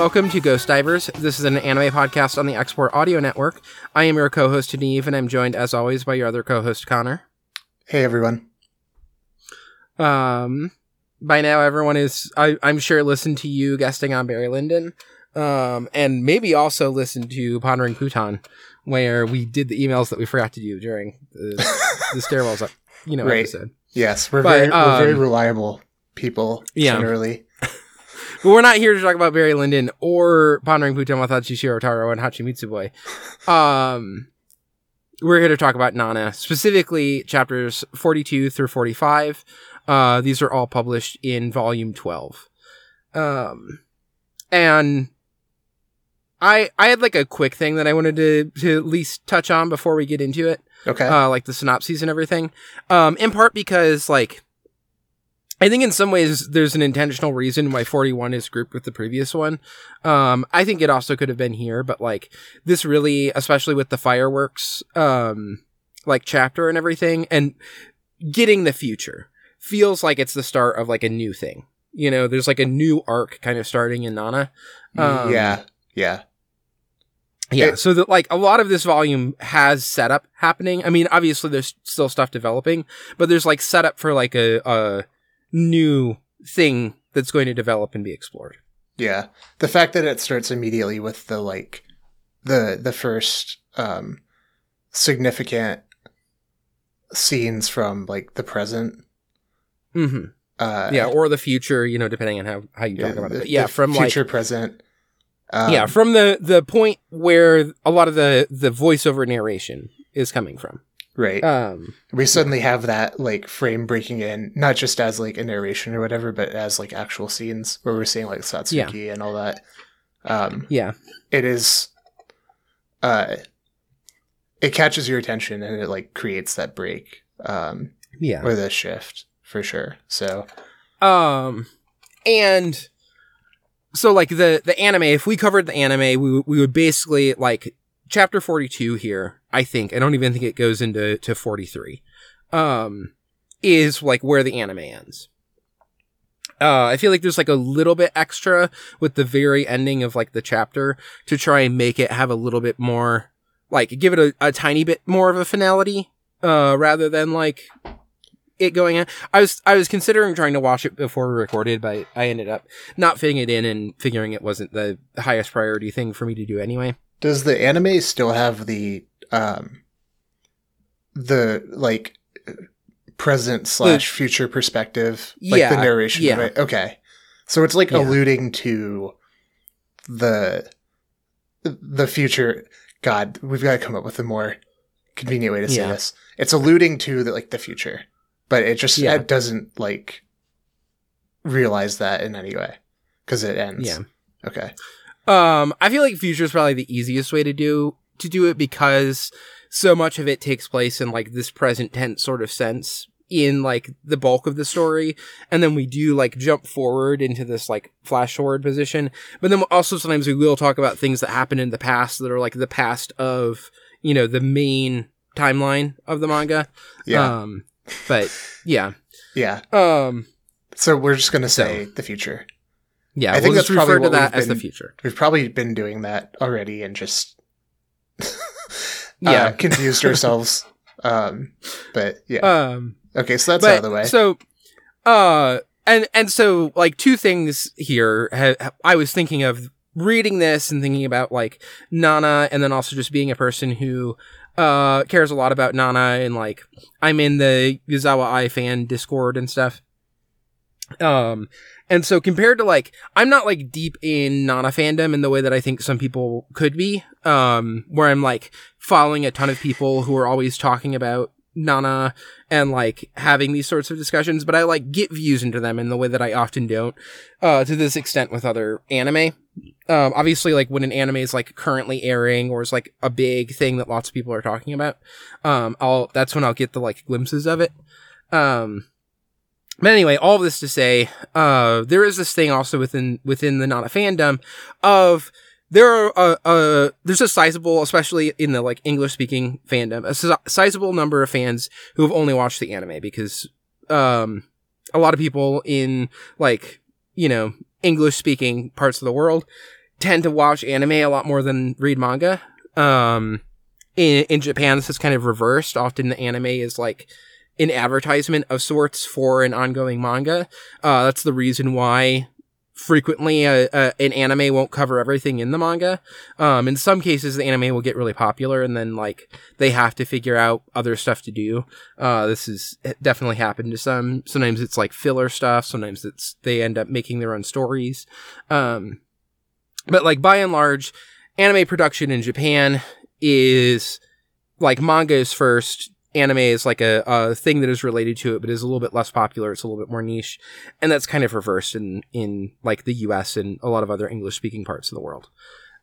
welcome to Ghost Divers. This is an anime podcast on the Export Audio Network. I am your co-host Niamh, and I'm joined, as always, by your other co-host Connor. Hey everyone. Um, by now, everyone is, I, I'm sure, listened to you guesting on Barry Lyndon, um, and maybe also listened to Pondering Pootan, where we did the emails that we forgot to do during the, the stairwells up, you know, Right. episode. Yes, we're But, very we're very um, reliable people Yeah. generally. But we're not here to talk about Barry Lyndon or Pondering Pootan Watachi Shirotaro and Hachimitsu Boy. Um, we're here to talk about Nana, specifically chapters 42 through 45. Uh, these are all published in volume 12. Um, and I, I had like a quick thing that I wanted to, to at least touch on before we get into it Okay. uh, like the synopses and everything. Um, in part because like I think in some ways there's an intentional reason why 41 is grouped with the previous one. Um, I think it also could have been here, but like this really, especially with the fireworks, um, like chapter and everything, and getting the future feels like it's the start of like a new thing. You know, there's like a new arc kind of starting in Nana. um, yeah. Yeah. Yeah, It- so that like a lot of this volume has setup happening. I mean, obviously there's still stuff developing, but there's like setup for like a, a new thing that's going to develop and be explored. Yeah. The fact that it starts immediately with the like the the first um significant scenes from like the present hmm uh yeah, or the future, you know, depending on how how you talk about it. But yeah, the from future like present um, yeah, from the the point where a lot of the the voiceover narration is coming from. Right Um, we suddenly have that like frame breaking in not just as like a narration or whatever but as like actual scenes where we're seeing like satsuki and all that um yeah, it is uh it catches your attention and it like creates that break um yeah. or the shift for sure so Um, and so like the the anime, if we covered the anime, we we would basically like chapter forty two here. I think I don't even think it goes into to forty three. Um, is like where the anime ends. Uh, I feel like there's like a little bit extra with the very ending of like the chapter to try and make it have a little bit more, like give it a, a tiny bit more of a finality, uh, rather than like it going in. I was I was considering trying to watch it before we recorded, but I ended up not fitting it in and figuring it wasn't the highest priority thing for me to do anyway. does the anime still have the um the like present slash future perspective like Yeah, the narration yeah. it, okay so it's like Yeah. alluding to the the future god we've got to come up with a more convenient way to say this it's alluding to the like the future but it just Yeah. it doesn't like realize that in any way because it ends Yeah. okay Um, I feel like future is probably the easiest way to do to do it because so much of it takes place in like this present tense sort of sense in like the bulk of the story, and then we do like jump forward into this like flash forward position. But then also sometimes we will talk about things that happened in the past that are like the past of you know the main timeline of the manga. yeah Um, but yeah. yeah Um, So we're just gonna So- say the future. yeah. I we'll think just that's probably refer to what that we've as the future. We've probably been doing that already and just Yeah. uh, confused ourselves. Um, but yeah, Um. okay, so that's but, out of the way. So, uh, and and so like two things here. Ha- I was thinking of reading this and thinking about like Nana, and then also just being a person who uh cares a lot about Nana, and like I'm in the Yazawa Ai fan Discord and stuff. Um, and so compared to like, I'm not like deep in Nana fandom in the way that I think some people could be. Um, where I'm like following a ton of people who are always talking about Nana and like having these sorts of discussions, but I like get views into them in the way that I often don't, uh, to this extent with other anime. Um, obviously, like when an anime is like currently airing or is like a big thing that lots of people are talking about, um, I'll, that's when I'll get the like glimpses of it. Um, but anyway, all this to say, uh, there is this thing also within, within the Nana fandom of, there are uh, uh there's a sizable, especially in the like English speaking fandom, a si- sizable number of fans who have only watched the anime because um a lot of people in like you know English speaking parts of the world tend to watch anime a lot more than read manga. Um, in, in Japan, this is kind of reversed. Often the anime is like an advertisement of sorts for an ongoing manga. Uh, that's the reason why frequently a, a, an anime won't cover everything in the manga. Um, in some cases, the anime will get really popular and then like they have to figure out other stuff to do. Uh, this has definitely happened to some. Sometimes it's like filler stuff. Sometimes it's they end up making their own stories. Um, but like by and large, anime production in Japan is like manga is first, anime is like a, a thing that is related to it, but is a little bit less popular. It's a little bit more niche, and that's kind of reversed in in like the U.S. and a lot of other English speaking parts of the world.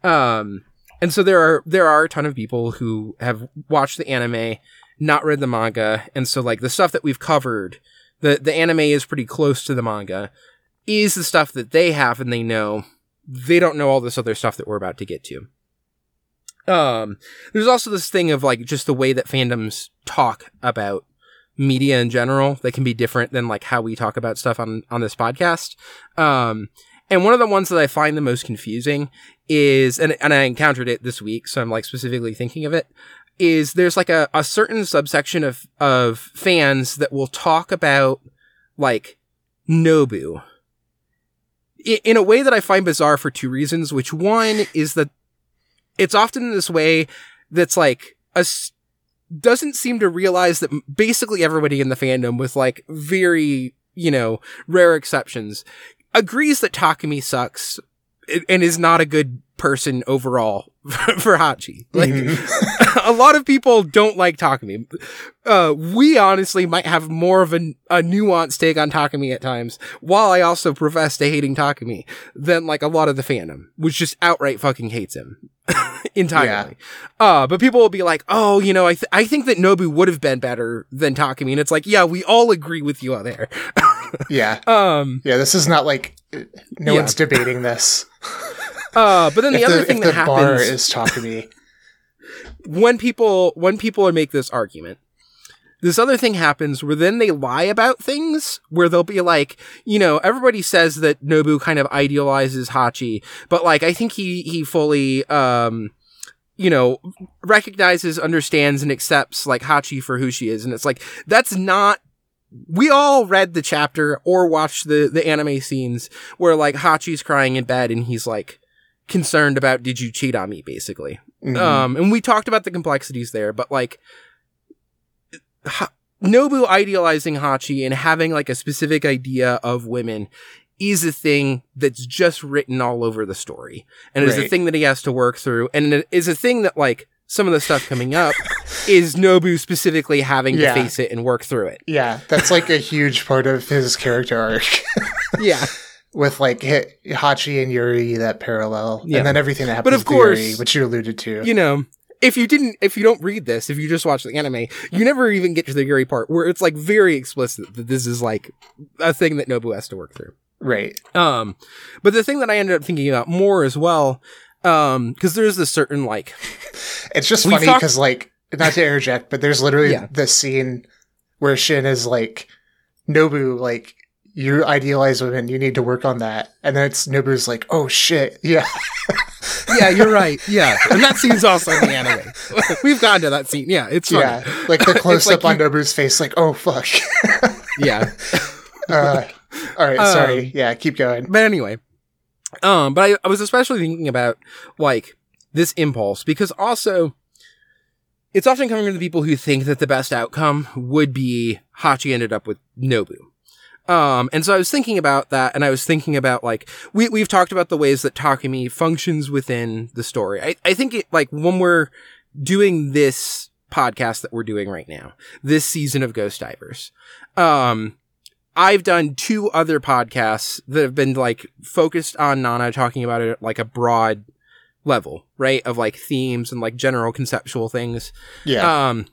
Um, and so there are there are a ton of people who have watched the anime, not read the manga, and so like the stuff that we've covered, the the anime is pretty close to the manga, is the stuff that they have and they know. They don't know all this other stuff that we're about to get to. Um, there's also this thing of like just the way that fandoms talk about media in general that can be different than like how we talk about stuff on on this podcast. Um, and one of the ones that I find the most confusing is, and, and I encountered it this week, so I'm like specifically thinking of it, is there's like a, a certain subsection of, of fans that will talk about like Nobu in a way that I find bizarre for two reasons, which one is that it's often in this way that's like a doesn't seem to realize that basically everybody in the fandom with like very you know rare exceptions agrees that Takumi sucks and is not a good person overall for Hachi. Like mm-hmm. a lot of people don't like Takumi. Uh, we honestly might have more of a, a nuanced take on Takumi at times, while I also profess to hating Takumi than like a lot of the fandom, which just outright fucking hates him entirely. Yeah. Uh, but people will be like, oh, you know, I, th- I think that Nobu would have been better than Takumi. And it's like, yeah, we all agree with you out there. yeah. Um, yeah, this is not like, no yeah. one's debating this. Uh, but then the if other the, thing that the happens bar is Takumi, when people when people make this argument, this other thing happens where then they lie about things where they'll be like, you know, everybody says that Nobu kind of idealizes Hachi, but like I think he he fully um you know, recognizes, understands, and accepts like Hachi for who she is. And it's like, that's not we all read the chapter or watched the the anime scenes where like Hachi's crying in bed and he's like concerned about did you cheat on me basically. Mm-hmm. Um and we talked about the complexities there, but like ha- Nobu idealizing Hachi and having like a specific idea of women is a thing that's just written all over the story and right. is a thing that he has to work through and it is a thing that like some of the stuff coming up is Nobu specifically having yeah. to face it and work through it. Yeah, that's like a huge part of his character arc. yeah. With like Hachi and Yuri, that parallel, yeah. and then everything that happens but of course, Yuri, which you alluded to. You know, if you didn't, if you don't read this, if you just watch the anime, you never even get to the Yuri part where it's like very explicit that this is like a thing that Nobu has to work through. Right. Um, but the thing that I ended up thinking about more as well, um, because there's this certain like, it's just funny because like not to interject, but there's literally yeah. this scene where Shin is like, Nobu, like you idealize women, you need to work on that, and then it's Nobu's like, oh shit, yeah. yeah, you're right. Yeah, and that scene's also in the anime. We've gone to that scene. Yeah, it's funny. yeah, like the close up like on you... Nobu's face, like, oh fuck. yeah. Uh, all right, sorry. Um, yeah, keep going. But anyway, um, but I, I was especially thinking about like this impulse because also it's often coming from the people who think that the best outcome would be Hachi ended up with Nobu. Um, and so I was thinking about that and I was thinking about like, we, we've talked about the ways that Takumi functions within the story. I, I think it, like when we're doing this podcast that we're doing right now, this season of Ghost Divers, um, I've done two other podcasts that have been like focused on Nana talking about it like a broad level, right? Of like themes and like general conceptual things. Yeah. Um,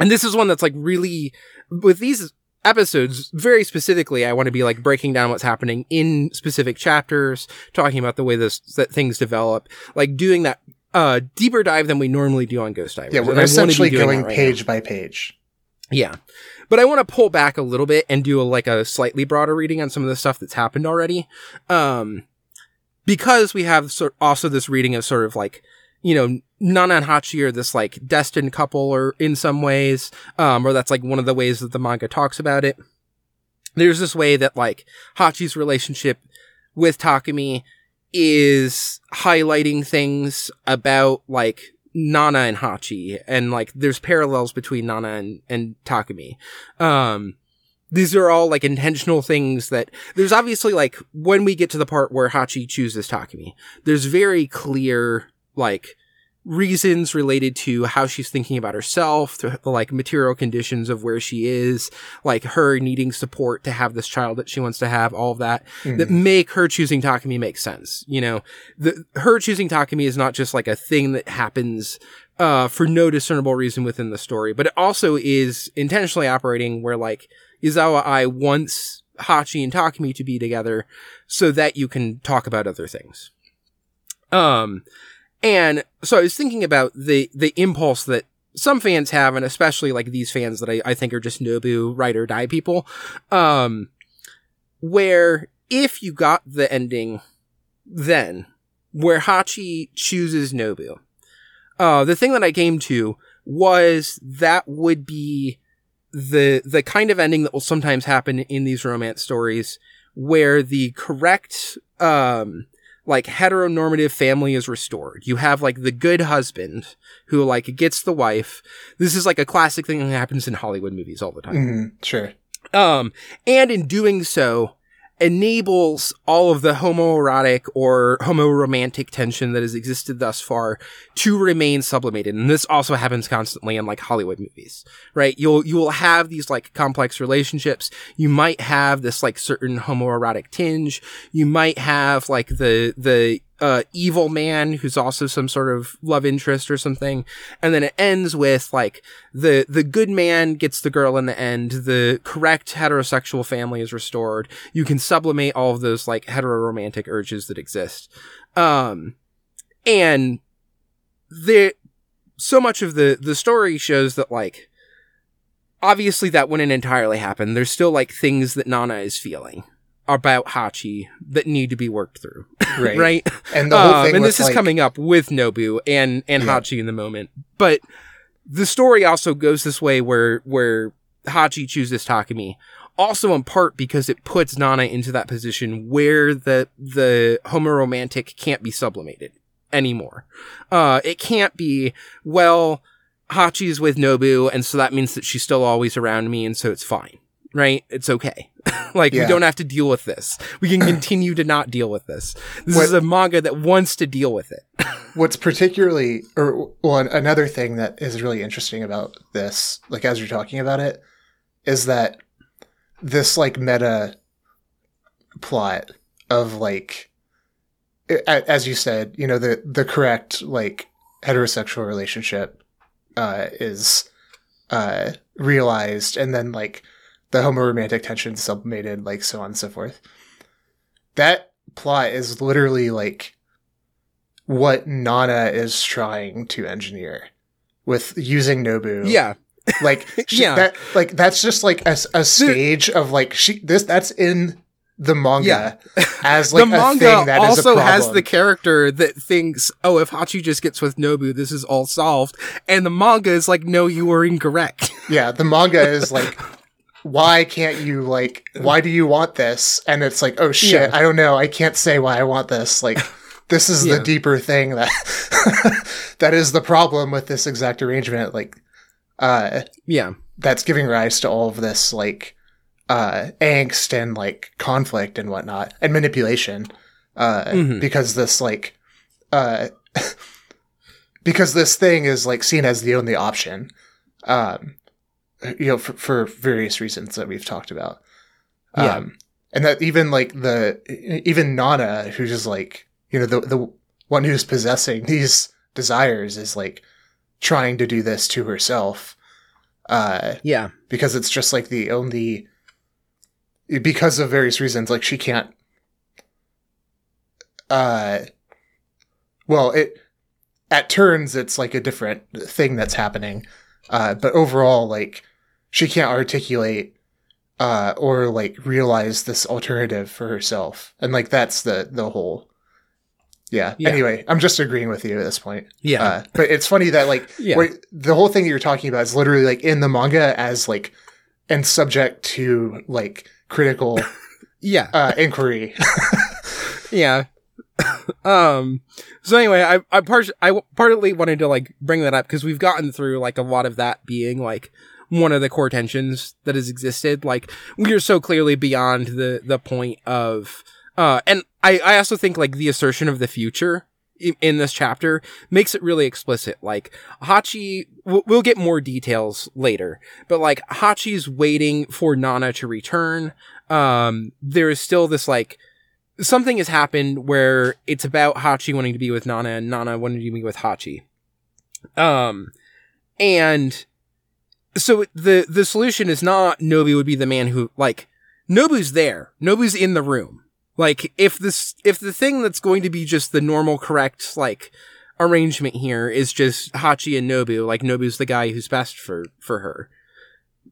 and this is one that's like really with these episodes very specifically i want to be like breaking down what's happening in specific chapters talking about the way this that things develop like doing that uh deeper dive than we normally do on ghost divers yeah we're essentially going right page now. by page Yeah. But I want to pull back a little bit and do a, like a slightly broader reading on some of the stuff that's happened already. Um, because we have sort also this reading of sort of like, you know, Nana and Hachi are this like destined couple or in some ways, um, or that's like one of the ways that the manga talks about it. There's this way that like Hachi's relationship with Takumi is highlighting things about like Nana and Hachi, and like there's parallels between Nana and, and Takumi. Um, these are all like intentional things that there's obviously like when we get to the part where Hachi chooses Takumi, there's very clear like reasons related to how she's thinking about herself, to like material conditions of where she is, like her needing support to have this child that she wants to have, all of that, mm-hmm. that make her choosing Takumi make sense. You know, the, her choosing Takumi is not just like a thing that happens, uh, for no discernible reason within the story, but it also is intentionally operating where like Yazawa Ai wants Hachi and Takumi to be together so that you can talk about other things. Um, and so I was thinking about the, the impulse that some fans have, and especially like these fans that I, I think are just Nobu ride or die people, um, where if you got the ending then, where Hachi chooses Nobu, uh, the thing that I came to was that would be the, the kind of ending that will sometimes happen in these romance stories where the correct, um, like heteronormative family is restored. You have like the good husband who like gets the wife. This is like a classic thing that happens in Hollywood movies all the time. Mm-hmm, sure. Um, and in doing so, enables all of the homoerotic or homoromantic tension that has existed thus far to remain sublimated. And this also happens constantly in like Hollywood movies, right? You'll, you will have these like complex relationships. You might have this like certain homoerotic tinge. You might have like the, the uh, evil man who's also some sort of love interest or something. And then it ends with like the, the good man gets the girl in the end. The correct heterosexual family is restored. You can sublimate all of those like heteroromantic urges that exist. Um, and the, so much of the, the story shows that like, obviously that wouldn't entirely happen. There's still like things that Nana is feeling about Hachi that need to be worked through. Right. right? And the whole um, and this like, is coming up with Nobu and and yeah. Hachi in the moment. But the story also goes this way where where Hachi chooses Takumi. Also in part because it puts Nana into that position where the the homoromantic can't be sublimated anymore. Uh it can't be, well, Hachi's with Nobu, and so that means that she's still always around me, and so it's fine right? It's okay. like yeah. we don't have to deal with this. We can continue to not deal with this. This what, is a manga that wants to deal with it. what's particularly, or well, another thing that is really interesting about this, like as you're talking about it, is that this like meta plot of like, as you said, you know, the the correct like heterosexual relationship uh, is uh, realized, and then like the homoromantic tension sublimated, like so on and so forth. That plot is literally like what Nana is trying to engineer with using Nobu. Yeah. Like she, yeah. that like that's just like a, a stage of like she this that's in the manga yeah. as like the manga also has the character that thinks, oh, if Hachi just gets with Nobu, this is all solved. And the manga is like, no, you were incorrect. Yeah, the manga is like, why can't you like why do you want this and it's like oh shit yeah. i don't know i can't say why i want this like this is yeah. the deeper thing that that is the problem with this exact arrangement like uh yeah that's giving rise to all of this like uh angst and like conflict and whatnot and manipulation uh mm-hmm. because this like uh because this thing is like seen as the only option um you know, for, for various reasons that we've talked about. Yeah. Um, and that even like the, even Nana, who's just like, you know, the, the one who's possessing these desires is like trying to do this to herself. Uh, yeah. Because it's just like the only, because of various reasons, like she can't, uh, well, it, at turns, it's like a different thing that's happening. Uh, but overall, like, she can't articulate uh, or like realize this alternative for herself, and like that's the the whole. Yeah. yeah. Anyway, I'm just agreeing with you at this point. Yeah. Uh, but it's funny that like yeah. the whole thing you're talking about is literally like in the manga as like and subject to like critical yeah uh, inquiry. yeah. um. So anyway, I I part I partly wanted to like bring that up because we've gotten through like a lot of that being like one of the core tensions that has existed. Like we are so clearly beyond the the point of uh, and I I also think like the assertion of the future in this chapter makes it really explicit. Like Hachi, we'll get more details later, but like Hachi's waiting for Nana to return. Um, there is still this like something has happened where it's about Hachi wanting to be with Nana and Nana wanting to be with Hachi. Um, and so the the solution is not Nobu would be the man who like Nobu's there. Nobu's in the room. Like if this if the thing that's going to be just the normal correct like arrangement here is just Hachi and Nobu, like Nobu's the guy who's best for for her.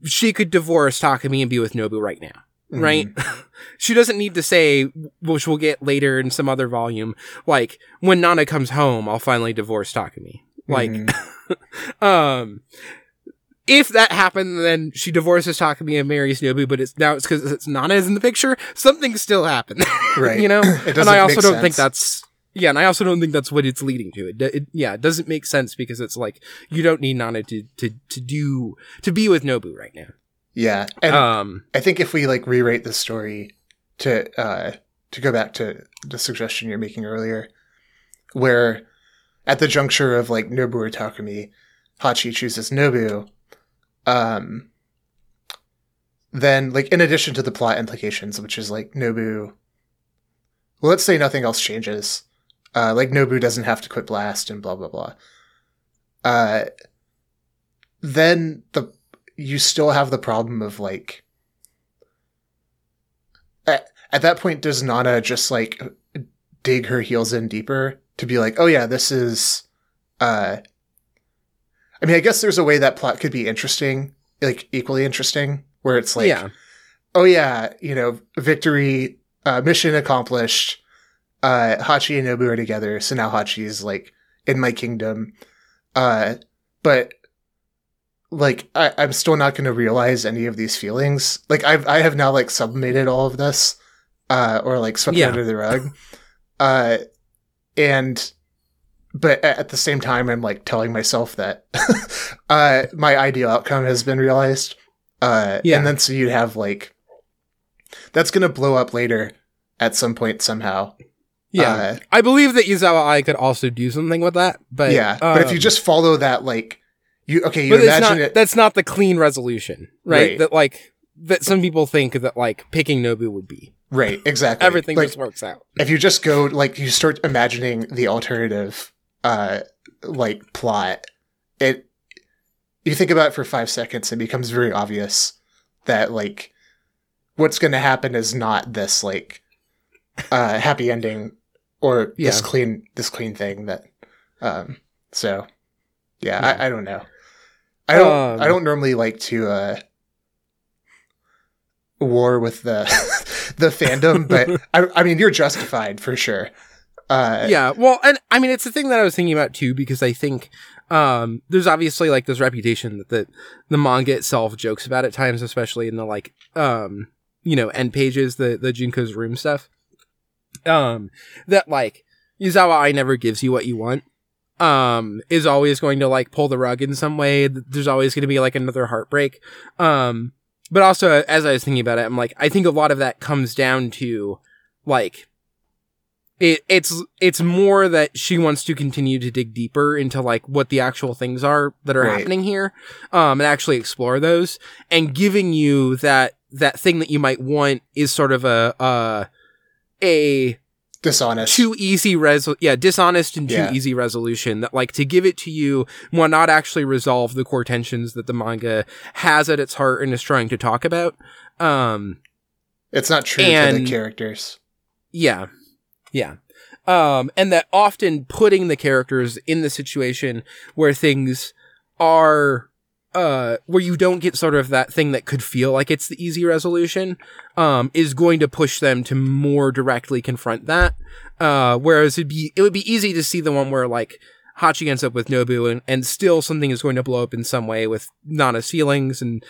She could divorce Takumi and be with Nobu right now. Mm-hmm. Right? she doesn't need to say, which we'll get later in some other volume, like, when Nana comes home, I'll finally divorce Takumi. Like, mm-hmm. um, if that happened, then she divorces Takumi and marries Nobu, but it's now it's because it's Nana is in the picture. Something still happened, right? you know, and I also don't sense. think that's yeah, and I also don't think that's what it's leading to. It, it, yeah, it doesn't make sense because it's like you don't need Nana to to to do to be with Nobu right now. Yeah, and um, I think if we like rewrite the story to uh to go back to the suggestion you're making earlier, where at the juncture of like Nobu or Takumi, Hachi chooses Nobu um, then like in addition to the plot implications, which is like Nobu. Well, let's say nothing else changes. Uh, like Nobu doesn't have to quit Blast and blah blah blah. Uh, then the you still have the problem of like at, at that point does Nana just like dig her heels in deeper to be like, oh yeah, this is uh I mean, I guess there's a way that plot could be interesting, like equally interesting, where it's like, yeah. oh yeah, you know, victory, uh, mission accomplished. Uh, Hachi and Nobu are together, so now Hachi is like in my kingdom. Uh, but like, I, I'm still not going to realize any of these feelings. Like, I've I have now like sublimated all of this, uh, or like swept yeah. under the rug. Uh, and but at the same time, I'm like telling myself that uh, my ideal outcome has been realized. Uh, yeah. And then so you'd have like that's gonna blow up later at some point somehow. Yeah, uh, I believe that Yazawa Ai could also do something with that, but yeah, um, but if you um, just follow that, like you okay, you imagine not, it. That's not the clean resolution, right? right? That like that some people think that like picking Nobu would be. Right, exactly. Everything like, just works out. If you just go like you start imagining the alternative uh like plot it you think about it for five seconds it becomes very obvious that like what's going to happen is not this like uh happy ending or yeah. this clean this clean thing that um so yeah, yeah. I, I don't know i don't um, i don't normally like to uh war with the the fandom but I, I mean you're justified for sure uh, yeah, well, and I mean, it's the thing that I was thinking about too, because I think um, there's obviously like this reputation that the, the manga itself jokes about at times, especially in the like, um, you know, end pages, the the Junko's room stuff. Um, that like Yazawa Ai never gives you what you want. Um, is always going to like pull the rug in some way. There's always going to be like another heartbreak. Um, but also as I was thinking about it, I'm like, I think a lot of that comes down to like it, it's it's more that she wants to continue to dig deeper into like what the actual things are that are right. happening here um and actually explore those and giving you that that thing that you might want is sort of a uh a dishonest too easy res yeah dishonest and too yeah. easy resolution that like to give it to you will not actually resolve the core tensions that the manga has at its heart and is trying to talk about um it's not true and, to the characters yeah yeah. Um, and that often putting the characters in the situation where things are, uh, where you don't get sort of that thing that could feel like it's the easy resolution, um, is going to push them to more directly confront that. Uh, whereas it'd be, it would be easy to see the one where like Hachi ends up with Nobu and, and still something is going to blow up in some way with Nana's feelings and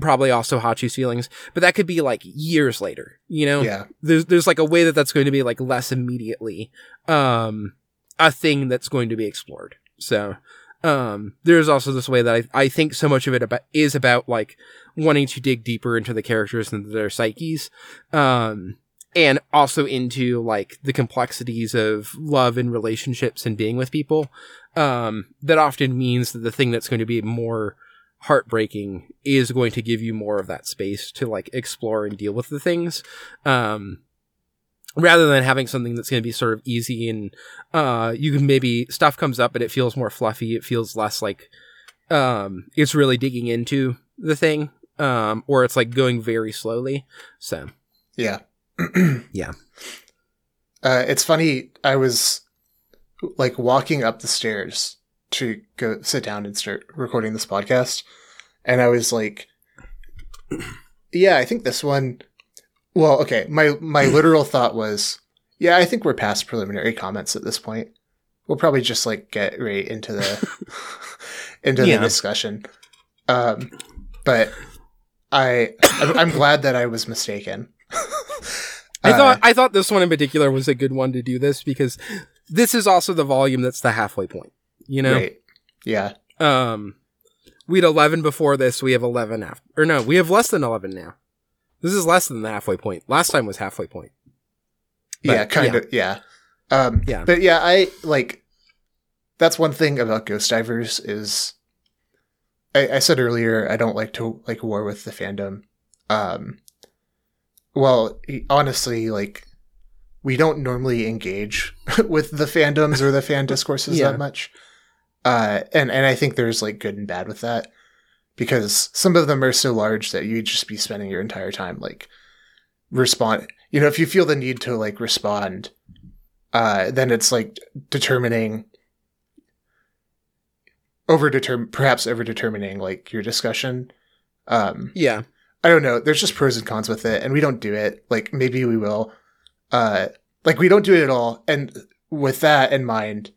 probably also Hachi's feelings, but that could be like years later, you know? Yeah. There's, there's like a way that that's going to be like less immediately, um, a thing that's going to be explored. So, um, there's also this way that I, I think so much of it about, is about like wanting to dig deeper into the characters and their psyches. Um, and also into like the complexities of love and relationships and being with people. Um, that often means that the thing that's going to be more heartbreaking is going to give you more of that space to like explore and deal with the things. Um, rather than having something that's going to be sort of easy and uh you can maybe stuff comes up and it feels more fluffy it feels less like um it's really digging into the thing um or it's like going very slowly so yeah yeah uh it's funny i was like walking up the stairs to go sit down and start recording this podcast and i was like yeah i think this one well, okay. My my literal thought was, yeah, I think we're past preliminary comments at this point. We'll probably just like get right into the into yeah. the discussion. Um, but I I'm, glad that I was mistaken. I thought uh, I thought this one in particular was a good one to do this because this is also the volume that's the halfway point. You know, right. yeah. Um, we had eleven before this. We have eleven after, or no, we have less than eleven now. This is less than the halfway point. Last time was halfway point. But, yeah, kind yeah. of. Yeah. Um, yeah. But yeah, I like. That's one thing about Ghost Divers is. I, I said earlier I don't like to like war with the fandom. Um, well, honestly, like we don't normally engage with the fandoms or the fan discourses yeah. that much. Uh, and and I think there's like good and bad with that because some of them are so large that you'd just be spending your entire time like respond you know if you feel the need to like respond uh then it's like determining over determine perhaps over determining like your discussion. Um yeah. I don't know. There's just pros and cons with it and we don't do it. Like maybe we will. Uh like we don't do it at all. And with that in mind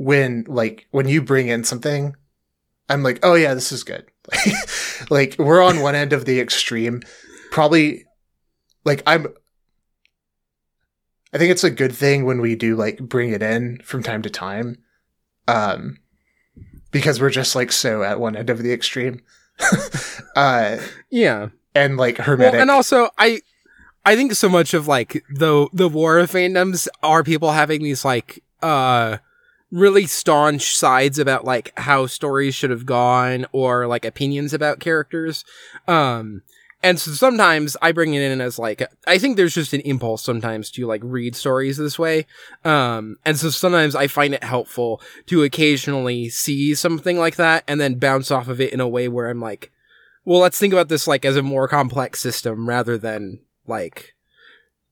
when like when you bring in something I'm like, oh yeah, this is good. like we're on one end of the extreme. Probably like I'm I think it's a good thing when we do like bring it in from time to time. Um because we're just like so at one end of the extreme. uh yeah. And like hermetic. Well, and also I I think so much of like the the war of fandoms are people having these like uh really staunch sides about like how stories should have gone or like opinions about characters. Um, and so sometimes I bring it in as like, I think there's just an impulse sometimes to like read stories this way. Um, and so sometimes I find it helpful to occasionally see something like that and then bounce off of it in a way where I'm like, well, let's think about this like as a more complex system rather than like,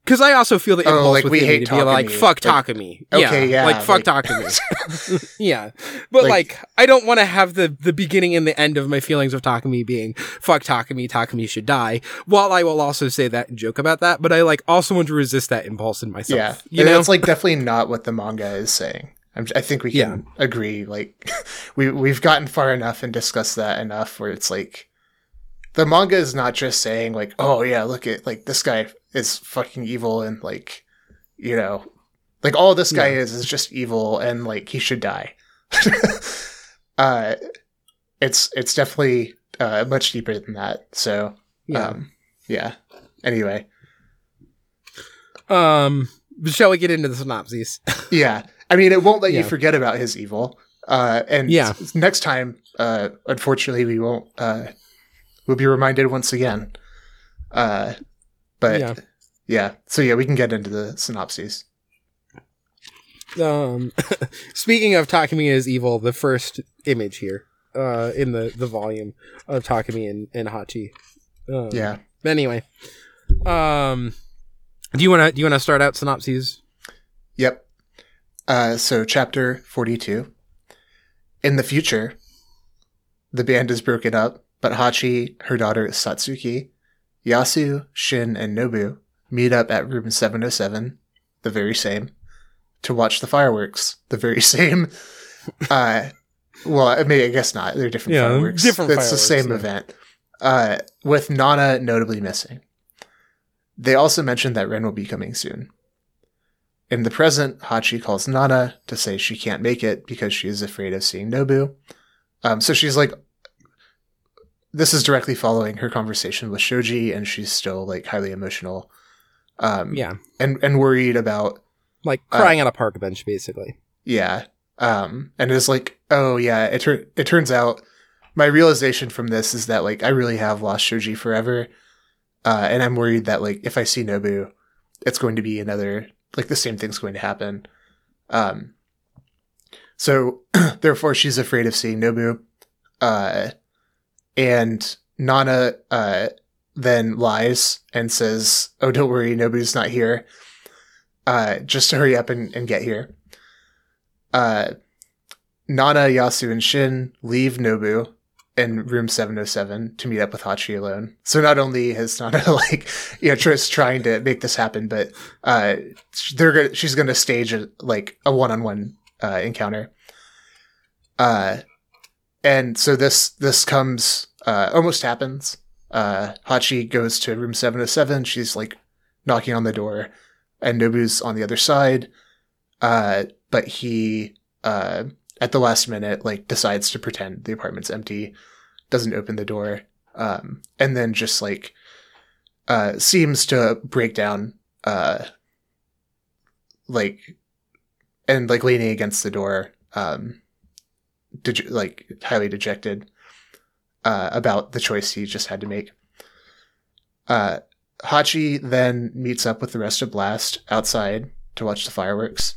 because I also feel the oh, impulse oh, like we hate to be like fuck Takumi. Like, okay, yeah, like fuck like... Takumi. yeah, but like, like I don't want to have the the beginning and the end of my feelings of Takumi being fuck Takumi. Takumi should die. While I will also say that and joke about that, but I like also want to resist that impulse in myself. Yeah, you know, it's like definitely not what the manga is saying. I'm, i think we can yeah. agree. Like we we've gotten far enough and discussed that enough where it's like the manga is not just saying like, oh yeah, look at like this guy is fucking evil and like you know like all this guy yeah. is is just evil and like he should die uh it's it's definitely uh much deeper than that so yeah. um yeah anyway um shall we get into the synopses yeah i mean it won't let yeah. you forget about his evil uh and yeah next time uh unfortunately we won't uh we'll be reminded once again uh but yeah. yeah. So yeah, we can get into the synopses. Um, speaking of Takumi is evil, the first image here, uh, in the the volume of Takumi and, and Hachi. Um, yeah. Anyway, um, do you want to do you want to start out synopses? Yep. Uh, so chapter forty two. In the future, the band is broken up, but Hachi, her daughter Satsuki, Yasu, Shin, and Nobu meet up at room 707, the very same, to watch the fireworks, the very same. uh, well, I mean, I guess not. They're different yeah, fireworks. Different. It's the same yeah. event. Uh, with Nana notably missing. They also mentioned that Ren will be coming soon. In the present, Hachi calls Nana to say she can't make it because she is afraid of seeing Nobu. Um, so she's like, this is directly following her conversation with Shoji, and she's still like highly emotional. Um, yeah, and and worried about like crying uh, on a park bench, basically. Yeah, um, and it's like, oh yeah, it tur- it turns out my realization from this is that like I really have lost Shoji forever, uh, and I'm worried that like if I see Nobu, it's going to be another like the same thing's going to happen. Um, so therefore, she's afraid of seeing Nobu, uh, and Nana uh, then lies and says, "Oh, don't worry, Nobu's not here. Uh, just hurry up and, and get here." Uh, Nana, Yasu, and Shin leave Nobu in room 707 to meet up with Hachi alone. So not only has Nana like you know just trying to make this happen, but uh, they're gonna, she's going to stage a, like a one-on-one uh, encounter. Uh, and so this this comes uh, almost happens. Uh, Hachi goes to room 707. She's like knocking on the door, and Nobu's on the other side. Uh, but he uh, at the last minute like decides to pretend the apartment's empty doesn't open the door um, and then just like uh, seems to break down uh, like and like leaning against the door um, like highly dejected uh, about the choice he just had to make uh, hachi then meets up with the rest of blast outside to watch the fireworks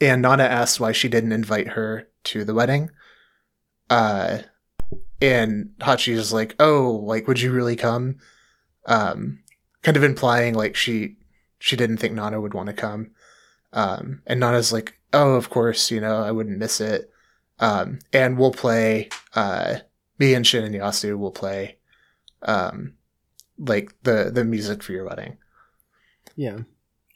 and Nana asks why she didn't invite her to the wedding. Uh, and Hachi is like, "Oh, like, would you really come?" Um, kind of implying like she she didn't think Nana would want to come. Um, and Nana's like, "Oh, of course, you know, I wouldn't miss it." Um, and we'll play. Uh, me and Shin and Yasu will play, um, like the the music for your wedding. Yeah.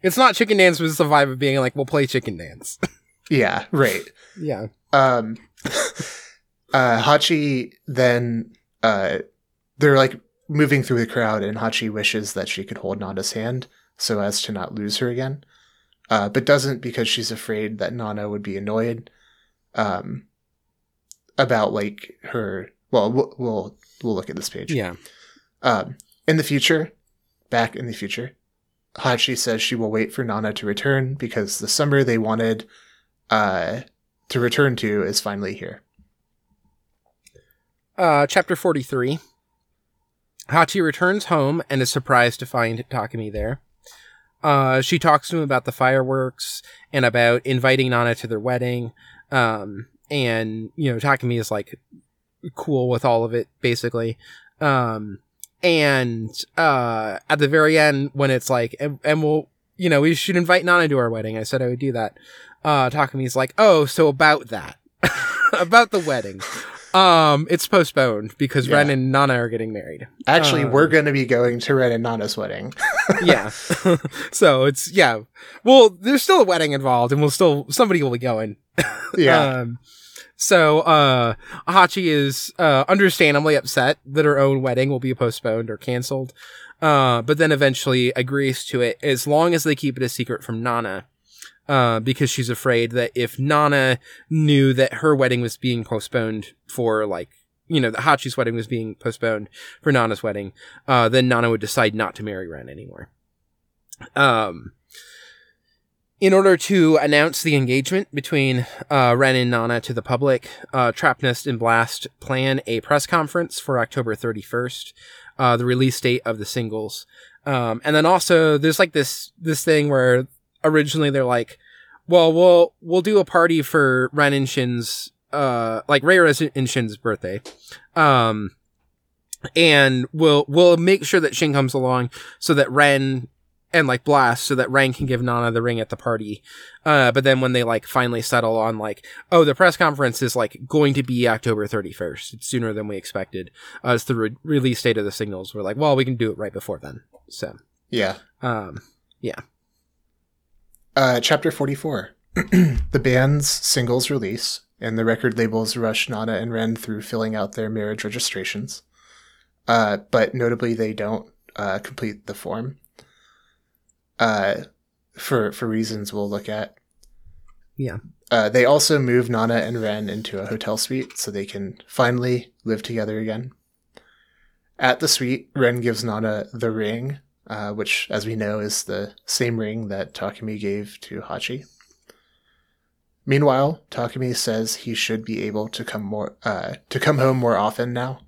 It's not chicken dance, but it's the vibe of being like, we'll play chicken dance. yeah, right. Yeah. Um, uh, Hachi then, uh, they're like moving through the crowd, and Hachi wishes that she could hold Nana's hand so as to not lose her again, uh, but doesn't because she's afraid that Nana would be annoyed, um, about like her. Well, we'll we'll, we'll look at this page. Yeah. Um, in the future, back in the future, Hachi says she will wait for Nana to return because the summer they wanted uh, to return to is finally here. Uh, chapter 43. Hachi returns home and is surprised to find Takumi there. Uh, she talks to him about the fireworks and about inviting Nana to their wedding. Um, and, you know, Takumi is like cool with all of it, basically. Um, and uh, at the very end, when it's like, and, and, we'll, you know, we should invite Nana to our wedding. I said I would do that. Uh, Takumi's like, oh, so about that, about the wedding. Um, it's postponed because yeah. Ren and Nana are getting married. Actually, we're going to be going to Ren and Nana's wedding. yeah. so it's yeah. Well, there's still a wedding involved, and we'll still somebody will be going. yeah. Um, so, uh, Hachi is, uh, understandably upset that her own wedding will be postponed or canceled. Uh, but then eventually agrees to it as long as they keep it a secret from Nana. Uh, because she's afraid that if Nana knew that her wedding was being postponed for like, you know, that Hachi's wedding was being postponed for Nana's wedding, uh, then Nana would decide not to marry Ren anymore. Um, in order to announce the engagement between uh, Ren and Nana to the public, uh, Trapnest and Blast plan a press conference for October 31st, uh, the release date of the singles. Um, and then also there's like this this thing where originally they're like, well, we'll we'll do a party for Ren and Shin's uh like Ray and Shin's birthday. Um, and we'll we'll make sure that Shin comes along so that Ren and like blast so that Ren can give Nana the ring at the party. Uh, but then when they like finally settle on like, oh, the press conference is like going to be October 31st. It's sooner than we expected. Uh, it's the re- release date of the signals. We're like, well, we can do it right before then. So, yeah. Um, yeah. Uh, chapter 44. the band's singles release and the record labels rush Nana and Ren through filling out their marriage registrations. Uh, but notably, they don't uh, complete the form uh, for for reasons we'll look at. Yeah. Uh, they also move Nana and Ren into a hotel suite so they can finally live together again. At the suite, Ren gives Nana the ring, uh, which, as we know, is the same ring that Takumi gave to Hachi. Meanwhile, Takumi says he should be able to come more uh, to come home more often now.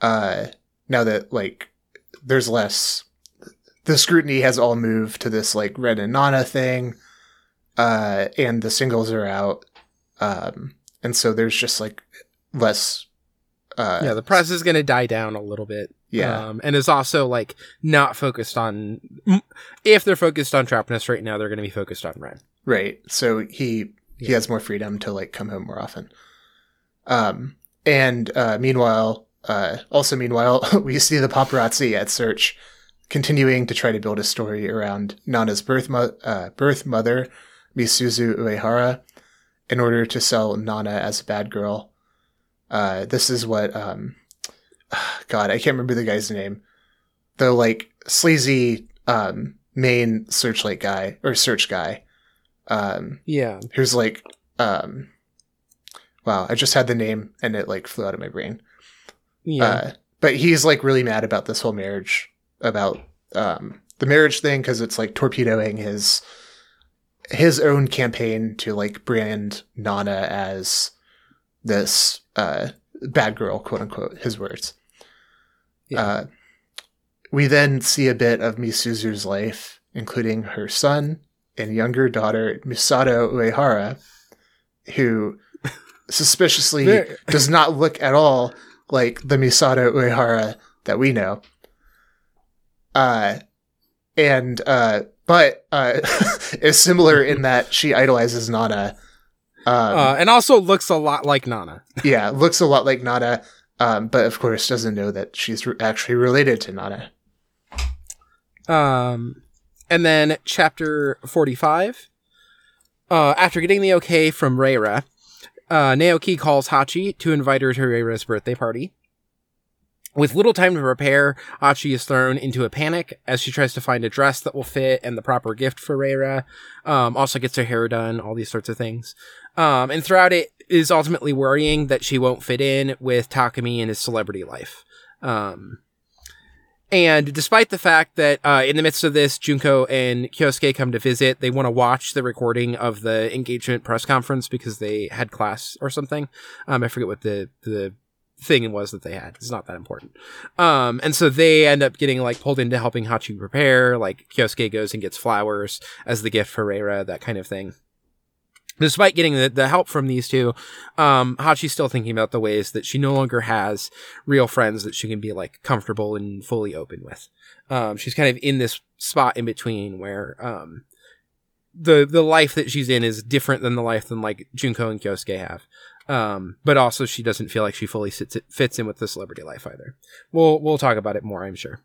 Uh, now that like there's less the scrutiny has all moved to this like Ren and Nana thing, uh, and the singles are out, um, and so there's just like less. Uh, yeah, the press is going to die down a little bit. Yeah, um, and is also like not focused on. If they're focused on Trapnest right now, they're going to be focused on Ren. Right. So he he has more freedom to like come home more often. Um, and uh, meanwhile, uh, also meanwhile, we see the paparazzi at Search continuing to try to build a story around Nana's birth, mo- uh, birth mother, Misuzu Uehara, in order to sell Nana as a bad girl. Uh, this is what, um, God, I can't remember the guy's name. The like sleazy um, main searchlight guy or search guy. Um, yeah, who's like, um, wow, I just had the name and it like flew out of my brain. Yeah, uh, but he's like really mad about this whole marriage about um, the marriage thing because it's like torpedoing his his own campaign to like brand Nana as this uh, bad girl, quote unquote, his words. Yeah. Uh, we then see a bit of Misuzu's life, including her son and younger daughter, Misato Uehara, who suspiciously does not look at all like the Misato Uehara that we know. Uh, and uh, but uh, is similar in that she idolizes Nana. Um, uh, and also looks a lot like Nana. yeah, looks a lot like Nana, um, but of course doesn't know that she's re- actually related to Nana. Um, and then chapter forty-five. Uh, after getting the okay from Reira, uh, Naoki calls Hachi to invite her to Reira's birthday party. With little time to prepare, Hachi is thrown into a panic as she tries to find a dress that will fit and the proper gift for Reira. Um, also gets her hair done, all these sorts of things. Um, and throughout it is ultimately worrying that she won't fit in with Takumi and his celebrity life. Um, and despite the fact that uh, in the midst of this, Junko and Kyosuke come to visit, they want to watch the recording of the engagement press conference because they had class or something. Um, I forget what the the thing was that they had. It's not that important. Um, and so they end up getting like pulled into helping Hachi prepare. Like Kyosuke goes and gets flowers as the gift for Reira, that kind of thing. Despite getting the, the help from these two, um, Hachi's still thinking about the ways that she no longer has real friends that she can be like comfortable and fully open with. Um, she's kind of in this spot in between where, um, the, the life that she's in is different than the life than like Junko and Kyosuke have. Um, but also she doesn't feel like she fully sits, fits in with the celebrity life either. We'll, we'll talk about it more, I'm sure.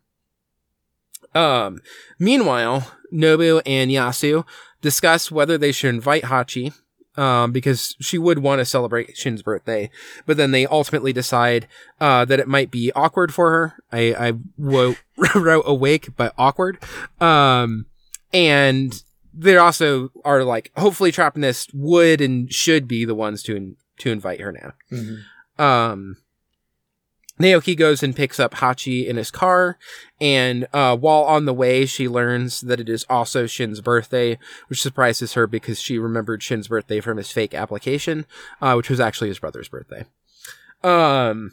Um, meanwhile, Nobu and Yasu discuss whether they should invite Hachi, um, because she would want to celebrate Shin's birthday, but then they ultimately decide, uh, that it might be awkward for her. I, I wrote, awake, but awkward. Um, and they also are like, hopefully Trapnest would and should be the ones to to invite her now. Mm-hmm. Um, Naoki goes and picks up Hachi in his car, and uh, while on the way, she learns that it is also Shin's birthday, which surprises her because she remembered Shin's birthday from his fake application, uh, which was actually his brother's birthday. Um,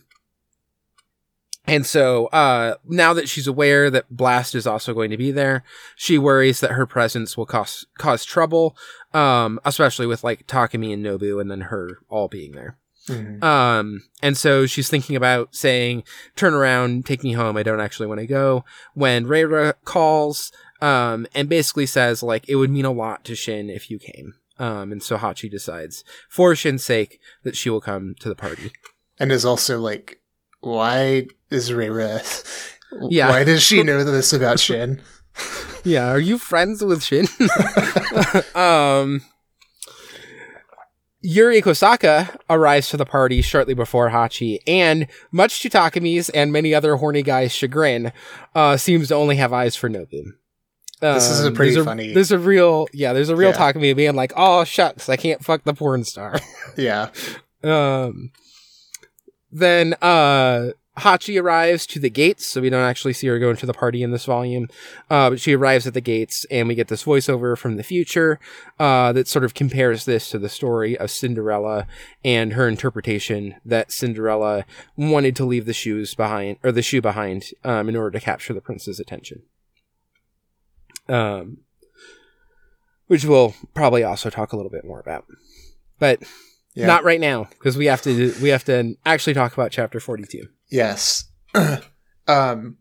and so, uh, now that she's aware that Blast is also going to be there, she worries that her presence will cause, cause trouble, um, especially with like Takumi and Nobu and then her all being there. Mm-hmm. Um, and so she's thinking about saying, turn around, take me home. I don't actually want to go. When Reira calls, um, and basically says like it would mean a lot to Shin if you came. Um, and so Hachi decides, for Shin's sake, that she will come to the party. And is also like, why is Reira? Yeah. Why does she know this about Shin? yeah, are you friends with Shin? um, Yuri Kosaka arrives to the party shortly before Hachi, and much to Takumi's and many other horny guys' chagrin, uh, seems to only have eyes for Nobu. Um, this is a um, pretty there's funny. A, there's a real, yeah, there's a real yeah. Takemi being like, "Oh shucks, I can't fuck the porn star." yeah. Um. Then, uh, Hachi arrives to the gates, so we don't actually see her go into the party in this volume. Uh, but she arrives at the gates, and we get this voiceover from the future uh, that sort of compares this to the story of Cinderella and her interpretation that Cinderella wanted to leave the shoes behind, or the shoe behind, um, in order to capture the prince's attention. Um, which we'll probably also talk a little bit more about, but yeah. not right now because we have to we have to actually talk about chapter forty two. Yes. um,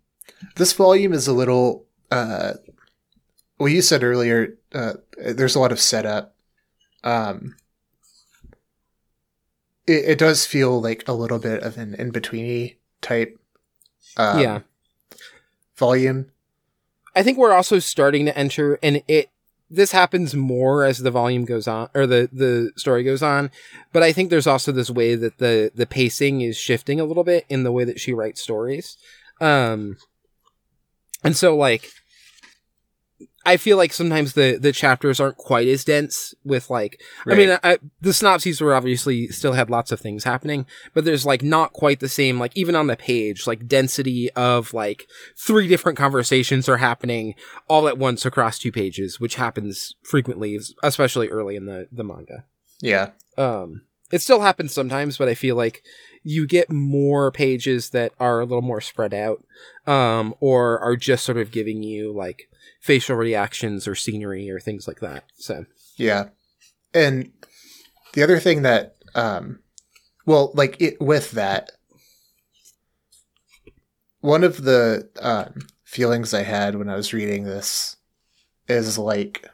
this volume is a little. Uh, well, you said earlier, uh, there's a lot of setup. Um, it, it does feel like a little bit of an in betweeny type. Um, yeah. Volume. I think we're also starting to enter, and it this happens more as the volume goes on or the the story goes on but i think there's also this way that the the pacing is shifting a little bit in the way that she writes stories. Um and so like I feel like sometimes the the chapters aren't quite as dense with like right. I mean I, the synopses were obviously still had lots of things happening but there's like not quite the same like even on the page like density of like three different conversations are happening all at once across two pages which happens frequently especially early in the the manga. Yeah. Um it still happens sometimes but I feel like you get more pages that are a little more spread out um or are just sort of giving you like facial reactions or scenery or things like that. So yeah, and the other thing that, um, well, like it with that, one of the um, feelings I had when I was reading this is like,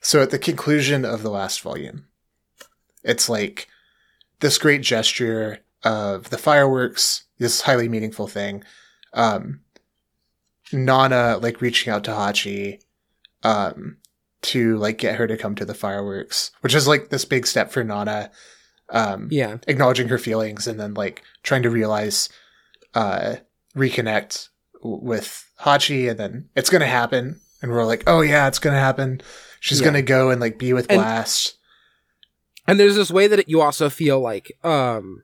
so at the conclusion of the last volume, it's like this great gesture of the fireworks, this highly meaningful thing. Um, Nana like reaching out to Hachi um to like get her to come to the fireworks, which is like this big step for Nana. Um yeah. acknowledging her feelings and then like trying to realize uh reconnect w- with Hachi and then it's going to happen and we're like, "Oh yeah, it's going to happen." She's yeah. going to go and like be with and, Blast. And there's this way that you also feel like um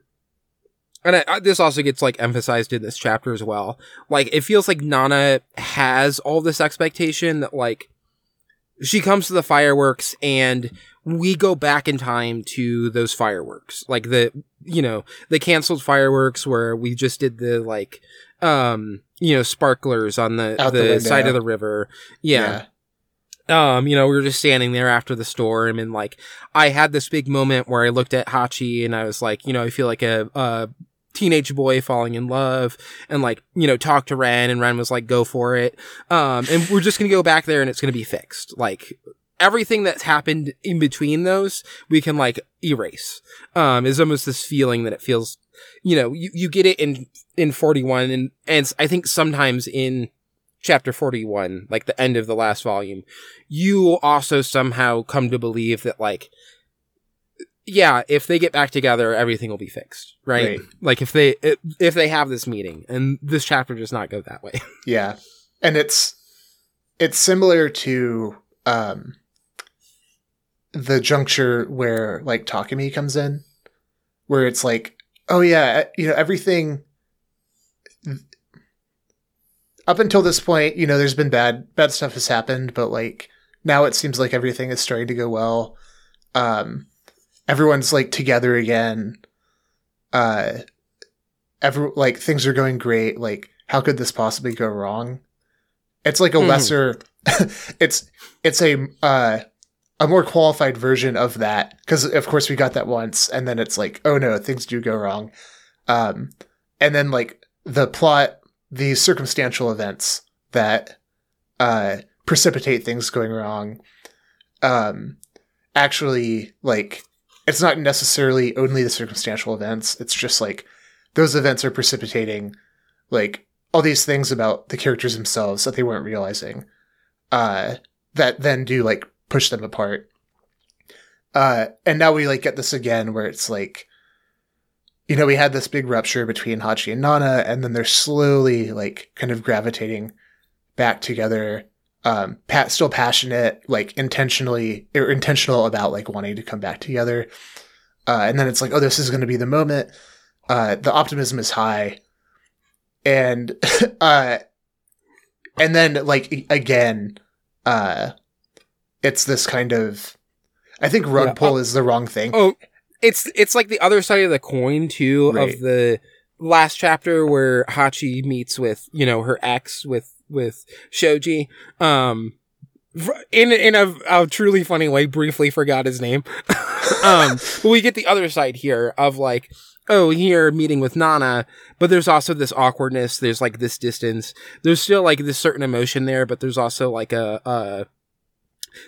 and I, I, this also gets like emphasized in this chapter as well. Like it feels like Nana has all this expectation that like she comes to the fireworks and we go back in time to those fireworks. Like the you know, the canceled fireworks where we just did the like um you know, sparklers on the Out the, the side of the river. Yeah. yeah. Um, you know, we were just standing there after the storm and like I had this big moment where I looked at Hachi and I was like, you know, I feel like a, a teenage boy falling in love and like, you know, talk to Ren and Ren was like, go for it. Um, and we're just going to go back there and it's going to be fixed. Like everything that's happened in between those, we can like erase. Um, is almost this feeling that it feels, you know, you, you get it in, in 41 and, and I think sometimes in, chapter 41, like the end of the last volume, you also somehow come to believe that like yeah, if they get back together, everything will be fixed, right? right? Like if they if they have this meeting, and this chapter does not go that way. yeah, and it's it's similar to um the juncture where like Takumi comes in, where it's like, oh yeah, you know everything. Up until this point, you know, there's been bad bad stuff has happened, but like now it seems like everything is starting to go well. Um, everyone's like together again. Uh, every like things are going great. Like, how could this possibly go wrong? It's like a mm. lesser. it's it's a uh, a more qualified version of that because of course we got that once, and then it's like, oh no, things do go wrong. Um, and then like the plot, the circumstantial events that uh, precipitate things going wrong. Um, actually, like it's not necessarily only the circumstantial events. It's just like those events are precipitating like all these things about the characters themselves that they weren't realizing. Uh, that then do like push them apart. Uh, and now we like get this again where it's like, you know, we had this big rupture between Hachi and Nana, and then they're slowly like kind of gravitating back together. Um, Pat still passionate, like intentionally or intentional about like wanting to come back together. Uh, and then it's like, oh, this is going to be the moment. Uh, the optimism is high, and uh, and then like again, uh, it's this kind of. I think rug yeah. pull oh, is the wrong thing. Oh, it's it's like the other side of the coin too right. of the last chapter where Hachi meets with you know her ex with with Shoji. Um, in in a, a truly funny way, briefly forgot his name. um, but we get the other side here of like, oh, here meeting with Nana, but there's also this awkwardness. There's like this distance. There's still like this certain emotion there, but there's also like a, a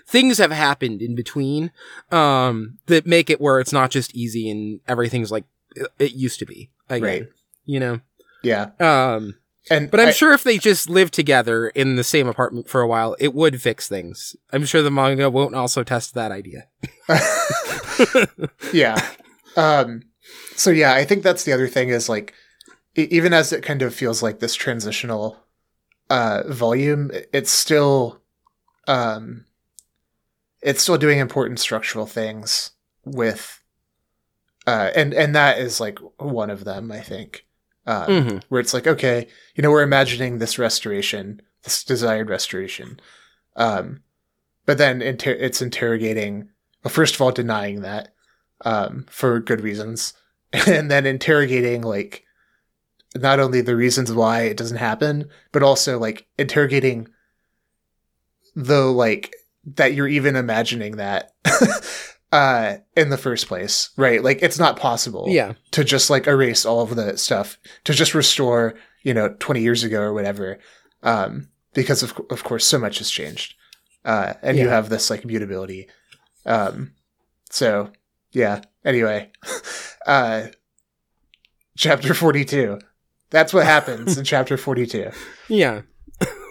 things have happened in between um, that make it where it's not just easy and everything's like it used to be. Again, right. You know. Yeah. Um. And but I'm I, sure if they just lived together in the same apartment for a while, it would fix things. I'm sure the manga won't also test that idea. yeah. Um. So yeah, I think that's the other thing is like, even as it kind of feels like this transitional uh volume, it's still um it's still doing important structural things with uh, and and that is like one of them i think um, mm-hmm. where it's like okay you know we're imagining this restoration this desired restoration um, but then inter- it's interrogating well first of all denying that um, for good reasons and then interrogating like not only the reasons why it doesn't happen but also like interrogating the like that you're even imagining that uh in the first place right? Like it's not possible yeah. to just like erase all of the stuff to just restore you know 20 years ago or whatever um because of of course so much has changed uh and yeah. you have this like mutability um so yeah. Anyway uh chapter 42 that's what happens in chapter 42 yeah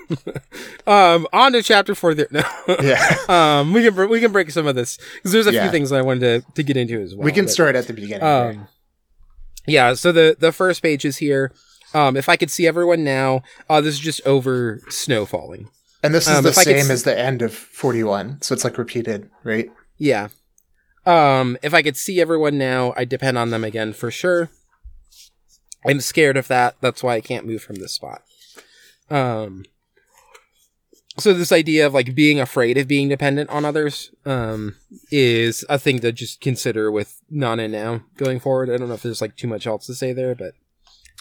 um, on to chapter four. There, no. yeah. um, we can we can break some of this because there's a yeah. few things I wanted to, to get into as well. We can but, start at the beginning. Um, right? yeah. So the the first page is here. Um, if I could see everyone now, uh, this is just over snow falling. And this is um, the same as the end of 41, so it's like repeated, right? Yeah. Um, if I could see everyone now, I'd depend on them again for sure. I'm scared of that. That's why I can't move from this spot. Um, so this idea of like being afraid of being dependent on others um, is a thing to just consider with Nana now going forward. I don't know if there's like too much else to say there, but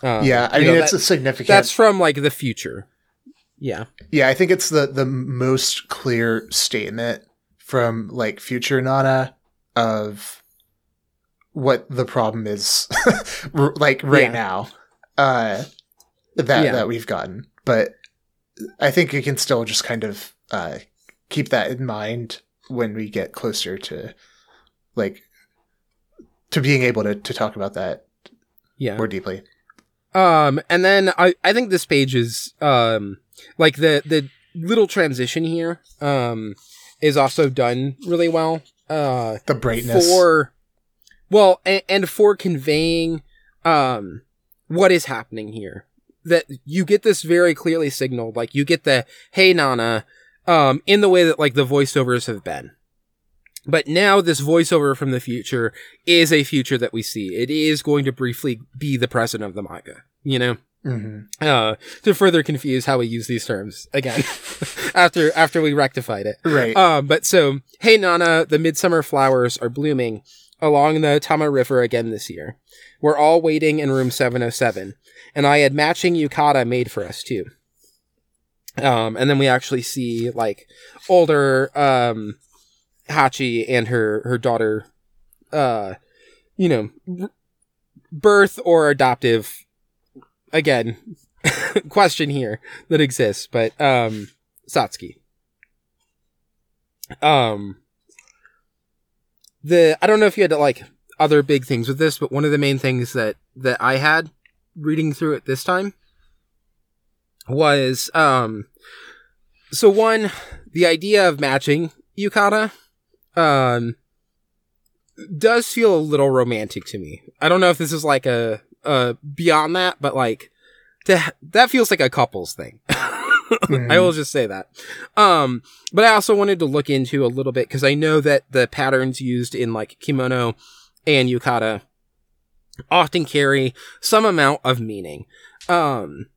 um, yeah, I mean know, it's that, a significant. That's from like the future. Yeah, yeah, I think it's the the most clear statement from like future Nana of what the problem is, like right yeah. now, uh, that yeah. that we've gotten, but I think you can still just kind of uh, keep that in mind when we get closer to like to being able to, to talk about that yeah more deeply. Um, and then I, I think this page is um like the the little transition here um is also done really well. Uh, the brightness for well, and, and for conveying um what is happening here that you get this very clearly signaled. Like you get the "Hey Nana," um, in the way that like the voiceovers have been. But now this voiceover from the future is a future that we see. It is going to briefly be the present of the manga. You know. Mm-hmm. Uh, to further confuse how we use these terms again after after we rectified it. Right. Um, but so, hey Nana, the midsummer flowers are blooming along the Tama River again this year. We're all waiting in room 707 and I had matching yukata made for us too. Um, and then we actually see like older um, Hachi and her her daughter, uh, you know, birth or adoptive. Again, question here that exists, but um, Satsuki. Um, the I don't know if you had like other big things with this, but one of the main things that that I had reading through it this time was um so one the idea of matching yukata um does feel a little romantic to me. I don't know if this is like a uh beyond that, but like to, that feels like a couples thing. mm. I will just say that. Um, but I also wanted to look into a little bit because I know that the patterns used in like kimono and yukata often carry some amount of meaning. Um,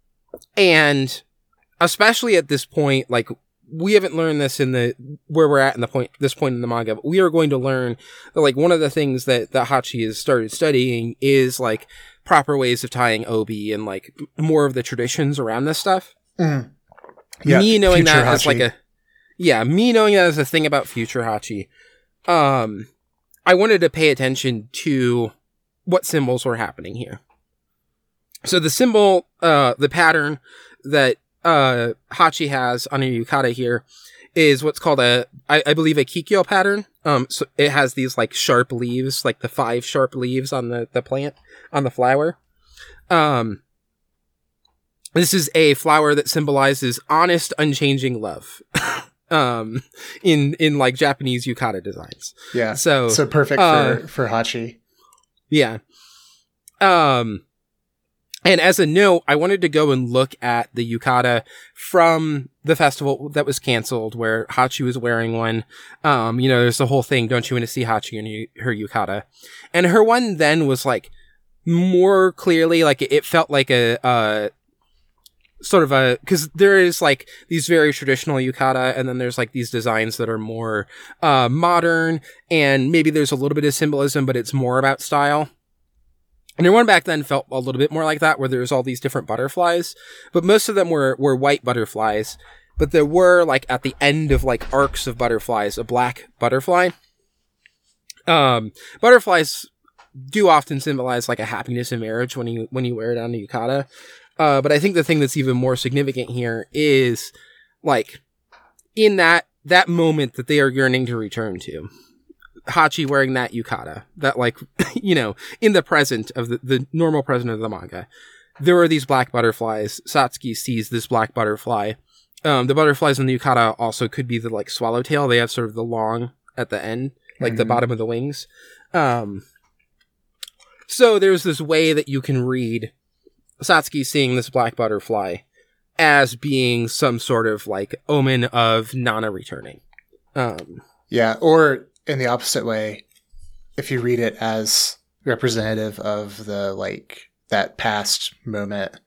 and especially at this point, like we haven't learned this in the where we're at in the point this point in the manga, but we are going to learn that like one of the things that that Hachi has started studying is like proper ways of tying obi and like more of the traditions around this stuff. Mm. Yeah, me knowing that Hachi. as like a yeah, me knowing that as a thing about future Hachi, um, I wanted to pay attention to what symbols were happening here. So the symbol, uh, the pattern that uh, Hachi has on a yukata here is what's called a, I, I believe, a kikyo pattern. Um, so it has these like sharp leaves, like the five sharp leaves on the the plant on the flower. Um, this is a flower that symbolizes honest, unchanging love. um, in in like Japanese yukata designs. Yeah. So so perfect uh, for for Hachi. Yeah. Um, and as a note, I wanted to go and look at the yukata from the festival that was canceled where Hachi was wearing one. Um, you know, there's the whole thing, don't you want to see Hachi in her yukata? And her one then was like more clearly, like it felt like a, uh, sort of a because there is like these very traditional yukata and then there's like these designs that are more uh modern and maybe there's a little bit of symbolism but it's more about style and your one back then felt a little bit more like that, where there's all these different butterflies, but most of them were, were white butterflies. But there were like at the end of like arcs of butterflies, a black butterfly. Um, butterflies do often symbolize like a happiness in marriage when you when you wear it on a yukata. Uh, but I think the thing that's even more significant here is like in that that moment that they are yearning to return to. Hachi wearing that yukata, that like, you know, in the present of the, the normal present of the manga, there are these black butterflies. Satsuki sees this black butterfly. Um, the butterflies in the yukata also could be the like swallowtail. They have sort of the long at the end, like mm-hmm. the bottom of the wings. Um, so there's this way that you can read Satsuki seeing this black butterfly as being some sort of like omen of Nana returning. Um, yeah, or in the opposite way if you read it as representative of the like that past moment.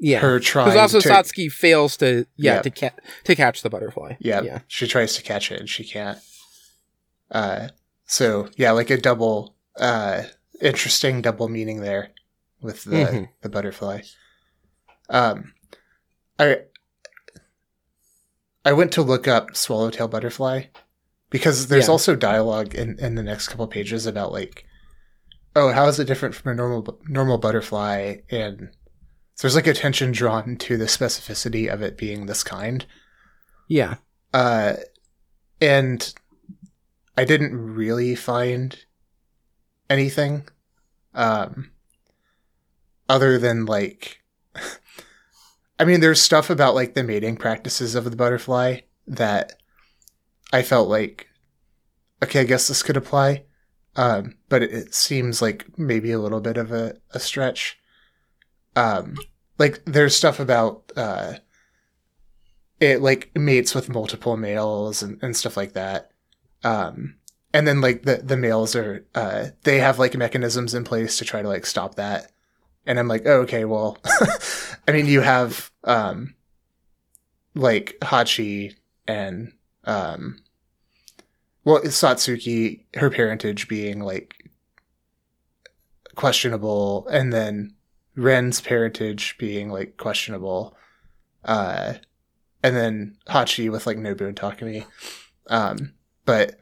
Yeah, her trying because also to, Satsuki fails to yeah yep. to ca- to catch the butterfly. Yep. Yeah, she tries to catch it and she can't. Uh, so yeah, like a double, uh, interesting double meaning there with the mm-hmm. the butterfly. Um, I I went to look up swallowtail butterfly because there's yeah. also dialogue in, in the next couple pages about like oh how is it different from a normal normal butterfly and so there's like attention drawn to the specificity of it being this kind yeah uh and i didn't really find anything um other than like i mean there's stuff about like the mating practices of the butterfly that I felt like, okay, I guess this could apply. Um, but it, it, seems like maybe a little bit of a, a stretch. Um, like there's stuff about, uh, it like mates with multiple males and, and stuff like that. Um, and then like the, the males are, uh, they have like mechanisms in place to try to like stop that. And I'm like, oh, okay, well, I mean, you have, um, like Hachi and um, well, Satsuki, her parentage being like questionable, and then Ren's parentage being like questionable, uh, and then Hachi with like Nobu and Takumi. Um, but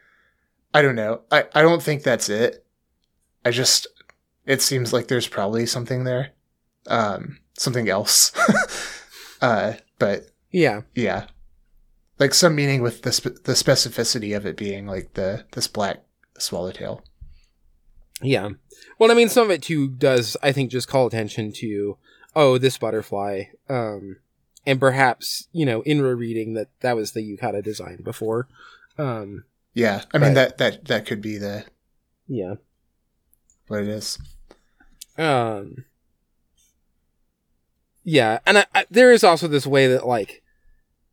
I don't know. I, I don't think that's it. I just it seems like there's probably something there. Um, something else. uh, but yeah. Yeah. like some meaning with the spe- the specificity of it being like the this black swallowtail. Yeah. Well, I mean, some of it too does, I think, just call attention to, oh, this butterfly. Um, and perhaps, you know, in reading that that was the yukata design before. Um, yeah. I mean, that, that, that could be the, yeah, what it is. Um, yeah. And I, I, there is also this way that, like,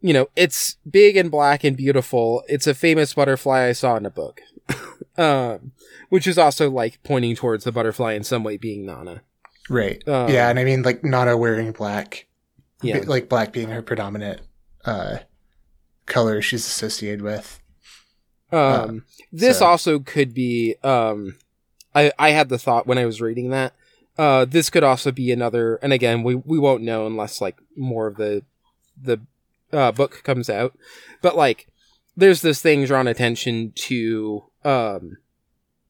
you know, it's big and black and beautiful. It's a famous butterfly I saw in a book. um, which is also like pointing towards the butterfly in some way being Nana. Right. Um, yeah, and I mean like Nana wearing black. Yeah. Like black being her predominant uh color she's associated with. Um, um this so. also could be um I I had the thought when I was reading that uh this could also be another and again we we won't know unless like more of the the uh book comes out. But like there's this thing drawn attention to um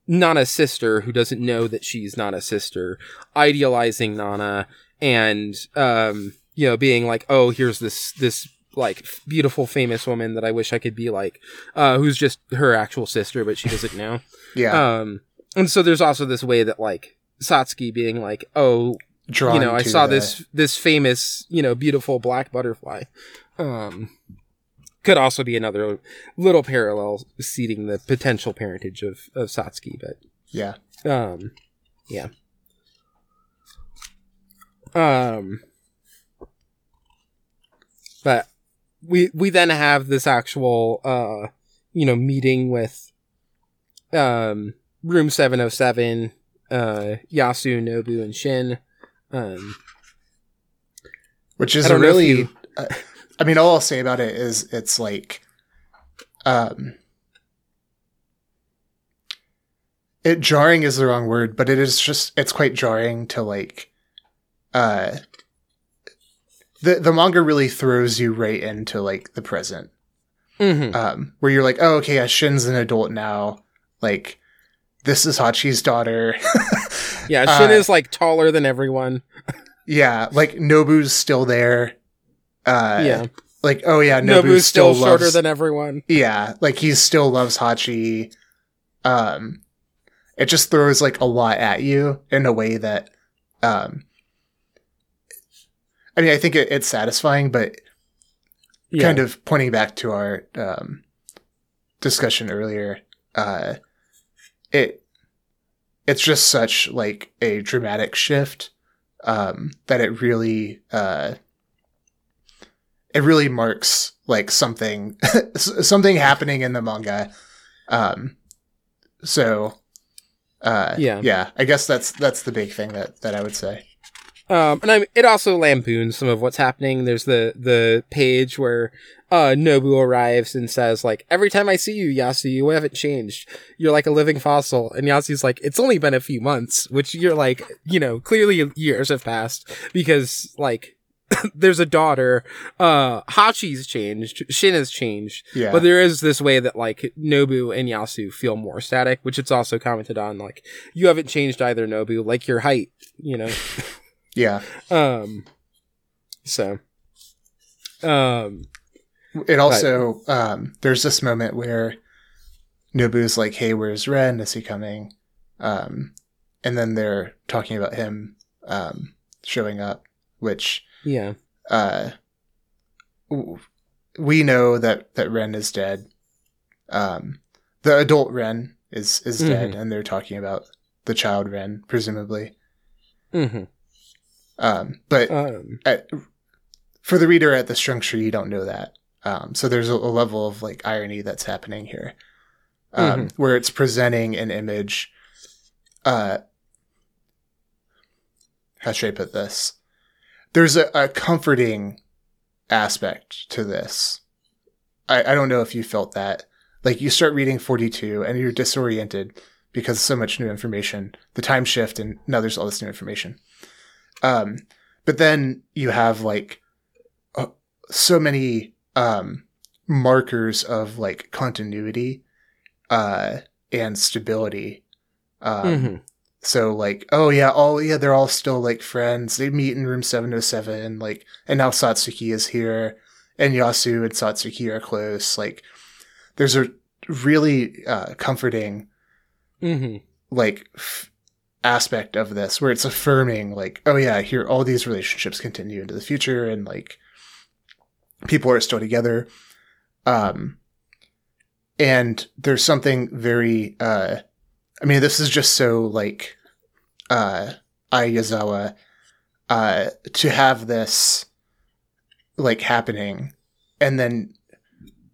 Nana's sister who doesn't know that she's not a sister, idealizing Nana and um you know being like, "Oh, here's this this like beautiful famous woman that I wish I could be like, uh who's just her actual sister but she doesn't know." yeah. Um and so there's also this way that like Satsuki being like, "Oh, you know, I saw this this famous, you know, beautiful black butterfly." Um could also be another little parallel seeding the potential parentage of, of Satsuki, but yeah. Um yeah. Um but we we then have this actual uh you know meeting with um room 707 uh Yasu, Nobu and Shin um which is a really you... uh, I mean, all I'll say about it is it's like, um, it jarring is the wrong word, but it is just it's quite jarring to like, uh, the the manga really throws you right into like the present, mm-hmm. um, where you're like, oh, okay, yeah, Shin's an adult now, like. This is Hachi's daughter. yeah, Shin uh, is like taller than everyone. yeah, like Nobu's still there. Uh, yeah. Like, oh yeah, Nobu Nobu's still, still shorter than everyone. Yeah, like he still loves Hachi. Um, it just throws like a lot at you in a way that, um, I mean, I think it, it's satisfying, but yeah. kind of pointing back to our um, discussion earlier, uh, it it's just such like a dramatic shift um, that it really uh, it really marks like something something happening in the manga. Um, so uh, yeah, yeah, I guess that's that's the big thing that that I would say. Um, and I, it also lampoons some of what's happening. There's the the page where uh, Nobu arrives and says like, "Every time I see you, Yasu, you haven't changed. You're like a living fossil." And Yasu's like, "It's only been a few months," which you're like, you know, clearly years have passed because like there's a daughter. Uh, Hachi's changed. Shin has changed. Yeah. But there is this way that like Nobu and Yasu feel more static, which it's also commented on. Like you haven't changed either, Nobu. Like your height, you know. yeah. Um. So. Um. It also but, um. There's this moment where Nobu's like, "Hey, where's Ren? Is he coming?" Um, and then they're talking about him um showing up, which yeah. Uh, we know that that Ren is dead. Um, the adult Ren is is mm-hmm. dead, and they're talking about the child Ren, presumably. Mm-hmm. Um, but um. At, for the reader at this juncture, you don't know that. Um, so there's a, a, level of like irony that's happening here, um, mm-hmm. where it's presenting an image. Uh, how should I put this? there's a, a comforting aspect to this. I, I don't know if you felt that. Like you start reading 42 and you're disoriented because so much new information, the time shift, and now there's all this new information. Um, but then you have like uh, so many um, markers of like continuity uh, and stability um, mm-hmm. So like, oh yeah, all yeah, they're all still like friends. They meet in room seven oh seven, like, and now Satsuki is here, and Yasu and Satsuki are close. Like there's a really uh, comforting mm-hmm. like f- aspect of this where it's affirming like oh yeah here all these relationships continue into the future and like people are still together. Um and there's something very uh i mean this is just so like uh Yazawa uh to have this like happening and then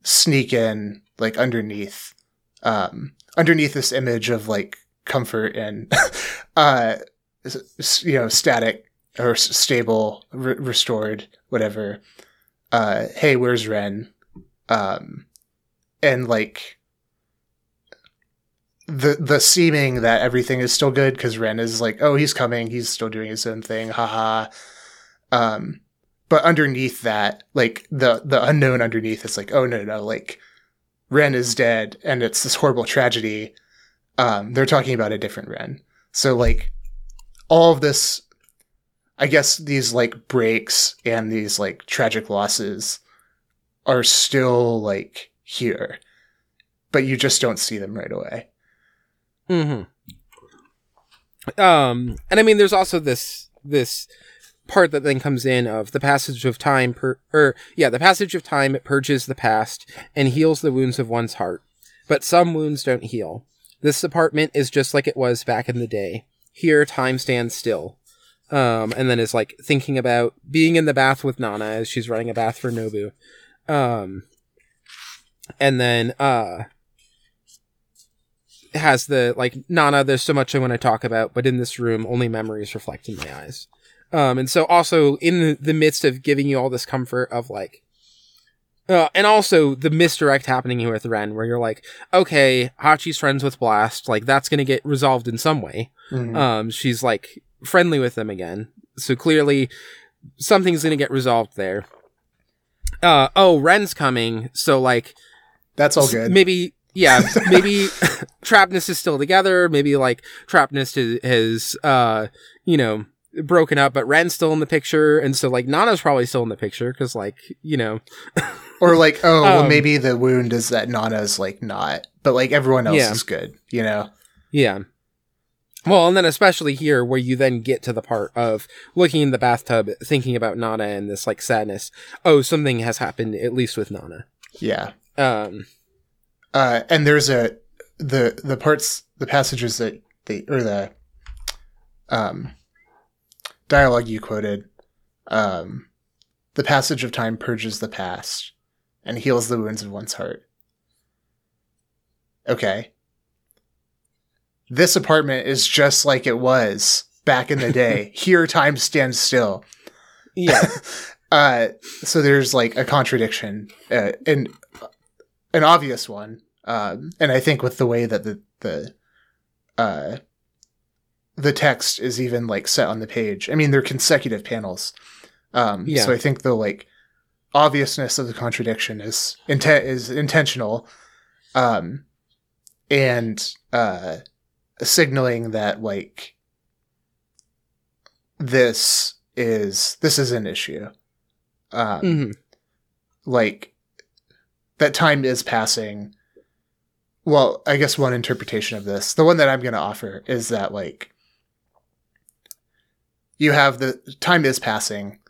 sneak in like underneath um underneath this image of like comfort and uh you know static or stable re- restored whatever uh hey where's ren? Um and like the the seeming that everything is still good because ren is like oh he's coming he's still doing his own thing haha um but underneath that like the the unknown underneath is like oh no no like ren is dead and it's this horrible tragedy. Um, they're talking about a different Ren. So like all of this, I guess these like breaks and these like tragic losses are still like here, but you just don't see them right away. Hmm. Um, and I mean, there's also this this part that then comes in of the passage of time per or yeah the passage of time it purges the past and heals the wounds of one's heart but some wounds don't heal this apartment is just like it was back in the day. Here, time stands still. Um, and then is like thinking about being in the bath with Nana as she's running a bath for Nobu. Um, and then, uh, has the like Nana. There's so much I want to talk about, but in this room, only memories reflect in my eyes. Um, and so also in the, the midst of giving you all this comfort of like uh, and also the misdirect happening here with Ren, where you're like, okay, Hachi's friends with Blast, like that's gonna get resolved in some way. Mm-hmm. Um, she's like friendly with them again, so clearly something's gonna get resolved there. Uh, oh, Ren's coming, so like that's all good. Maybe yeah, maybe Trapnest is still together. Maybe like Trapnest has, uh, you know, broken up, but Ren's still in the picture, and so like Nana's probably still in the picture because like you know. or like, oh, well, um, maybe the wound is that Nana's like not, but like everyone else yeah. is good, you know? Yeah. Well, and then especially here where you then get to the part of looking in the bathtub, thinking about Nana and this like sadness. Oh, something has happened, at least with Nana. Yeah. Um, uh, and there's a, the, the parts, the passages that the or the, um, dialogue you quoted, um, the passage of time purges the past and heals the wounds of one's heart. Okay. This apartment is just like it was back in the day. Here, time stands still. Yeah. uh, so there's like a contradiction, uh, and an obvious one. Um, and I think with the way that the the uh, the text is even like set on the page. I mean, they're consecutive panels. Um, yeah. So I think the like obviousness of the contradiction is intent is intentional, um, and uh, signaling that like this is this is an issue. Um, mm-hmm. like that time is passing. Well, I guess one interpretation of this, the one that I'm going to offer, is that like you have the time is passing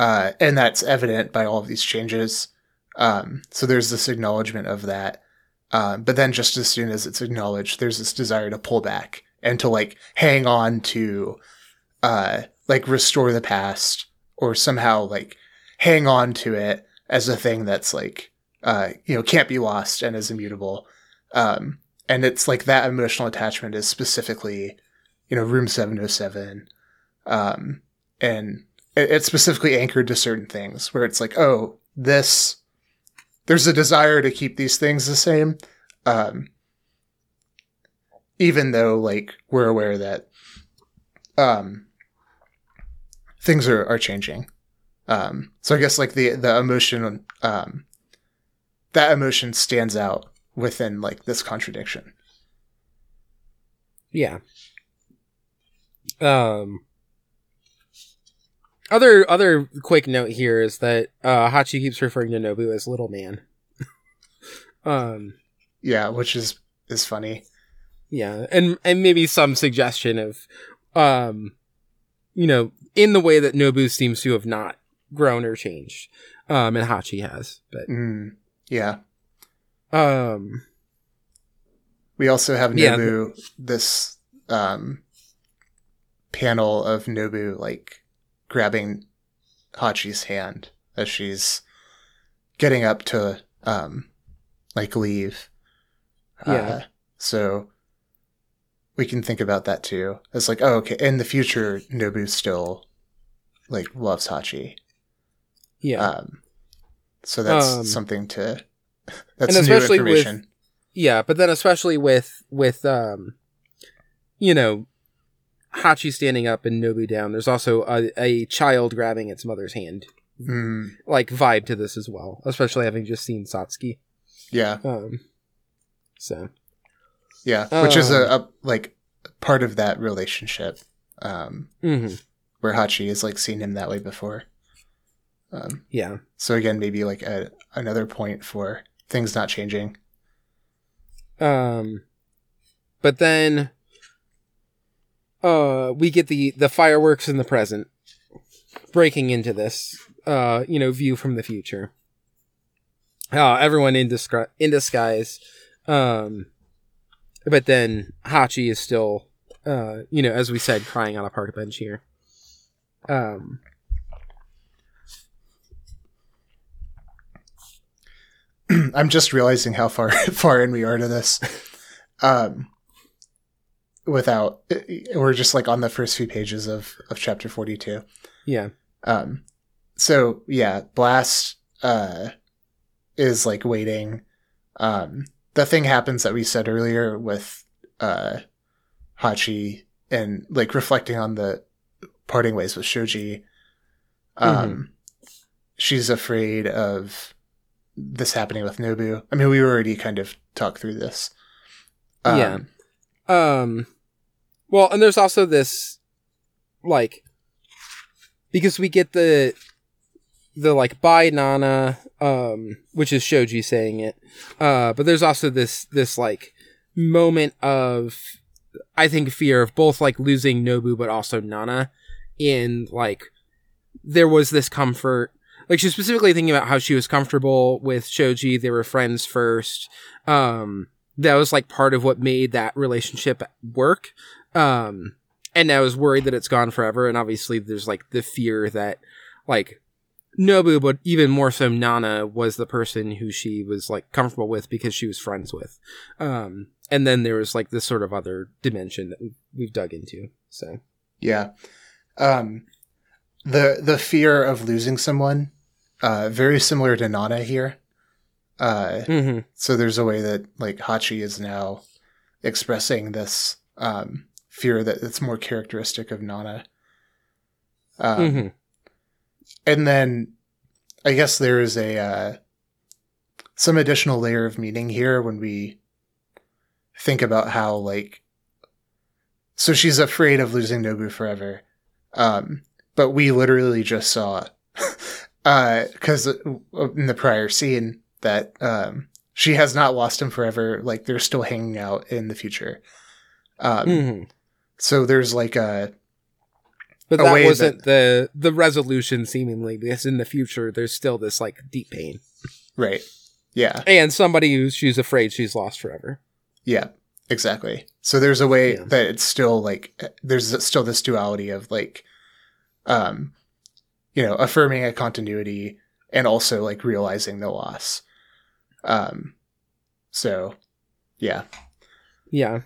uh, and that's evident by all of these changes. Um, so there's this acknowledgement of that. Um, but then just as soon as it's acknowledged, there's this desire to pull back and to like hang on to, uh, like restore the past or somehow like hang on to it as a thing that's like, uh, you know, can't be lost and is immutable. Um, and it's like that emotional attachment is specifically, you know, room 707. Um, and it's specifically anchored to certain things where it's like, oh, this, there's a desire to keep these things the same. Um, even though like we're aware that, um, things are, are changing. Um, so I guess like the, the emotion, um, that emotion stands out within like this contradiction. Yeah. Um, other other quick note here is that uh, Hachi keeps referring to Nobu as little man. um, yeah, which is is funny. Yeah, and and maybe some suggestion of, um, you know, in the way that Nobu seems to have not grown or changed, um, and Hachi has, but mm, yeah. Um, we also have Nobu yeah. this um panel of Nobu like grabbing Hachi's hand as she's getting up to um like leave. Yeah. Uh, so we can think about that too. It's like, oh, okay. In the future, Nobu still like loves Hachi. Yeah. Um, so that's um, something to. That's and especially new information. With, yeah, but then especially with with um, you know, Hachi standing up and Nobu down. There's also a, a child grabbing its mother's hand, mm. like vibe to this as well. Especially having just seen Satsuki. Yeah. Um. So. Yeah, which um, is a, um, a, like part of that relationship, um, mm-hmm. where Hachi has like seen him that way before. Um, yeah. So again, maybe like a, another point for things not changing. Um, but then uh, we get the the fireworks in the present, breaking into this uh, you know, view from the future. Uh, everyone in, disgu- in disguise. Um, but then Hachi is still, uh, you know, as we said, crying on a park bench here. Um, I'm just realizing how far far in we are to this. Um, without we're just like on the first few pages of of chapter 42 yeah. Um so yeah blast uh is like waiting. Um the thing happens that we said earlier with uh hachi and like reflecting on the parting ways with shoji um mm-hmm. she's afraid of this happening with nobu. I mean we already kind of talked through this. Um, yeah um, well, and there's also this, like, because we get the, the like bye Nana, um, which is Shoji saying it, uh, but there's also this this like moment of, I think, fear of both like losing Nobu, but also Nana, in like, there was this comfort like she's specifically thinking about how she was comfortable with Shoji. They were friends first. Um, that was like part of what made that relationship work. Um, and I was worried that it's gone forever. And obviously, there's like the fear that like Nobu, but even more so Nana was the person who she was like comfortable with because she was friends with. Um, and then there was like this sort of other dimension that we've, we've dug into. So yeah, um, the the fear of losing someone, uh, very similar to Nana here. Uh, mm-hmm. So there's a way that like Hachi is now expressing this um, fear that it's more characteristic of Nana. Um, mm-hmm. And then I guess there is a uh, some additional layer of meaning here when we think about how like so she's afraid of losing Nobu forever. Um, but we literally just saw uh cuz in the prior scene that um, she has not lost him forever. Like they're still hanging out in the future. Um, mm-hmm. So there's like a. But that wasn't that, the the resolution, seemingly, because in the future there's still this like deep pain. Right. Yeah. And somebody who's she's afraid she's lost forever. Yeah. Exactly. So there's a way yeah. that it's still like there's still this duality of like, um, you know, affirming a continuity and also like realizing the loss. Um, so yeah, yeah.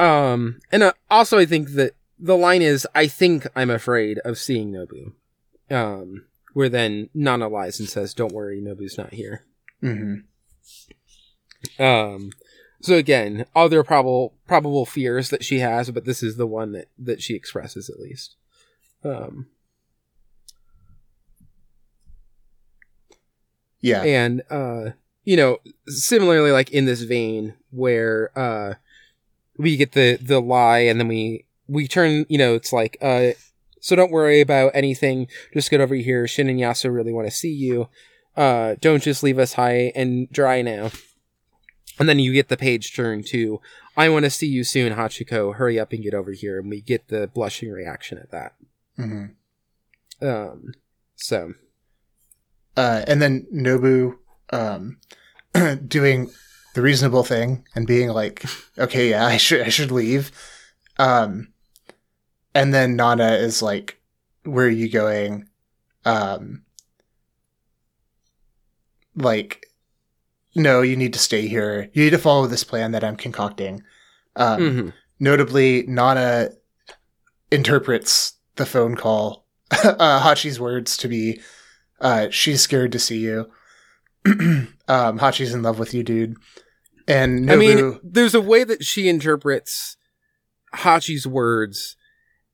Um, and uh, also I think that the line is, "I think I'm afraid of seeing Nobu." Um, where then Nana lies and says, "Don't worry, Nobu's not here." Mm-hmm. Um, so again, other probable probable fears that she has, but this is the one that that she expresses at least. Um, yeah, and uh, you know, similarly, like in this vein where uh, we get the the lie, and then we we turn, you know, it's like uh, So don't worry about anything. Just get over here. Shin and Yasu really want to see you. Uh, don't just leave us high and dry now. And then you get the page turn to, I want to see you soon, Hachiko. Hurry up and get over here. And we get the blushing reaction at that. Mm-hmm. Um, so. Uh, and then Nobu, um, doing the reasonable thing and being like, okay, yeah, I should, I should leave. Um, and then Nana is like, where are you going? Um, like, no, you need to stay here. You need to follow this plan that I'm concocting. Um, mm-hmm. Notably, Nana interprets the phone call, uh, Hachi's words to be, uh, she's scared to see you. um, Hachi's in love with you, dude. And Nobu, I mean, there's a way that she interprets Hachi's words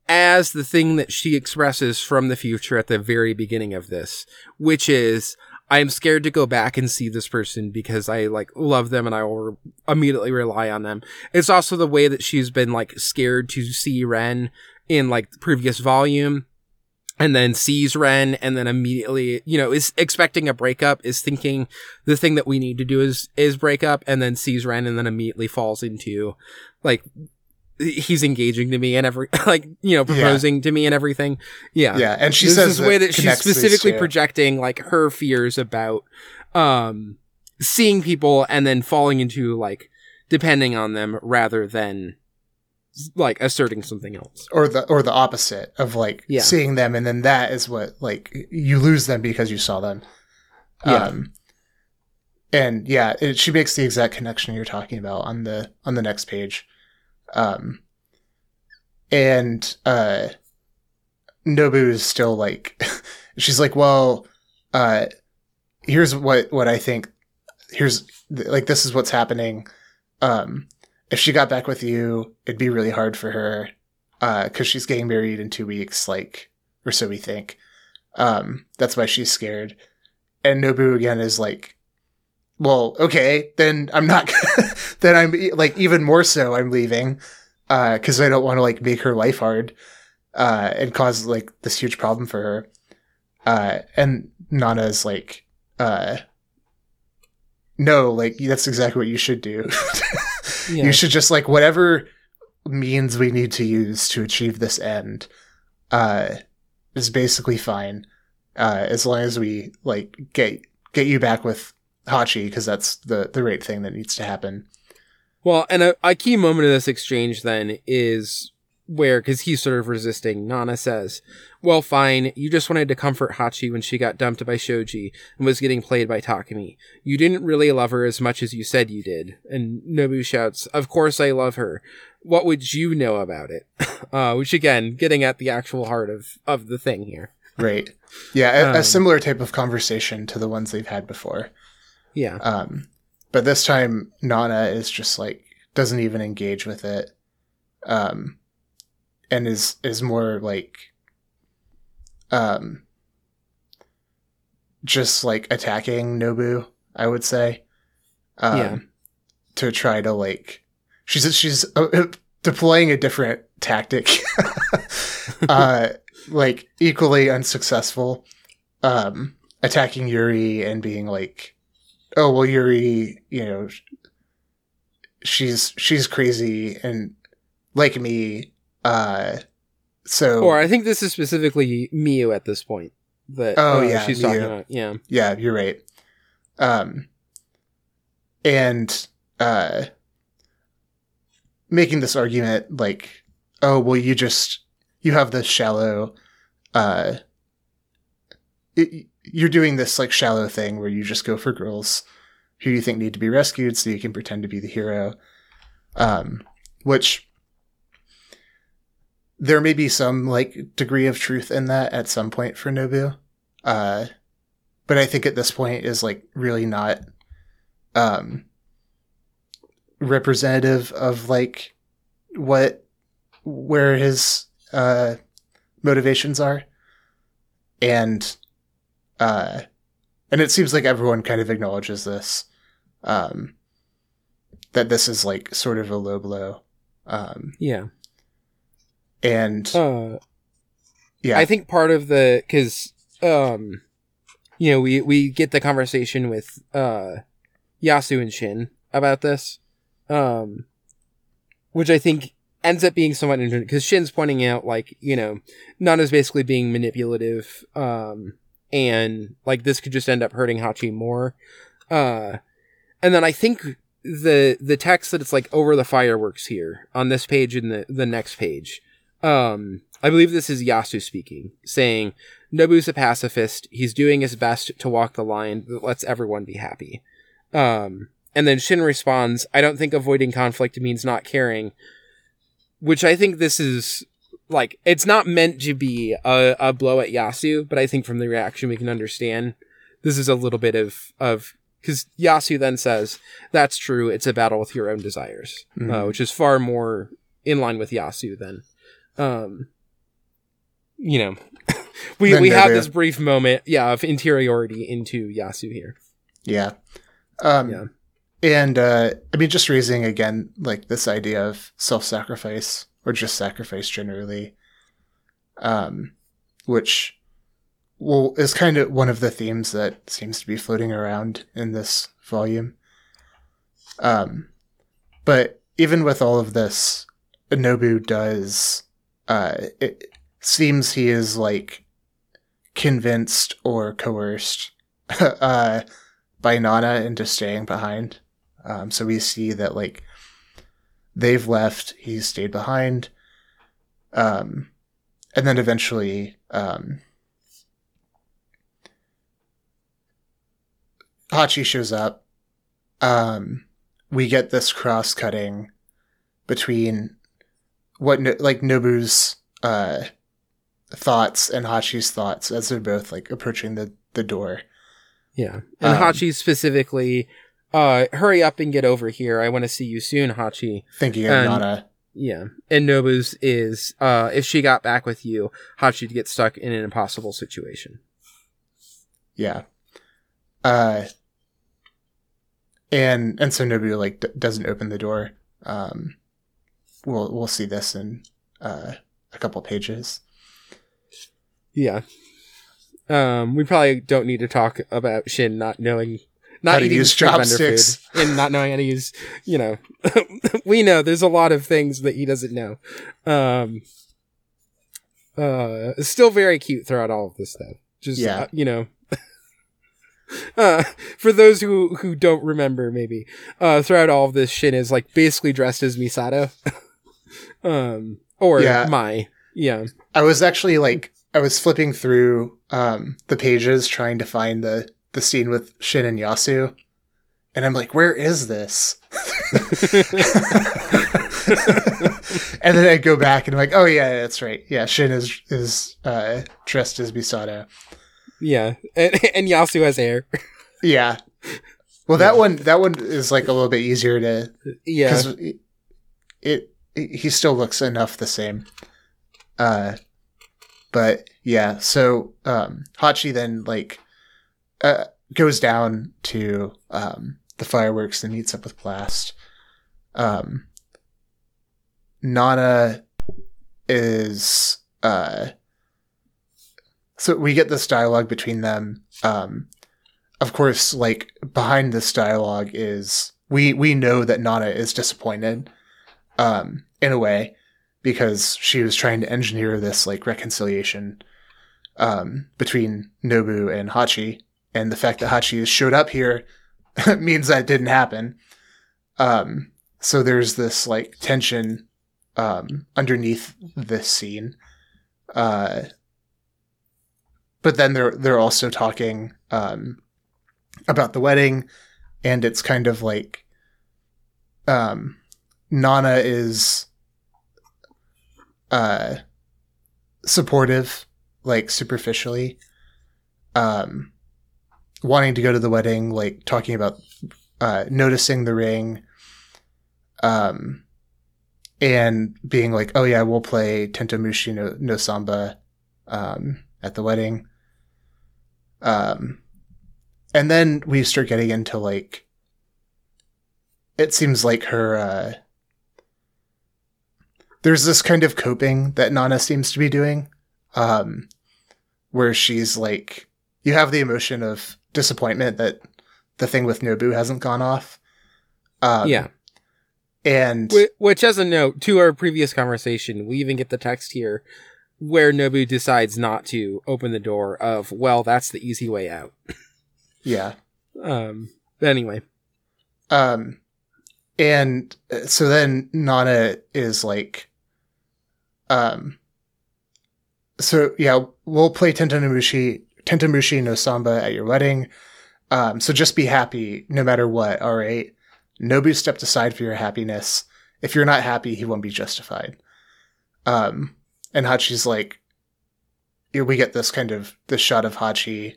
as the thing that she expresses from the future at the very beginning of this, which is, I am scared to go back and see this person because I like love them and I will immediately rely on them. It's also the way that she's been like scared to see Ren in like the previous volume and then sees Ren and then immediately, you know, is expecting a breakup, is thinking the thing that we need to do is, is break up and then sees Ren and then immediately falls into like he's engaging to me and every like you know proposing yeah. to me and everything. Yeah. Yeah and she There's says this way that she's specifically projecting like her fears about um seeing people and then falling into like depending on them rather than like asserting something else or the or the opposite of like yeah. seeing them and then that is what like you lose them because you saw them yeah. um and yeah it, she makes the exact connection you're talking about on the on the next page um, and uh, Nobu is still like, she's like, well, uh, here's what what I think. Here's like this is what's happening. Um, if she got back with you, it'd be really hard for her because uh, she's getting married in two weeks, like or so we think. Um, that's why she's scared. And Nobu again is like, well, okay, then I'm not, then I'm like even more so I'm leaving, uh, cause I don't want to like make her life hard, uh, and cause like this huge problem for her. Uh, and Nana's like, uh, no, like that's exactly what you should do. yeah. You should just like whatever means we need to use to achieve this end, uh, is basically fine. Uh, as long as we like get get you back with Hachi because that's the the right thing that needs to happen. Well, and a, a key moment of this exchange then is where, because he's sort of resisting, Nana says, Well, fine, you just wanted to comfort Hachi when she got dumped by Shoji and was getting played by Takumi. You didn't really love her as much as you said you did. And Nobu shouts, Of course I love her. What would you know about it? uh, which again, getting at the actual heart of, of the thing here. Right. Yeah, a, um, a similar type of conversation to the ones they've had before. Yeah. Um, but this time Nana is just like doesn't even engage with it, um, and is is more like, um, just like attacking Nobu. I would say, um, yeah. to try to like, she's she's uh, deploying a different tactic, uh, like equally unsuccessful, um, attacking Yuri and being like oh well yuri you know she's she's crazy and like me uh so or i think this is specifically miu at this point that oh uh, yeah she's miu. talking about yeah yeah you're right um and uh making this argument like oh well you just you have this shallow uh it, you're doing this like shallow thing where you just go for girls who you think need to be rescued so you can pretend to be the hero. Um, which there may be some like degree of truth in that at some point for Nobu. Uh, but I think at this point is like really not um, representative of like what where his uh, motivations are. And uh, and it seems like everyone kind of acknowledges this um that this is like sort of a low blow um yeah and uh yeah. I think part of the because um, you know, we we get the conversation with uh, Yasu and Shin about this, um, which I think ends up being somewhat interesting because Shin's pointing out like you know, Nana's basically being manipulative, um, and like this could just end up hurting Hachi more, uh, and then I think the the text that it's like over the fireworks here on this page and the the next page um I believe this is Yasu speaking, saying, Nobu's a pacifist. He's doing his best to walk the line that lets everyone be happy. Um, and then Shin responds, I don't think avoiding conflict means not caring, which I think this is like, it's not meant to be a, a blow at Yasu, but I think from the reaction we can understand this is a little bit of, of, because Yasu then says, that's true. It's a battle with your own desires, mm-hmm. uh, which is far more in line with Yasu than, um, you know, we we have this brief moment, yeah, of interiority into Yasu here. Yeah, um, yeah, and uh, I mean, just raising again like this idea of self-sacrifice or just sacrifice generally, um, which well is kind of one of the themes that seems to be floating around in this volume. Um, but even with all of this, Nobu does uh, it, seems he is like convinced or coerced uh, by Nana into staying behind. Um, so we see that like they've left, he's stayed behind. Um, and then eventually, um, Hachi shows up. Um, we get this cross cutting between what like Nobu's uh, thoughts and Hachi's thoughts as they're both like approaching the the door. Yeah, and um, Hachi specifically, uh, hurry up and get over here. I want to see you soon, Hachi. Thinking of Nana. Yeah, and Nobu's is uh, if she got back with you, Hachi'd get stuck in an impossible situation. Yeah. Uh, and and so Nobu like d- doesn't open the door. Um, we'll we'll see this in uh, a couple pages. Yeah. Um, we probably don't need to talk about Shin not knowing not how to use chopsticks and not knowing how to use. You know, we know there's a lot of things that he doesn't know. Um, uh, still very cute throughout all of this stuff. Just yeah, uh, you know. Uh, for those who who don't remember, maybe uh, throughout all of this, Shin is like basically dressed as Misato, um, or yeah. Mai. Yeah, I was actually like I was flipping through um, the pages trying to find the the scene with Shin and Yasu, and I'm like, where is this? and then I go back and I'm like, oh yeah, that's right. Yeah, Shin is is uh, dressed as Misato. Yeah, and, and Yasu has hair. yeah. Well, that yeah. one that one is like a little bit easier to yeah. It he still looks enough the same. Uh, but yeah, so um, Hachi then like uh, goes down to um, the fireworks and meets up with Blast. Um, Nana is uh, so we get this dialogue between them. Um, of course, like behind this dialogue is we we know that Nana is disappointed um, in a way because she was trying to engineer this like reconciliation um, between Nobu and Hachi, and the fact that Hachi showed up here means that didn't happen. Um, so there's this like tension um, underneath this scene. Uh, but then they're they're also talking um, about the wedding, and it's kind of like um, Nana is uh, supportive, like superficially, um, wanting to go to the wedding, like talking about uh, noticing the ring, um, and being like, "Oh yeah, we'll play Tentomushi no, no Samba um, at the wedding." Um, and then we start getting into like, it seems like her. Uh, there's this kind of coping that Nana seems to be doing. um, where she's like, you have the emotion of disappointment that the thing with Nobu hasn't gone off. Um, yeah. And which, as a note to our previous conversation, we even get the text here where Nobu decides not to open the door of, well, that's the easy way out. yeah. Um, anyway. Um, and uh, so then Nana is like, um, so yeah, we'll play Tentomushi, Tentomushi no Samba at your wedding. Um, so just be happy no matter what. All right. Nobu stepped aside for your happiness. If you're not happy, he won't be justified. Um, and Hachi's like, we get this kind of this shot of Hachi,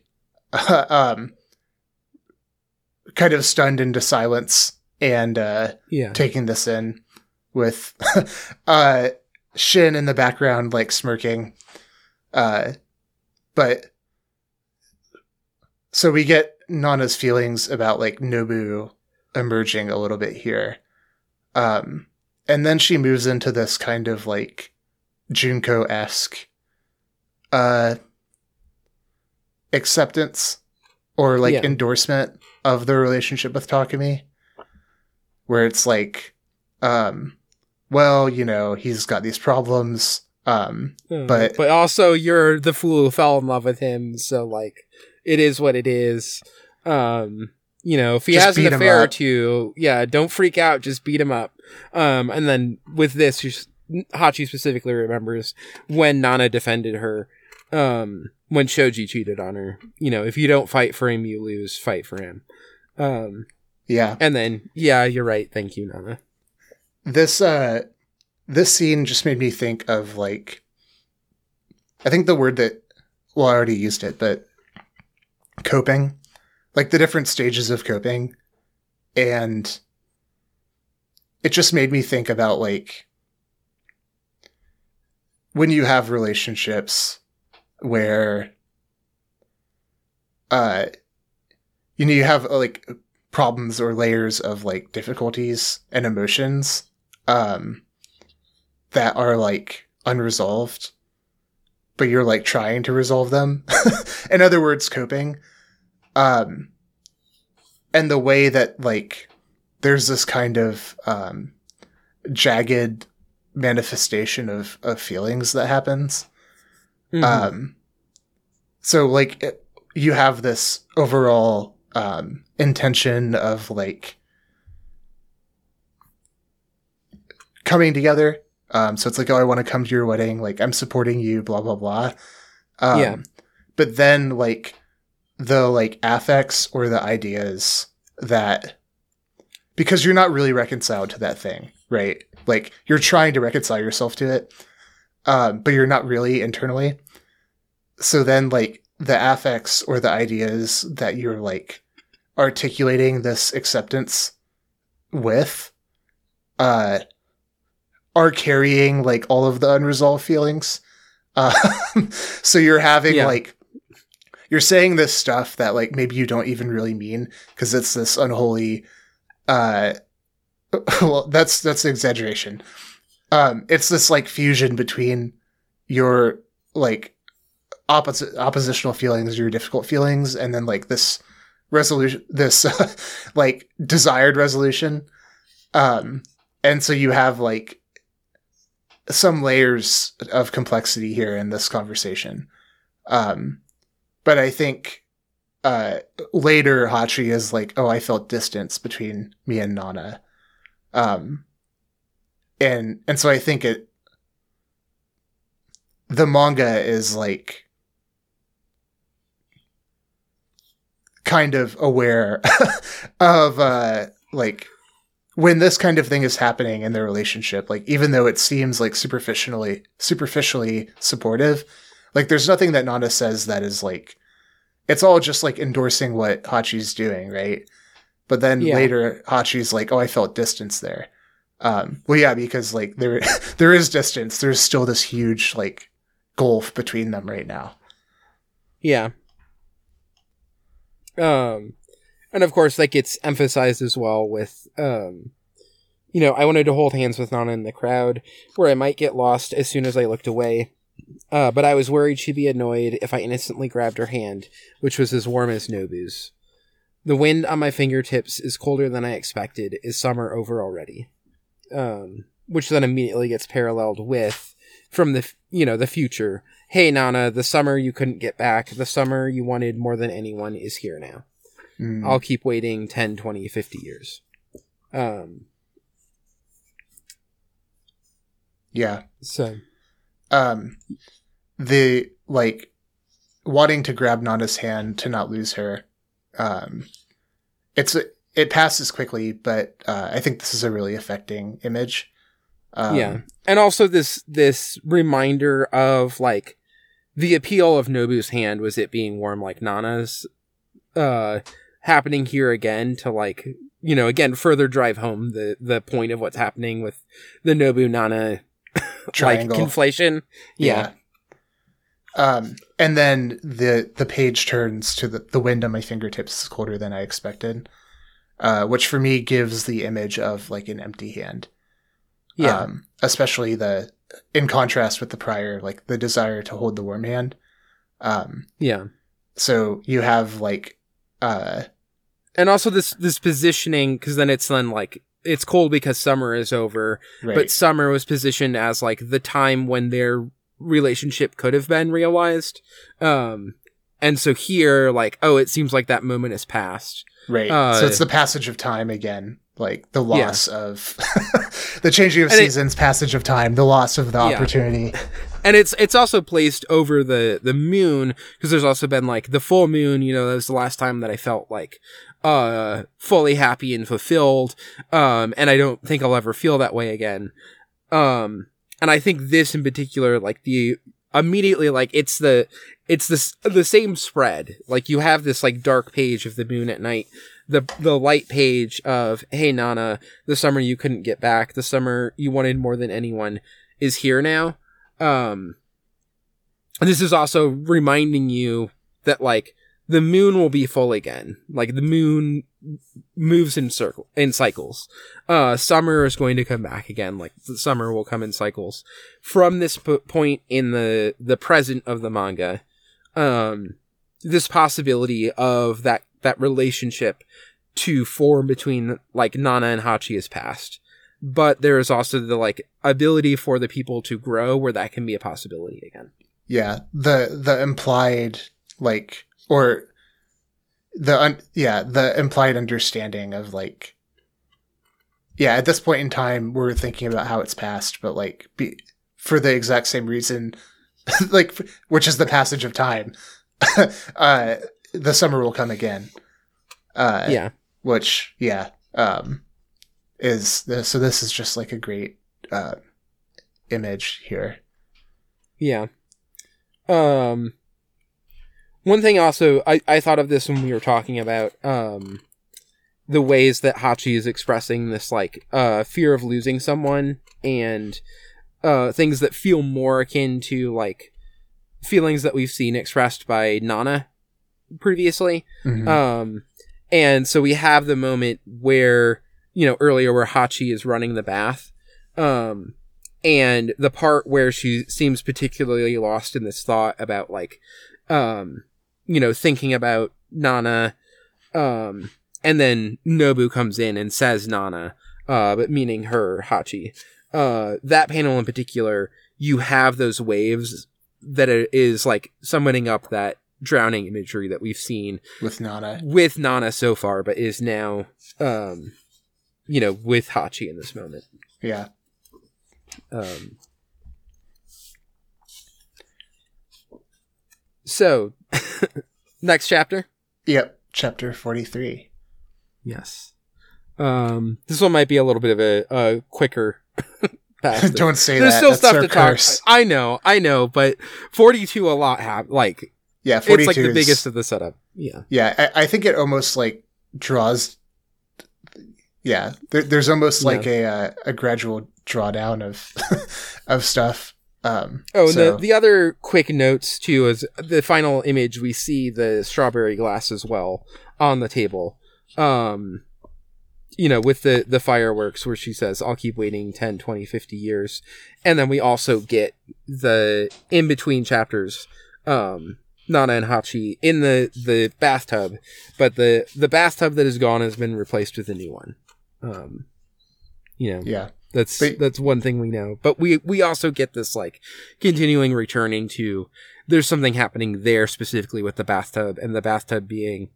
um, kind of stunned into silence and uh, yeah. taking this in with uh, Shin in the background, like smirking. Uh, but so we get Nana's feelings about like Nobu emerging a little bit here. Um, and then she moves into this kind of like Junko esque uh, acceptance or like yeah. endorsement of the relationship with Takumi, where it's like, um, well, you know, he's got these problems, um, but but also you're the fool who fell in love with him, so like, it is what it is. Um, you know, if he has an affair or two, yeah, don't freak out, just beat him up. Um, and then with this, Hachi specifically remembers when Nana defended her, um, when Shoji cheated on her. You know, if you don't fight for him, you lose. Fight for him. Um, yeah. And then, yeah, you're right. Thank you, Nana. This, uh, this scene just made me think of like, I think the word that, well, I already used it, but coping like the different stages of coping. And it just made me think about like when you have relationships where uh you know you have like problems or layers of like difficulties and emotions um that are like unresolved but you're like trying to resolve them in other words coping um, and the way that like there's this kind of um, jagged manifestation of of feelings that happens. Mm-hmm. Um, so like it, you have this overall um, intention of like coming together. Um, so it's like, oh, I want to come to your wedding. Like, I'm supporting you. Blah blah blah. Um, yeah. But then, like, the like affects or the ideas that because you're not really reconciled to that thing, right? Like you're trying to reconcile yourself to it, um, but you're not really internally. So then, like the affects or the ideas that you're like articulating this acceptance with, uh, are carrying like all of the unresolved feelings. Uh, so you're having yeah. like you're saying this stuff that like maybe you don't even really mean because it's this unholy uh well that's that's an exaggeration um it's this like fusion between your like opposite oppositional feelings your difficult feelings and then like this resolution this uh, like desired resolution um and so you have like some layers of complexity here in this conversation um but I think uh, later Hachi is like, oh, I felt distance between me and Nana. Um, and and so I think it the manga is like kind of aware of uh like when this kind of thing is happening in their relationship like even though it seems like superficially superficially supportive like there's nothing that Nana says that is like it's all just like endorsing what Hachi's doing, right? But then yeah. later Hachi's like, "Oh, I felt distance there." Um, well, yeah, because like there there is distance. There's still this huge like gulf between them right now. Yeah. Um, and of course, like it's emphasized as well with um, you know, I wanted to hold hands with Nana in the crowd, where I might get lost as soon as I looked away Uh, but I was worried she'd be annoyed if I innocently grabbed her hand, which was as warm as Nobu's. The wind on my fingertips is colder than I expected. Is summer over already? Um, which then immediately gets paralleled with from the you know the future. Hey Nana, the summer you couldn't get back, the summer you wanted more than anyone is here now. Mm. I'll keep waiting 10, 20, 50 years. Um, yeah. So, um, the like wanting to grab Nana's hand to not lose her. Um, it's it passes quickly, but uh, I think this is a really affecting image. Um, yeah, and also this this reminder of like the appeal of Nobu's hand was it being warm like Nana's, uh, happening here again to like you know again further drive home the the point of what's happening with the Nobu Nana like conflation. Yeah. yeah. Um, and then the the page turns to the the wind on my fingertips is colder than I expected, uh, which for me gives the image of like an empty hand. Yeah, um, especially the in contrast with the prior, like the desire to hold the warm hand. Um, yeah. So you have like, uh, and also this this positioning because then it's then like it's cold because summer is over, right. but summer was positioned as like the time when their relationship could have been realized. Um, and so here, like, oh, it seems like that moment has passed. Right. Uh, so it's the passage of time again, like the loss yeah. of the changing of and seasons, it, passage of time, the loss of the yeah. opportunity. And it's it's also placed over the the moon because there's also been like the full moon. You know, that was the last time that I felt like uh fully happy and fulfilled. Um, and I don't think I'll ever feel that way again. Um, and I think this in particular, like the immediately like it's the it's the the same spread. Like you have this like dark page of the moon at night, the the light page of hey Nana, the summer you couldn't get back, the summer you wanted more than anyone is here now. Um, this is also reminding you that like the moon will be full again. Like the moon moves in circle in cycles. Uh, summer is going to come back again. Like the summer will come in cycles. From this p- point in the the present of the manga, um, this possibility of that that relationship to form between like Nana and Hachi is past. But there is also the like ability for the people to grow where that can be a possibility again. Yeah, the the implied like or the un- yeah the implied understanding of like yeah at this point in time we're thinking about how it's passed but like be, for the exact same reason like which is the passage of time uh the summer will come again uh yeah which yeah um is the, so this is just like a great uh image here yeah um one thing also, I, I thought of this when we were talking about um, the ways that Hachi is expressing this like uh, fear of losing someone and uh, things that feel more akin to like feelings that we've seen expressed by Nana previously. Mm-hmm. Um, and so we have the moment where you know earlier where Hachi is running the bath. Um, and the part where she seems particularly lost in this thought about like um you know, thinking about Nana, um, and then Nobu comes in and says Nana, uh, but meaning her, Hachi. Uh, that panel in particular, you have those waves that is like summoning up that drowning imagery that we've seen with Nana, with Nana so far, but is now, um, you know, with Hachi in this moment. Yeah. Um, So, next chapter. Yep, chapter forty-three. Yes. Um, this one might be a little bit of a, a quicker. Don't say There's that. There's still That's stuff to curse. talk. I know, I know, but forty-two a lot have like. Yeah, 42 it's like the biggest of the setup. Yeah. Yeah, I, I think it almost like draws. Yeah, there, there's almost like yeah. a uh, a gradual drawdown of of stuff um, oh, so. the the other quick notes too is the final image we see the strawberry glass as well on the table. Um, you know, with the the fireworks where she says, "I'll keep waiting 10, 20, 50 years," and then we also get the in between chapters, um, Nana and Hachi in the the bathtub, but the the bathtub that is gone has been replaced with a new one. Um, you know, yeah, that's but, that's one thing we know. But we we also get this like continuing returning to there's something happening there specifically with the bathtub and the bathtub being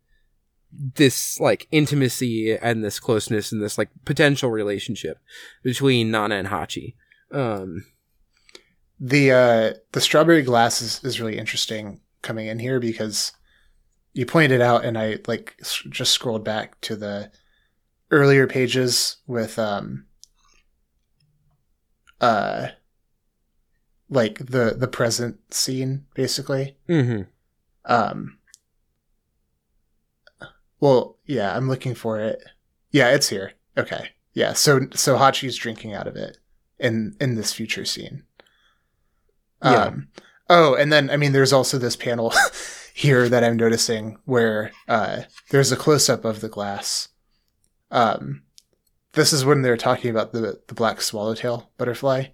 this like intimacy and this closeness and this like potential relationship between Nana and Hachi. Um, the uh, the strawberry glass is, is really interesting coming in here because you pointed out, and I like just scrolled back to the earlier pages with um uh like the the present scene basically. Mm-hmm. Um well, yeah, I'm looking for it. Yeah, it's here. Okay. Yeah, so so Hachi's drinking out of it in in this future scene. Yeah. Um, oh, and then I mean, there's also this panel here that I'm noticing where uh, there's a close up of the glass. Um, this is when they're talking about the the black swallowtail butterfly.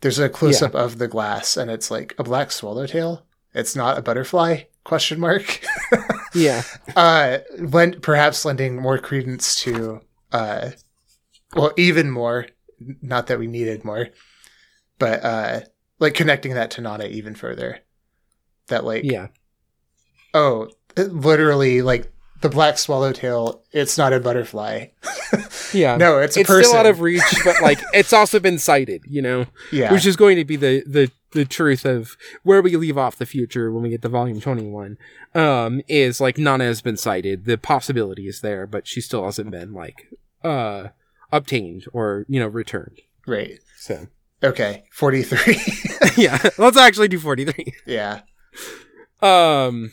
There's a close up yeah. of the glass, and it's like a black swallowtail. It's not a butterfly? Question mark. yeah. Uh, lend, perhaps lending more credence to, uh, well, even more. Not that we needed more, but uh, like connecting that to Nana even further. That like, yeah. Oh, literally, like the black swallowtail. It's not a butterfly. yeah. No, it's a it's person. still out of reach, but like it's also been sighted. You know. Yeah. Which is going to be the the the truth of where we leave off the future when we get to volume 21 um is like nana has been sighted the possibility is there but she still hasn't been like uh obtained or you know returned right so okay 43 yeah let's actually do 43 yeah um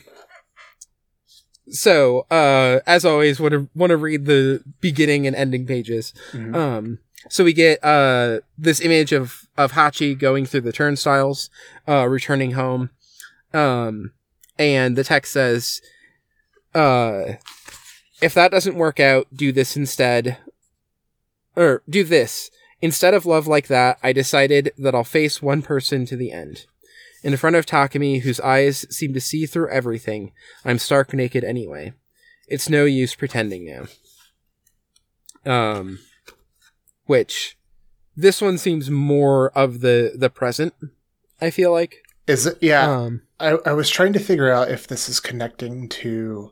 so uh as always want to want to read the beginning and ending pages mm-hmm. um so we get uh this image of of Hachi going through the turnstiles, uh returning home. Um and the text says uh if that doesn't work out, do this instead. Or do this. Instead of love like that, I decided that I'll face one person to the end. In front of Takumi, whose eyes seem to see through everything, I'm stark naked anyway. It's no use pretending now. Um which this one seems more of the the present. I feel like is it? Yeah, um, I I was trying to figure out if this is connecting to,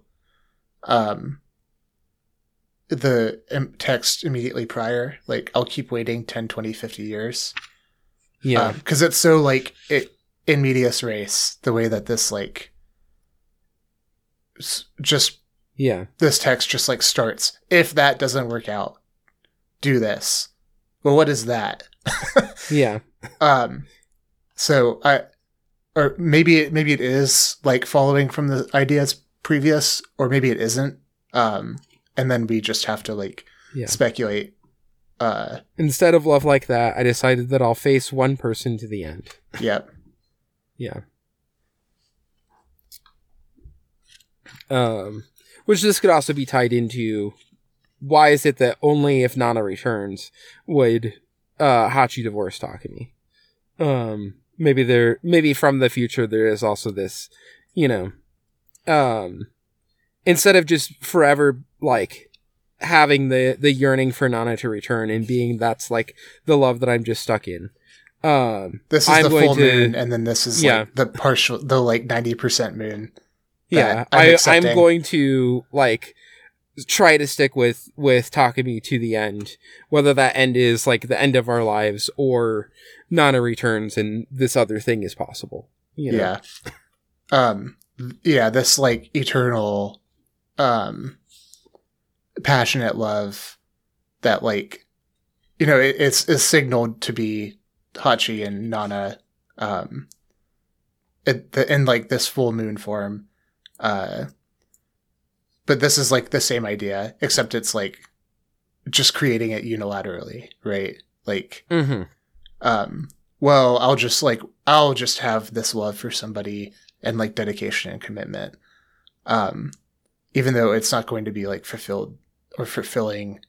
um, the text immediately prior. Like, I'll keep waiting 10, 20, 50 years. Yeah, because um, it's so like it in medias res the way that this like just yeah this text just like starts if that doesn't work out do this. Well, what is that? yeah. Um. So I, or maybe it maybe it is like following from the ideas previous, or maybe it isn't. Um. And then we just have to like yeah. speculate. Uh. Instead of love like that, I decided that I'll face one person to the end. Yep. Yeah. Um. Which this could also be tied into why is it that only if Nana returns would uh, Hachi divorce Takumi? Um, maybe there, maybe from the future there is also this, you know, um, instead of just forever like having the the yearning for Nana to return and being that's like the love that I'm just stuck in. Um, this is I'm the full to, moon, and then this is yeah. like the partial, the like ninety percent moon. Yeah, I'm I, I'm going to like try to stick with with Takumi to the end, whether that end is like the end of our lives or Nana returns and this other thing is possible. You know? Yeah. Um. Yeah. This like eternal, um, passionate love that like, you know, it, it's is signaled to be Hachi and Nana, um, in, in like this full moon form, uh but this is like the same idea, except it's like just creating it unilaterally, right? Like, mm-hmm. um, well, I'll just like I'll just have this love for somebody and like dedication and commitment, um, even though it's not going to be like fulfilled or fulfilling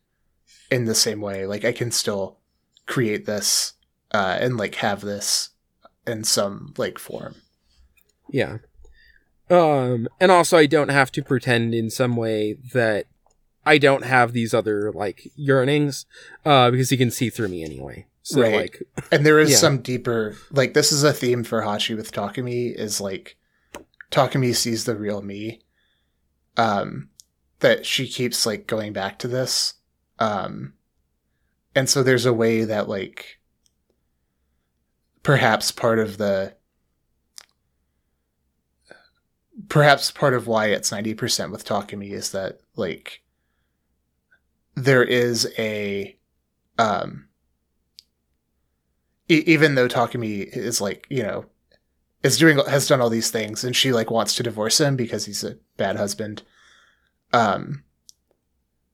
in the same way. Like I can still create this uh, and like have this in some like form. Yeah. Um, and also I don't have to pretend in some way that I don't have these other like yearnings, uh, because he can see through me anyway. So right. like, and there is yeah. some deeper like this is a theme for Hachi with Takumi is like Takumi sees the real me. Um, that she keeps like going back to this. Um, and so there's a way that like perhaps part of the perhaps part of why it's 90% with Takumi is that like there is a um e- even though Takumi is like, you know, is doing has done all these things and she like wants to divorce him because he's a bad husband. Um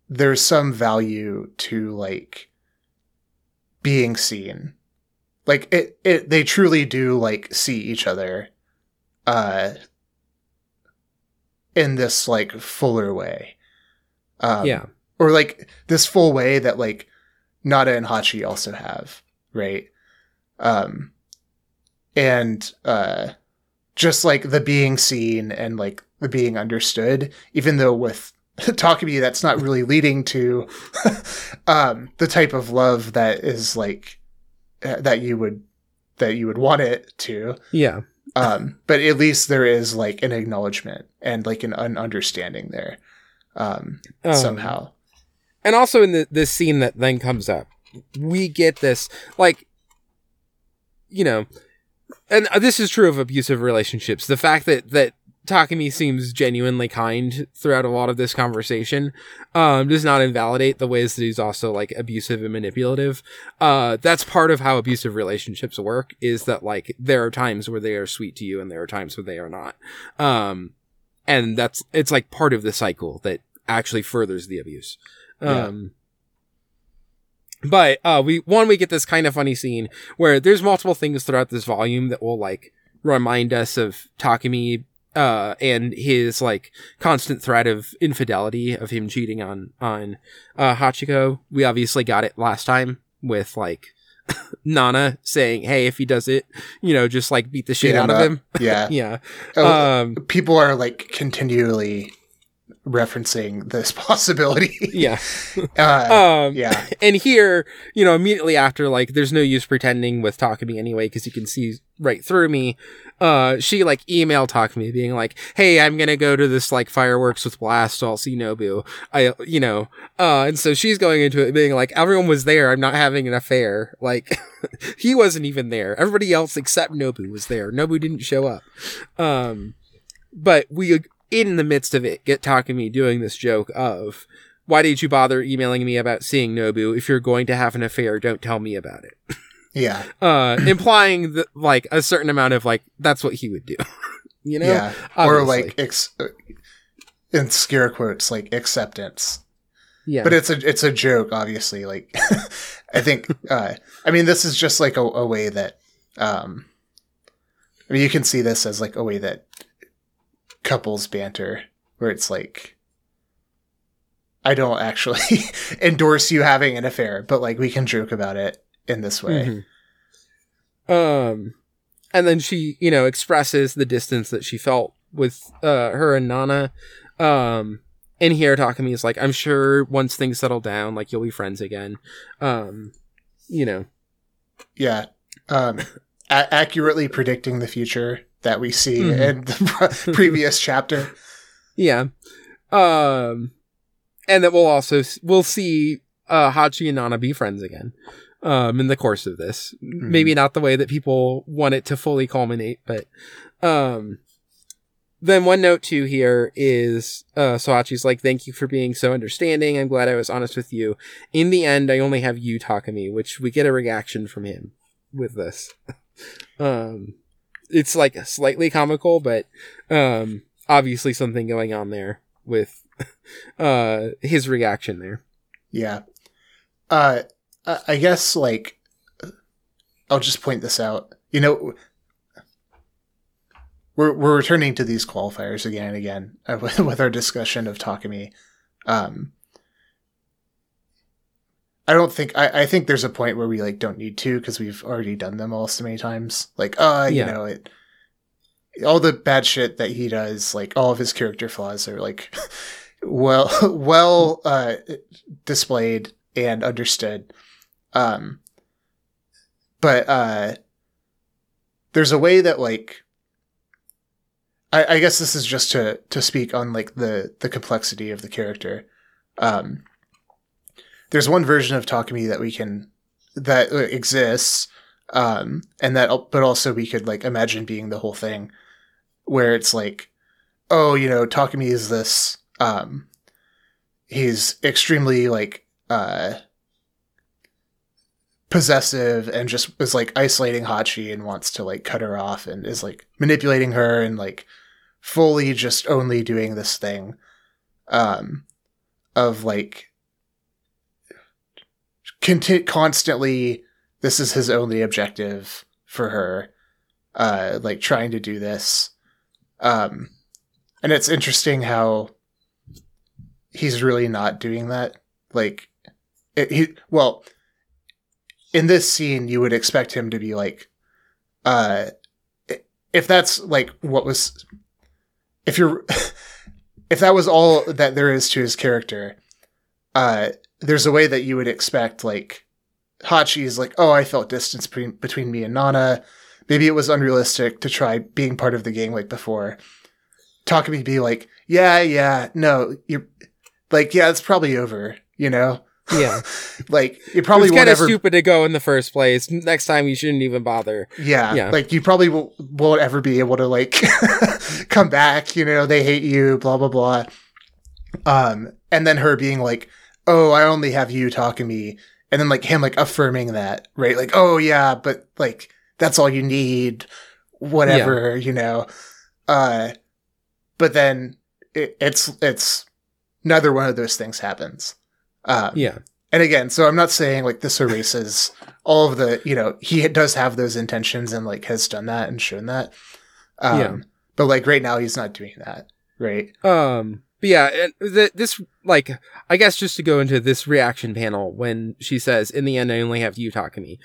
there's some value to like being seen. Like it it they truly do like see each other uh in this like fuller way. Um, yeah. Or like this full way that like Nana and Hachi also have, right? Um, and uh, just like the being seen and like the being understood, even though with Takumi that's not really leading to um, the type of love that is like that you would that you would want it to. Yeah. Um, but at least there is like an acknowledgement and like an, an understanding there um, um, somehow. And also in the this scene that then comes up, we get this like, you know, and this is true of abusive relationships. The fact that that Takumi seems genuinely kind throughout a lot of this conversation. Um, does not invalidate the ways that he's also like abusive and manipulative. Uh, that's part of how abusive relationships work is that like there are times where they are sweet to you and there are times where they are not. Um, and that's, it's like part of the cycle that actually furthers the abuse. Um, yeah. but, uh, we, one, we get this kind of funny scene where there's multiple things throughout this volume that will like remind us of Takumi uh, and his like constant threat of infidelity of him cheating on on uh, Hachiko. We obviously got it last time with like Nana saying, "Hey, if he does it, you know, just like beat the shit beat out of him." Yeah, yeah. Oh, um, people are like continually referencing this possibility. yeah. uh, um, yeah. And here, you know, immediately after, like, there's no use pretending with Takumi anyway, because you can see right through me. Uh, she like emailed Takumi being like, Hey, I'm gonna go to this like fireworks with Blast. So I'll see Nobu. I, you know, uh, and so she's going into it being like, everyone was there. I'm not having an affair. Like, he wasn't even there. Everybody else except Nobu was there. Nobu didn't show up. Um, but we in the midst of it get Takumi doing this joke of, why did you bother emailing me about seeing Nobu? If you're going to have an affair, don't tell me about it. Yeah. Uh, implying that, like, a certain amount of, like, that's what he would do. you know? Yeah. Obviously. Or, like, ex- uh, in scare quotes, like, acceptance. Yeah. But it's a, it's a joke, obviously. Like, I think, uh, I mean, this is just like a, a way that, um, I mean, you can see this as like a way that couples banter where it's like I don't actually endorse you having an affair, but like we can joke about it in this way. Mm-hmm. Um and then she, you know, expresses the distance that she felt with uh her and Nana. Um and here Takumi is like, I'm sure once things settle down, like you'll be friends again. Um, you know. Yeah. Um a- accurately predicting the future that we see mm. in the previous chapter. Yeah. Um, and that we'll also, we'll see, uh, Hachi and Nana be friends again, um, in the course of this. Mm. Maybe not the way that people want it to fully culminate, but, um, then one note too here is uh So Hachi's like, thank you for being so understanding. I'm glad I was honest with you. In the end, I only have you Takumi, which we get a reaction from him with this. um it's like slightly comical, but um, obviously something going on there with uh, his reaction there. Yeah. Uh, I guess like I'll just point this out. You know, we're we're returning to these qualifiers again and again uh, with, with our discussion of Takumi. Um, I don't think I, I think there's a point where we like don't need to because we've already done them all so many times. Like, uh, you yeah. know, it all the bad shit that he does, like all of his character flaws are like well well uh displayed and understood. Um but uh there's a way that like I, I guess this is just to to speak on like the the complexity of the character. Um there's one version of Takumi that we can that exists um and that but also we could like imagine being the whole thing where it's like oh you know Takumi is this um he's extremely like uh possessive and just is like isolating Hachi and wants to like cut her off and is like manipulating her and like fully just only doing this thing um of like conti- constantly this is his only objective for her uh like trying to do this. Um and it's interesting how he's really not doing that. Like it, he well in this scene you would expect him to be like uh if that's like what was if you're if that was all that there is to his character uh there's a way that you would expect like Hachi is like, oh, I felt distance between, between me and Nana. Maybe it was unrealistic to try being part of the gang like before. Takumi be like, yeah, yeah, no, you're like, yeah, it's probably over, you know? Yeah. like, you probably kind of stupid to go in the first place. Next time, you shouldn't even bother. Yeah. Yeah. Like, you probably will, won't ever be able to, like, come back, you know, they hate you, blah, blah, blah. Um, and then her being like, oh, I only have you Takumi. And then like him like affirming that, right? Like, oh yeah, but like that's all you need, whatever, yeah. you know. Uh but then it, it's it's neither one of those things happens. Um, yeah. And again, so I'm not saying like this erases all of the, you know, he does have those intentions and like has done that and shown that. Um, yeah. But like right now, he's not doing that, right? Um, but yeah, th- this like I guess just to go into this reaction panel when she says, "In the end, I only have you Takumi."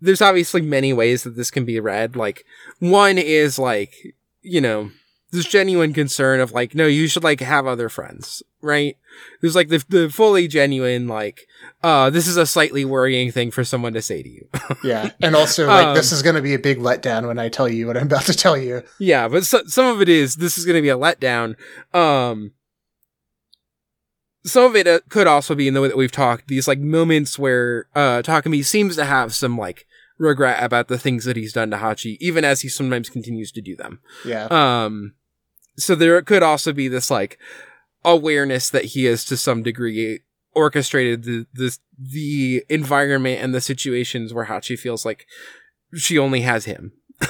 There's obviously many ways that this can be read. Like one is like you know this genuine concern of like, no, you should like have other friends, right? There's like the the fully genuine like, uh, this is a slightly worrying thing for someone to say to you. yeah, and also like um, this is going to be a big letdown when I tell you what I'm about to tell you. Yeah, but so, some of it is this is going to be a letdown. Um, some of it uh, could also be in the way that we've talked these like moments where uh Takumi seems to have some like regret about the things that he's done to Hachi, even as he sometimes continues to do them. Yeah. Um, so there could also be this like awareness that he is to some degree orchestrated the, the, the environment and the situations where Hachi feels like she only has him.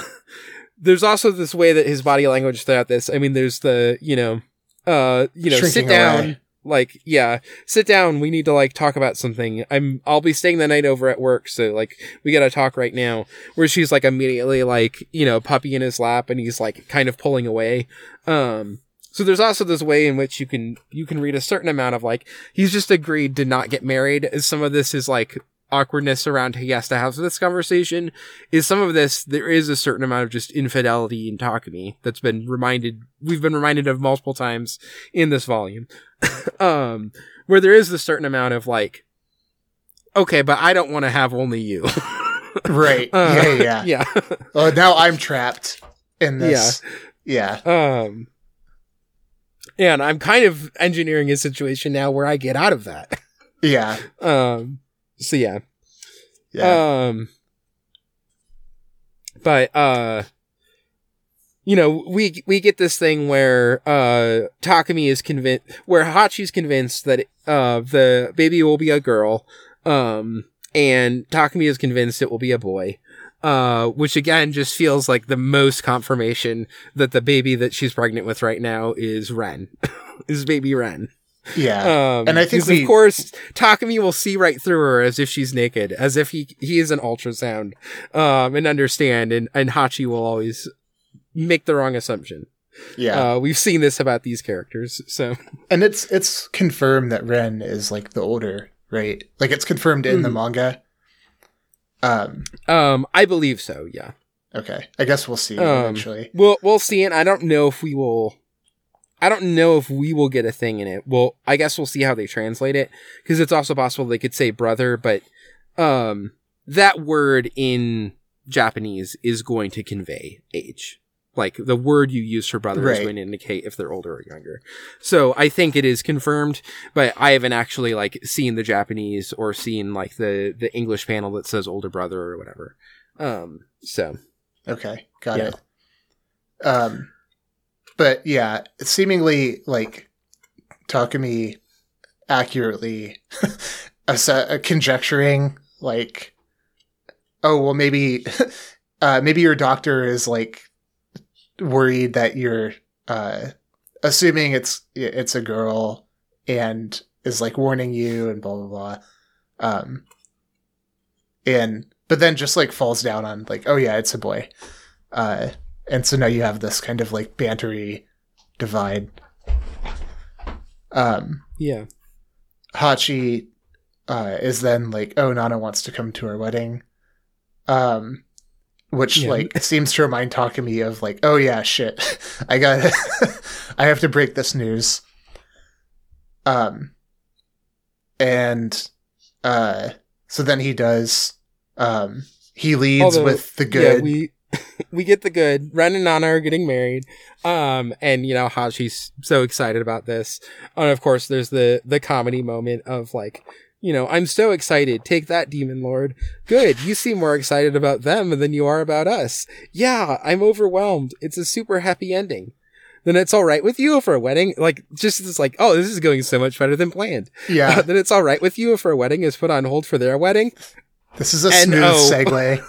there's also this way that his body language throughout this. I mean, there's the, you know, uh, you know, Shrinking sit down. Away like yeah sit down we need to like talk about something i'm i'll be staying the night over at work so like we gotta talk right now where she's like immediately like you know puppy in his lap and he's like kind of pulling away um so there's also this way in which you can you can read a certain amount of like he's just agreed to not get married. Some of this is like awkwardness around he has to have this conversation. Is some of this there is a certain amount of just infidelity in Takumi that's been reminded we've been reminded of multiple times in this volume. Um where there is a certain amount of like okay but I don't want to have only you. Right. Uh, yeah yeah yeah. well now I'm trapped in this. Yeah. Yeah. Um and I'm kind of engineering a situation now where I get out of that yeah um so yeah. Yeah. Um but uh you know, we we get this thing where uh Takumi is convinced where Hachi's convinced that uh the baby will be a girl um and Takumi is convinced it will be a boy. Uh, which again just feels like the most confirmation that the baby that she's pregnant with right now is Ren, is baby Ren. Yeah, um, and I think we... of course Takumi will see right through her as if she's naked, as if he he is an ultrasound, um, and understand, and and Hachi will always make the wrong assumption. Yeah, uh, we've seen this about these characters, so and it's it's confirmed that Ren is like the older right? Like it's confirmed in mm. the hmm. manga. Um, um, I believe so. Yeah. Okay. I guess we'll see um, eventually. We'll we'll see, and I don't know if we will. I don't know if we will get a thing in it. Well, I guess we'll see how they translate it because it's also possible they could say brother, but um, that word in Japanese is going to convey age. Like the word you use for brother right. is going to indicate if they're older or younger. So I think it is confirmed, but I haven't actually like seen the Japanese or seen like the the English panel that says older brother or whatever. Um, so okay, got yeah. it. Um, but yeah, seemingly like Takumi accurately uh, conjecturing like oh well maybe uh maybe your doctor is like worried that you're uh assuming it's it's a girl and is like warning you and blah blah blah. Um and but then just like falls down on like oh yeah it's a boy. Uh and so now you have this kind of like bantery divide. Um yeah. Hachi uh is then like oh nana wants to come to our wedding. Um, which yeah. like seems to remind Takumi of like, oh yeah, shit, I got, I have to break this news. Um, and uh, so then he does. Um, he leads Although, with the good. Yeah, we we get the good. Ren and Nana are getting married. Um, and you know how she's so excited about this. And of course, there's the the comedy moment of like you know, I'm so excited. Take that, Demon Lord. Good. You seem more excited about them than you are about us. Yeah, I'm overwhelmed. It's a super happy ending. Then it's all right with you for a wedding. Like, just it's like, oh, this is going so much better than planned. Yeah. Uh, then it's all right with you for a wedding is put on hold for their wedding. This is a smooth segue.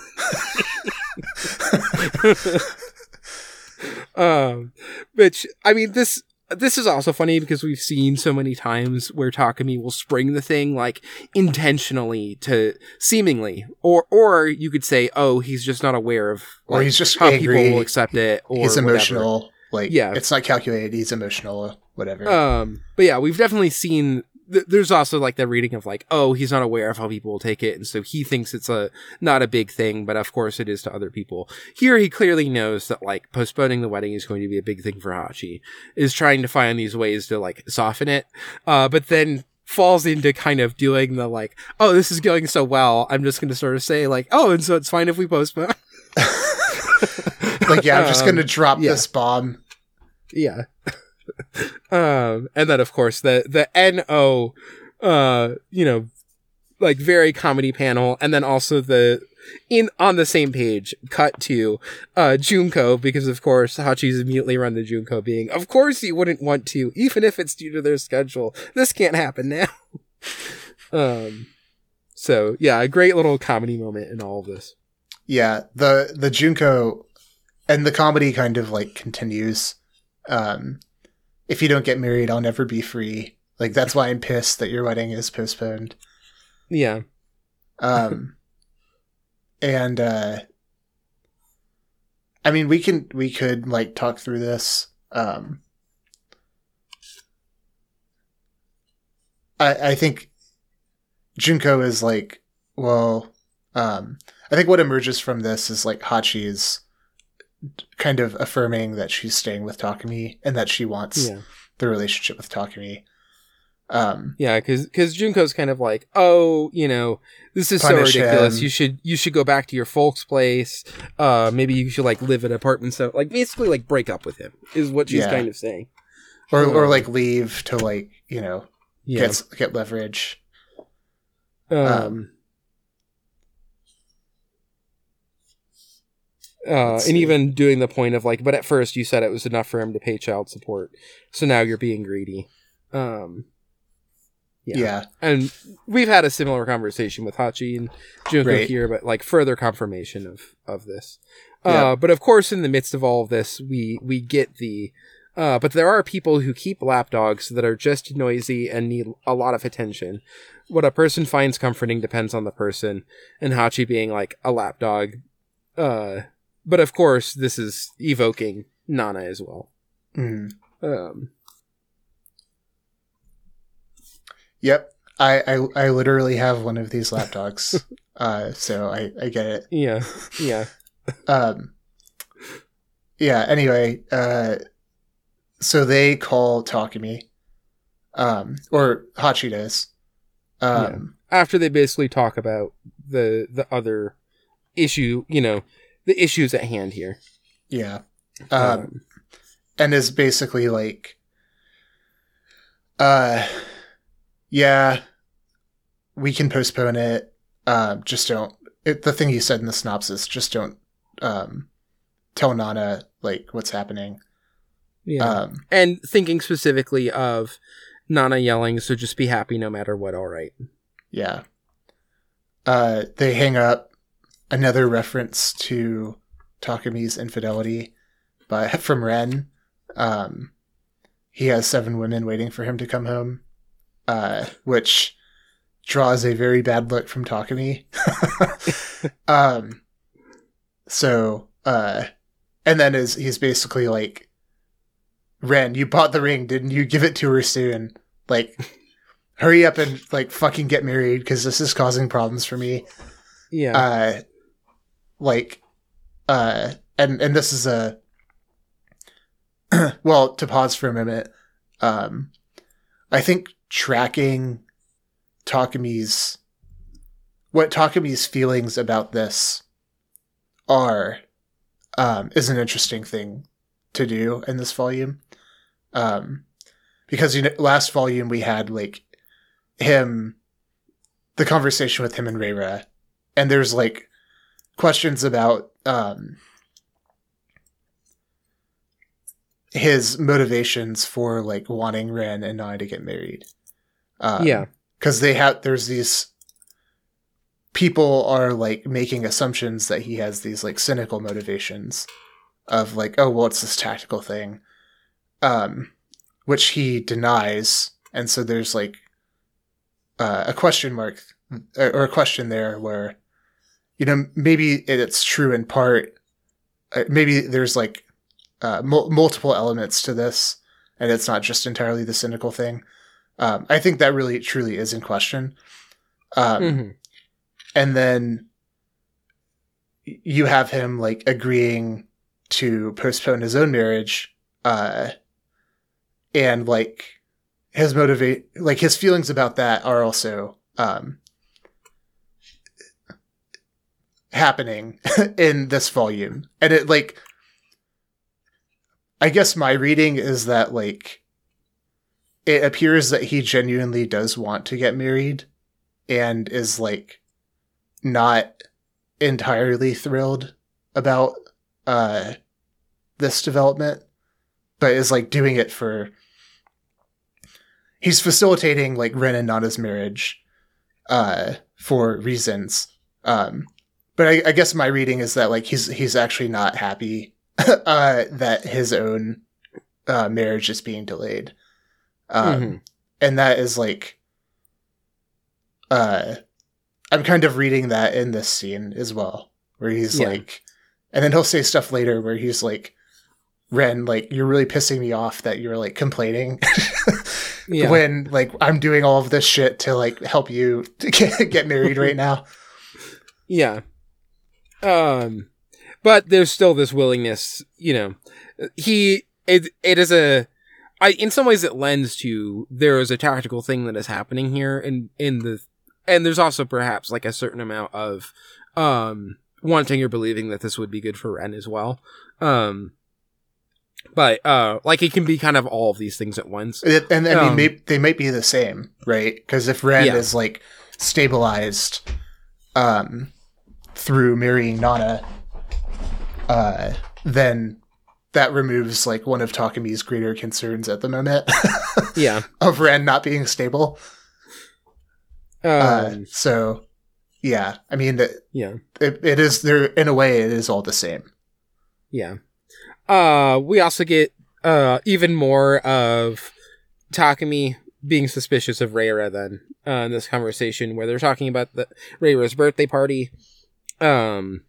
um, which I mean, this this is also funny because we've seen so many times where Takumi will spring the thing like intentionally to seemingly, or or you could say, oh, he's just not aware of, like, or he's just how angry. people will accept it, or he's emotional. Whatever. Like, yeah, it's not calculated. He's emotional, whatever. Um, but yeah, we've definitely seen th- there's also like the reading of like, oh, he's not aware of how people will take it, and so he thinks it's a not a big thing, but of course it is to other people. Here, he clearly knows that like postponing the wedding is going to be a big thing for Hachi, is trying to find these ways to like soften it, uh, but then falls into kind of doing the like, oh, this is going so well, I'm just going to sort of say like, oh, and so it's fine if we postpone. like, yeah, I'm just going to um, drop yeah. this bomb. Yeah. Um, and then of course the the no, uh, you know, like very comedy panel, and then also the in on the same page cut to uh Junko because of course Hachi's immediately run to Junko being of course you wouldn't want to even if it's due to their schedule. This can't happen now. Um so yeah a great little comedy moment in all of this. Yeah the the Junko and the comedy kind of like continues um if you don't get married, I'll never be free. Like that's why I'm pissed that your wedding is postponed. Yeah. Um and uh I mean we can we could like talk through this. Um I I think Junko is like well um I think what emerges from this is like Hachi's kind of affirming that she's staying with Takumi and that she wants yeah. the relationship with Takumi. Um, yeah, because because Junko's kind of like, oh, you know, this is so ridiculous. Him. You should you should go back to your folks' place. Uh, maybe you should like live at apartment. So like basically like break up with him is what she's yeah. kind of saying, or um, or like leave to like you know yeah. get get leverage. Um, um Uh, and even doing the point of like, but at first you said it was enough for him to pay child support, so now you're being greedy. Um, yeah. yeah. and we've had a similar conversation with Hachi and Junko right. here, but like further confirmation of of this. Yeah. Uh, but of course, in the midst of all of this, we we get the. Uh, but there are people who keep lapdogs that are just noisy and need a lot of attention. What a person finds comforting depends on the person, and Hachi being like a lapdog, uh, but of course, this is evoking Nana as well. Mm. Um. Yep. I, I I literally have one of these lapdogs, uh, so I I get it. Yeah, yeah. um, yeah. Anyway, uh, so they call Takumi, um, or Hachi does. Um, yeah. after they basically talk about the the other issue, you know, the issues at hand here. Yeah. Um, um and is basically like, uh, yeah, we can postpone it. Uh, just don't. It, the thing you said in the synopsis, just don't um, tell Nana like what's happening. Yeah. Um, and thinking specifically of Nana yelling, "So just be happy no matter what." All right. Yeah. Uh, they hang up. Another reference to Takumi's infidelity, but from Ren. Um, he has seven women waiting for him to come home, uh, which draws a very bad look from Takumi. um, so, uh, and then is he's basically like, Ren, you bought the ring, didn't you? Give it to her soon. Like, hurry up and like fucking get married because this is causing problems for me. Yeah. Uh, like, uh, and and this is a well, to pause for a minute, um, I think tracking Takumi's what Takumi's feelings about this are um, is an interesting thing to do in this volume. Um, because you know, last volume we had like him, the conversation with him and Reira, and there's like questions about um, his motivations for like wanting Ren and Nai to get married. Um, yeah, because they have there's these people are like making assumptions that he has these like cynical motivations of like oh well it's this tactical thing, um, which he denies, and so there's like uh, a question mark or a question there where you know maybe it's true in part uh, maybe there's like uh, multiple elements to this, and it's not just entirely the cynical thing. Um, I think that really truly is in question. Um, mm-hmm. And then you have him like agreeing to postpone his own marriage, uh, and like his motivate, like his feelings about that are also um, happening in this volume, and it like I guess my reading is that like it appears that he genuinely does want to get married and is like not entirely thrilled about uh this development but is like doing it for he's facilitating like Ren and Nana's marriage uh for reasons um but I, I guess my reading is that like he's he's actually not happy uh, that his own uh, marriage is being delayed. Um, mm-hmm. And that is like, uh, I'm kind of reading that in this scene as well, where he's yeah. like, and then he'll say stuff later where he's like, Ren, like, you're really pissing me off that you're like complaining yeah. when like I'm doing all of this shit to like help you get, get married right now. Yeah. Um, but there's still this willingness, you know. He it it is a I in some ways it lends to there is a tactical thing that is happening here in in the and there's also perhaps like a certain amount of um wanting or believing that this would be good for Ren as well. Um but uh like it can be kind of all of these things at once. It, and I mean um, they might be the same, right? Because if Ren yeah. is like stabilized um through marrying Nana uh, then that removes like one of Takumi's greater concerns at the moment. yeah, of Ren not being stable. Um, uh, so, yeah, I mean, it, yeah, it, it is there in a way. It is all the same. Yeah. Uh, we also get uh even more of Takumi being suspicious of Reira then uh, in this conversation where they're talking about the Reira's birthday party. Um,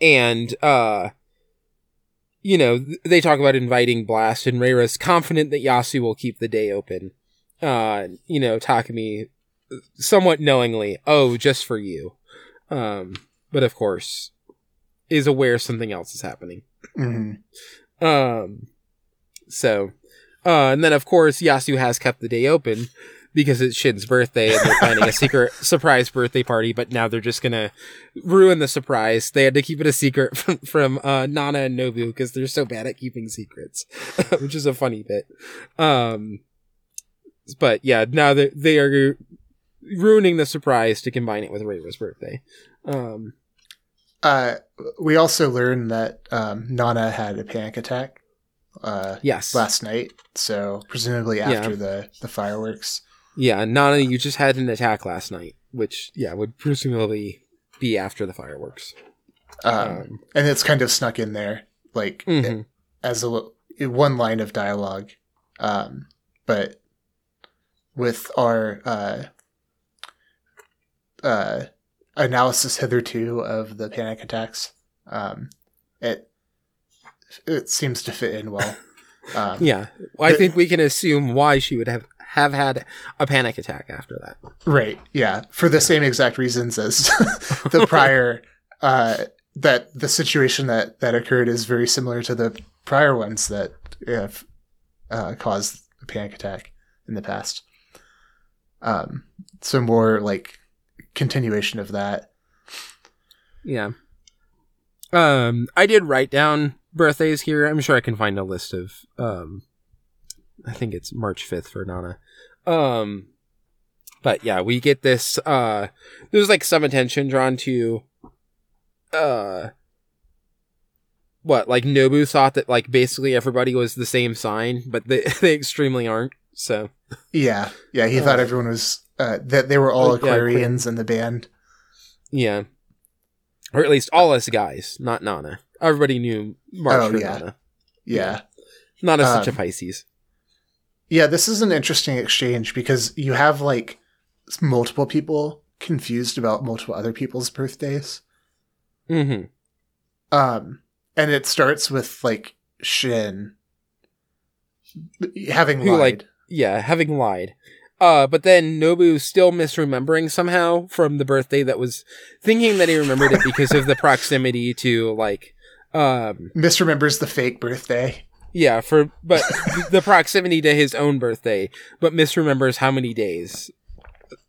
and uh you know they talk about inviting blast and Reira's confident that Yasu will keep the day open uh, you know, Takumi somewhat knowingly, oh, just for you. Um, but of course, is aware something else is happening. Mm-hmm. Um, so, uh, and then of course, Yasu has kept the day open because it's Shin's birthday and they're planning a secret surprise birthday party, but now they're just gonna ruin the surprise. They had to keep it a secret from, from uh, Nana and Nobu because they're so bad at keeping secrets, which is a funny bit. Um, but yeah, now they they are ruining the surprise to combine it with Reira's birthday. Um, uh, we also learned that um, Nana had a panic attack. Uh, yes, last night. So presumably after yeah. the the fireworks. Yeah, Nana, you just had an attack last night, which yeah would presumably be after the fireworks. Um, um, and it's kind of snuck in there, like mm-hmm. as a one line of dialogue. Um, but with our uh, uh, analysis hitherto of the panic attacks, um, it it seems to fit in well. Um, yeah, well, I think we can assume why she would have have had a panic attack after that. Right. Yeah. For the same exact reasons as the prior, uh, that the situation that, that occurred is very similar to the prior ones that have uh, caused a panic attack in the past. Um, so more like continuation of that. Yeah. Um, I did write down birthdays here. I'm sure I can find a list of um I think it's March 5th for Nana. Um, but yeah, we get this, uh, there's like some attention drawn to, uh, what, like Nobu thought that like basically everybody was the same sign, but they, they extremely aren't. So, yeah, yeah, he uh, thought everyone was, uh, that they were all Aquarians yeah, in the band. Yeah. Or at least all us guys, not Nana. Everybody knew March oh, for yeah. Nana. Yeah. Not as um, such a Pisces. Yeah, this is an interesting exchange because you have like multiple people confused about multiple other people's birthdays. Mm-hmm. Um, and it starts with like Shin having Who, lied. Like, yeah, having lied. Uh, but then Nobu still misremembering somehow from the birthday that was thinking that he remembered it because of the proximity to like um misremembers the fake birthday. Yeah, for but the proximity to his own birthday, but misremembers how many days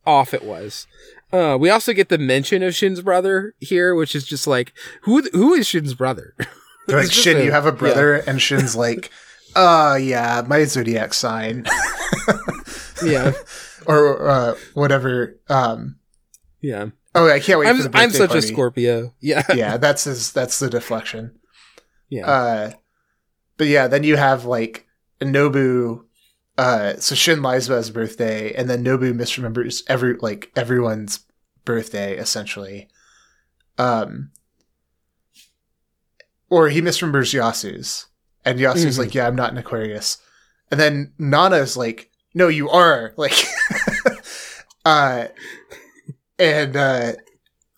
off it was. Uh, we also get the mention of Shin's brother here, which is just like who who is Shin's brother? like Shin, a, you have a brother, yeah. and Shin's like, uh yeah, my zodiac sign. yeah, or uh, whatever. Um, yeah. Oh, I can't wait. I'm, I'm such party. a Scorpio. Yeah, yeah. That's his. That's the deflection. Yeah. Uh, but yeah, then you have like Nobu. Uh, so Shin lies about his birthday, and then Nobu misremembers every like everyone's birthday essentially. Um, or he misremembers Yasu's, and Yasu's mm-hmm. like, "Yeah, I'm not an Aquarius," and then Nana's like, "No, you are." Like, uh, and uh,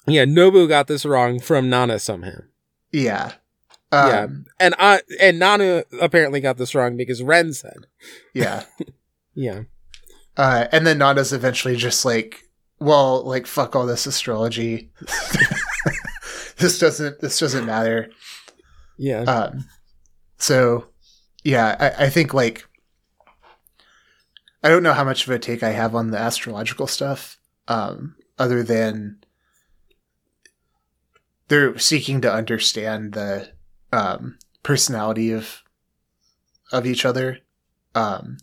yeah, Nobu got this wrong from Nana somehow. Yeah, um, yeah, and I and Nana apparently got this wrong because Ren said. Yeah, yeah. Uh, and then Nana's eventually just like, well, like fuck all this astrology. this doesn't. This doesn't matter. Yeah. Um. So, yeah, I, I think like. I don't know how much of a take I have on the astrological stuff, um, other than they're seeking to understand the um, personality of of each other. Um,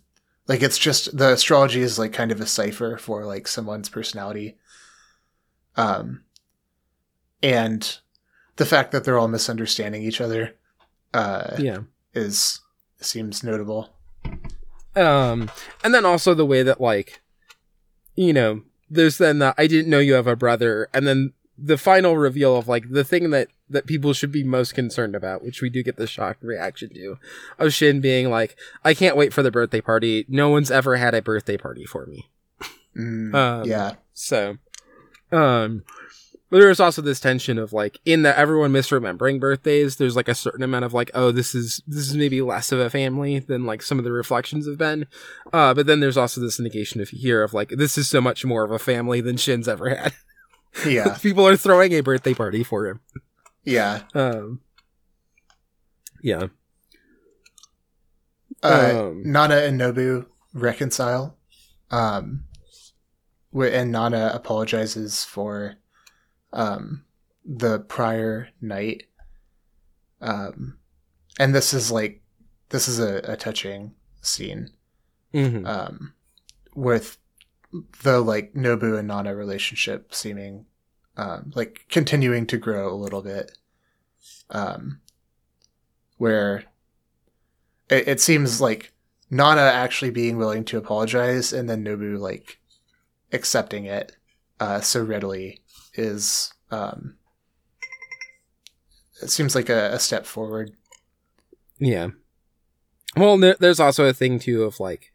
like it's just the astrology is like kind of a cipher for like someone's personality. Um, and the fact that they're all misunderstanding each other, uh, yeah, is seems notable. Um, and then also the way that like, you know, there's then the I didn't know you have a brother, and then the final reveal of like the thing that that people should be most concerned about, which we do get the shocked reaction to, of Shin being like, "I can't wait for the birthday party. No one's ever had a birthday party for me." Mm, um, yeah. So, um, but there's also this tension of like in that everyone misremembering birthdays. There's like a certain amount of like, oh, this is this is maybe less of a family than like some of the reflections have been. Uh, but then there's also this negation of here of like this is so much more of a family than Shin's ever had. Yeah, people are throwing a birthday party for him. Yeah. Um. Yeah. Uh, um, Nana and Nobu reconcile. Um, and Nana apologizes for um, the prior night. Um, and this is like this is a, a touching scene mm-hmm. um, with the like Nobu and Nana relationship seeming um, like continuing to grow a little bit. Um, where it, it seems like Nana actually being willing to apologize and then Nobu like accepting it uh, so readily is um, it seems like a, a step forward. Yeah. Well, there, there's also a thing too of like,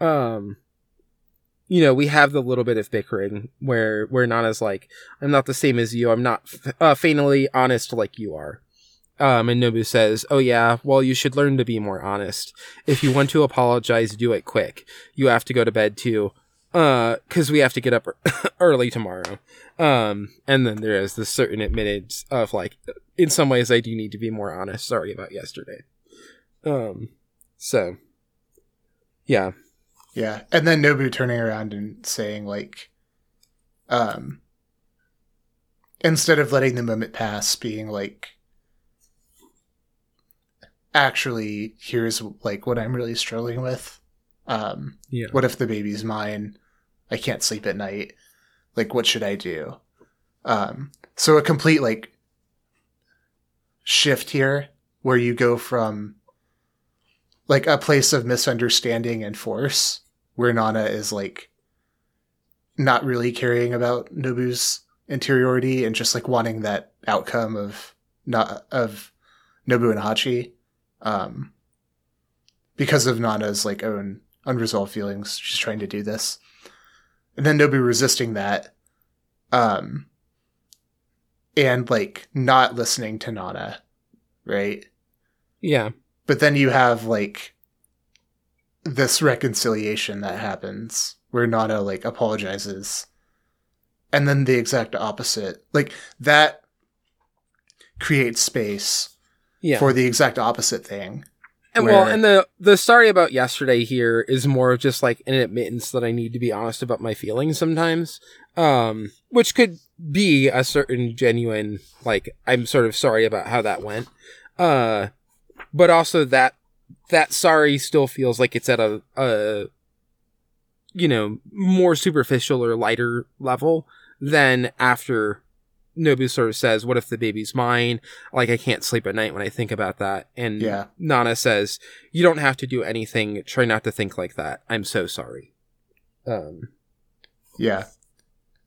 um, you know, we have the little bit of bickering where where Nana's like, "I'm not the same as you. I'm not uh, faintly honest like you are." Um, and Nobu says, "Oh yeah, well you should learn to be more honest. If you want to apologize, do it quick. You have to go to bed too uh because we have to get up early tomorrow um and then there is this certain admittance of like in some ways i do need to be more honest sorry about yesterday um so yeah yeah and then nobu turning around and saying like um instead of letting the moment pass being like actually here's like what i'm really struggling with um yeah what if the baby's mine I can't sleep at night. Like, what should I do? Um, so a complete like shift here where you go from like a place of misunderstanding and force where Nana is like not really caring about Nobu's interiority and just like wanting that outcome of not of Nobu and Hachi. Um, because of Nana's like own unresolved feelings, she's trying to do this and then Nobu resisting that, um, and like not listening to Nana, right? Yeah. But then you have like this reconciliation that happens where Nana like apologizes, and then the exact opposite, like that creates space yeah. for the exact opposite thing. And where... well, and the the story about yesterday here is more of just like an admittance that I need to be honest about my feelings sometimes, um, which could be a certain genuine like I'm sort of sorry about how that went, uh, but also that that sorry still feels like it's at a a you know more superficial or lighter level than after Nobu sort of says, "What if the baby's mine?" Like I can't sleep at night when I think about that. And yeah. Nana says, "You don't have to do anything. Try not to think like that. I'm so sorry." Um, yeah.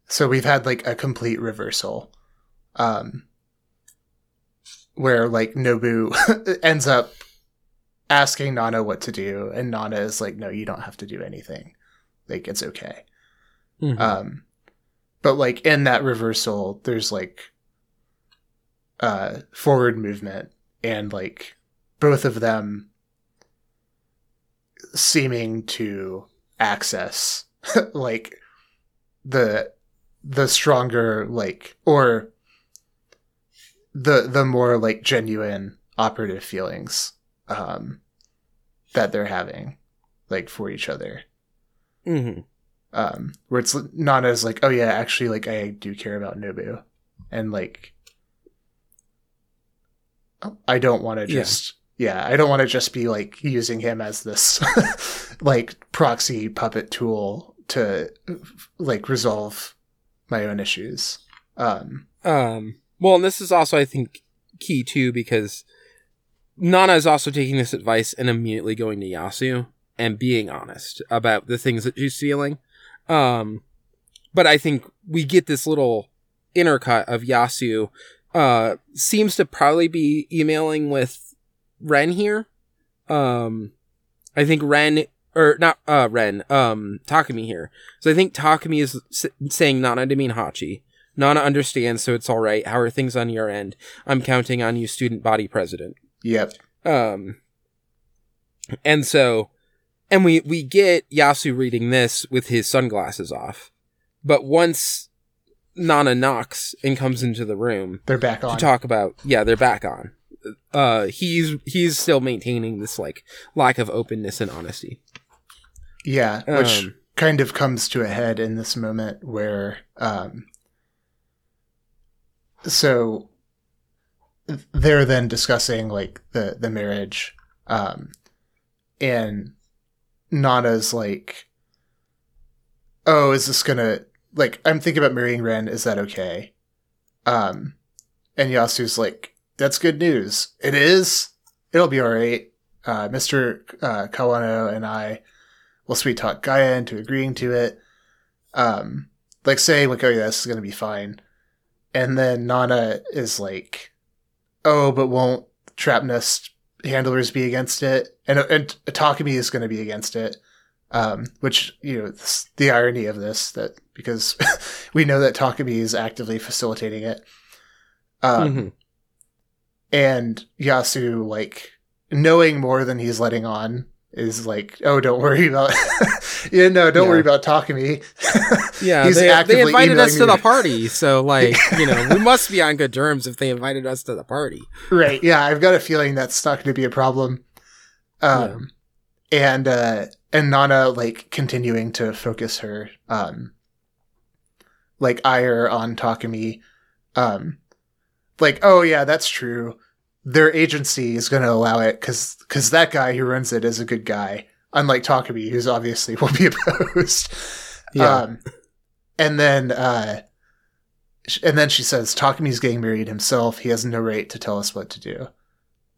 So we've had like a complete reversal, um, where like Nobu ends up asking Nana what to do, and Nana is like, "No, you don't have to do anything. Like it's okay." Mm-hmm. Um, but like in that reversal there's like uh forward movement and like both of them seeming to access like the the stronger like or the the more like genuine operative feelings um that they're having like for each other mm-hmm um, where it's not as like, oh yeah, actually, like I do care about Nobu, and like I don't want to just yeah. yeah, I don't want to just be like using him as this like proxy puppet tool to like resolve my own issues. Um, um, well, and this is also I think key too because Nana is also taking this advice and immediately going to Yasu and being honest about the things that she's feeling. Um, but I think we get this little intercut of Yasu, uh, seems to probably be emailing with Ren here. Um, I think Ren, or not, uh, Ren, um, Takumi here. So I think Takumi is s- saying Nana to mean Hachi. Nana understands, so it's all right. How are things on your end? I'm counting on you, student body president. Yep. Um, and so, and we we get Yasu reading this with his sunglasses off, but once Nana knocks and comes into the room, they're back on to talk about. Yeah, they're back on. Uh, he's he's still maintaining this like lack of openness and honesty. Yeah, which um, kind of comes to a head in this moment where um, so they're then discussing like the the marriage um and nana's like oh is this gonna like i'm thinking about marrying ren. Is that okay? Um and yasu's like that's good news. It is. It'll be all right uh mr uh, kawano and i will sweet talk gaia into agreeing to it. Um like saying like oh yeah this is gonna be fine. And then Nana is like, "Oh, but won't Trapnest handlers be against it?" And and Takumi is going to be against it. Um, which you know the irony of this that because we know that Takumi is actively facilitating it. Um, mm-hmm. and Yasu like knowing more than he's letting on is like, oh, don't worry about, yeah, no, don't yeah. worry about Takumi. yeah, He's they, they invited us to the party, so like, you know, we must be on good terms if they invited us to the party. Right? Yeah, I've got a feeling that's not going to be a problem. Um, yeah. and uh, and Nana like continuing to focus her um, like ire on Takumi, um, like, oh yeah, that's true their agency is going to allow it because because that guy who runs it is a good guy, unlike Takumi, who's obviously will be opposed. Yeah. Um, and then uh, and then she says Takumi's getting married himself. He has no right to tell us what to do.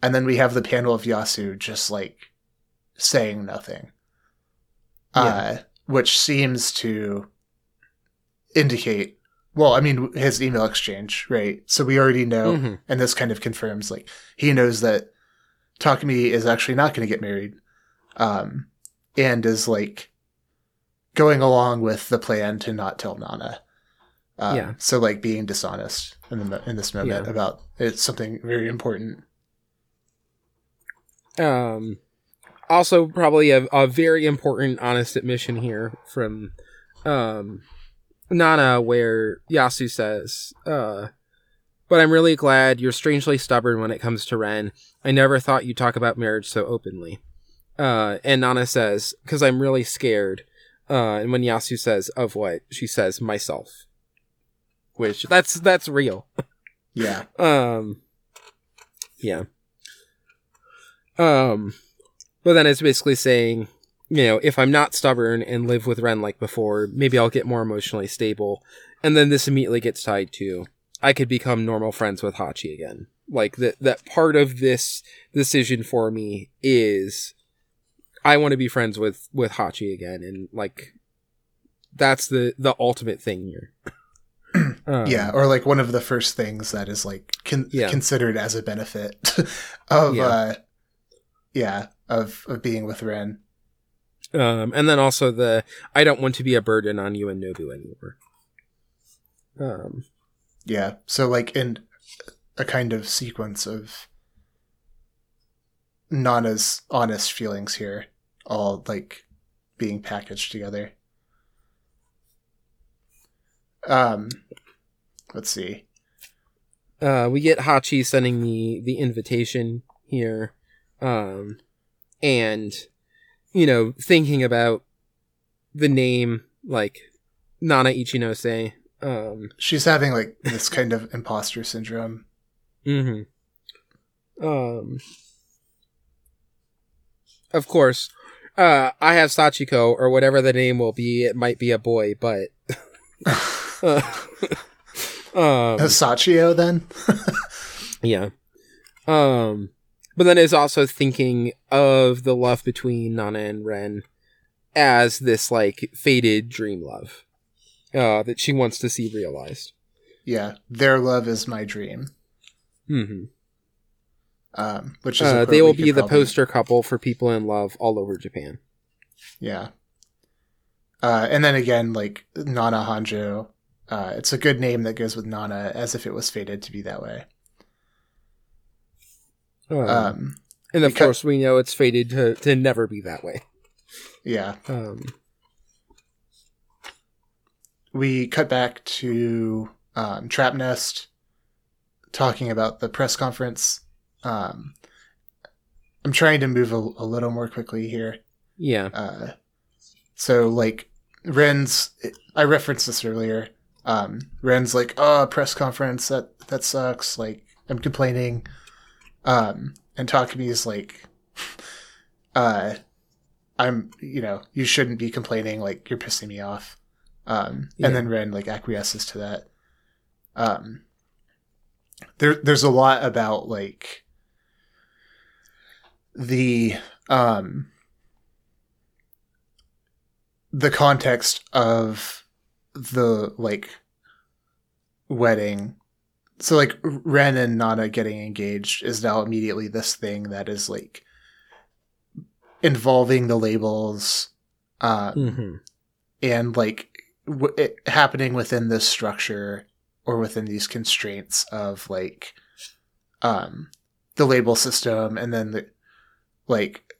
And then we have the panel of Yasu just like saying nothing, yeah. uh, which seems to indicate well, I mean, his email exchange, right? So we already know, mm-hmm. and this kind of confirms, like, he knows that Takumi is actually not going to get married, um, and is like going along with the plan to not tell Nana. Um, yeah. So like being dishonest in the in this moment yeah. about it's something very important. Um, also probably a, a very important honest admission here from um Nana where Yasu says, uh, but I'm really glad you're strangely stubborn when it comes to Ren. I never thought you'd talk about marriage so openly. Uh, and Nana says, because I'm really scared. Uh, and when Yasu says, of what? She says, myself. Which, that's, that's real. Yeah. um, yeah. Um, but then it's basically saying, you know, if I'm not stubborn and live with Ren like before, maybe I'll get more emotionally stable. And then this immediately gets tied to I could become normal friends with Hachi again. Like that that part of this decision for me is I want to be friends with with Hachi again and like that's the the ultimate thing here. um, yeah, or like one of the first things that is like con- yeah. considered as a benefit of yeah. uh yeah, of of being with Ren. Um, and then also the I don't want to be a burden on you and Nobu anymore. Um, yeah. So like in a kind of sequence of Nana's honest feelings here, all like being packaged together. Um, let's see. Uh, we get Hachi sending the the invitation here, um, and you know, thinking about the name like Nana Ichinose. Um, She's having like this kind of imposter syndrome. Mm-hmm. Um. Of course, uh, I have Sachiko or whatever the name will be. It might be a boy, but. uh, um, Sachio then. yeah. Um. But then is also thinking of the love between Nana and Ren as this like faded dream love uh, that she wants to see realized. Yeah, their love is my dream. Mm-hmm. Um, which is uh, they will be the probably... poster couple for people in love all over Japan. Yeah. Uh, and then again, like Nana Honjo, uh, it's a good name that goes with Nana, as if it was fated to be that way. Um, um and of course, we know it's fated to, to never be that way. Yeah. Um, we cut back to um, Trapnest talking about the press conference. Um, I'm trying to move a, a, little more quickly here. Yeah. Uh, so, like, Ren's, I referenced this earlier. Um, Ren's like, oh, press conference, that, that sucks. Like, I'm complaining. Um, and Takumi is like, uh, I'm, you know, you shouldn't be complaining. Like, you're pissing me off. Um, yeah. and then Ren like acquiesces to that. Um, there, there's a lot about like the, um, the context of the like wedding so like Ren and Nana getting engaged is now immediately this thing that is like involving the labels um mm-hmm. and like w- it happening within this structure or within these constraints of like um the label system and then the like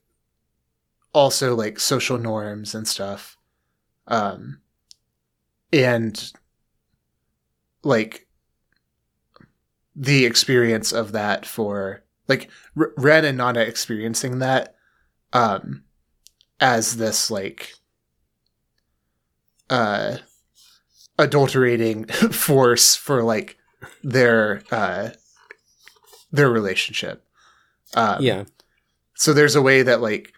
also like social norms and stuff um and like the experience of that for like R- Ren and Nana experiencing that um as this like uh adulterating force for like their uh their relationship. Um, yeah. So there's a way that like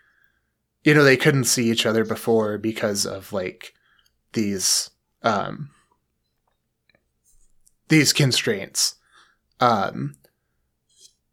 you know they couldn't see each other before because of like these um these constraints um,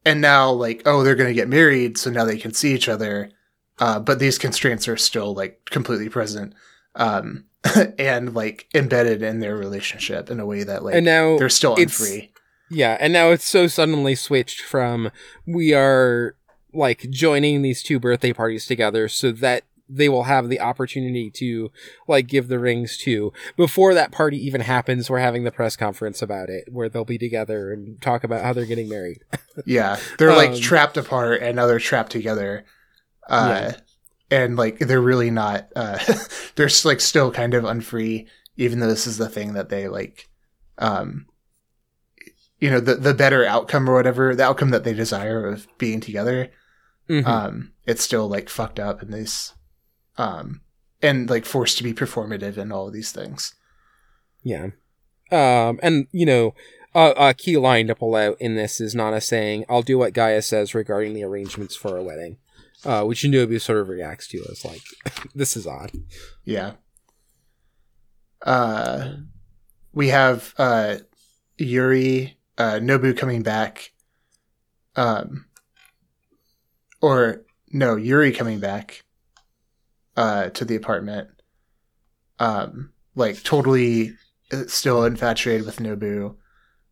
and now like, oh, they're going to get married. So now they can see each other. Uh, but these constraints are still like completely present. Um, and like embedded in their relationship in a way that like and now they're still unfree. Yeah, and now it's so suddenly switched from we are like joining these two birthday parties together so that they will have the opportunity to like give the rings to before that party even happens we're having the press conference about it where they'll be together and talk about how they're getting married yeah they're um, like trapped apart and now they're trapped together uh yeah. and like they're really not uh they're like still kind of unfree even though this is the thing that they like um you know the the better outcome or whatever the outcome that they desire of being together mm-hmm. um it's still like fucked up in this um, and like forced to be performative and all of these things. Yeah, um, and you know, a, a key line to pull out in this is Nana saying, "I'll do what Gaia says regarding the arrangements for a wedding," uh, which Nobu sort of reacts to as like, "This is odd." Yeah. Uh, we have uh, Yuri, uh, Nobu coming back. Um, or no, Yuri coming back uh, to the apartment. Um, like totally uh, still infatuated with Nobu.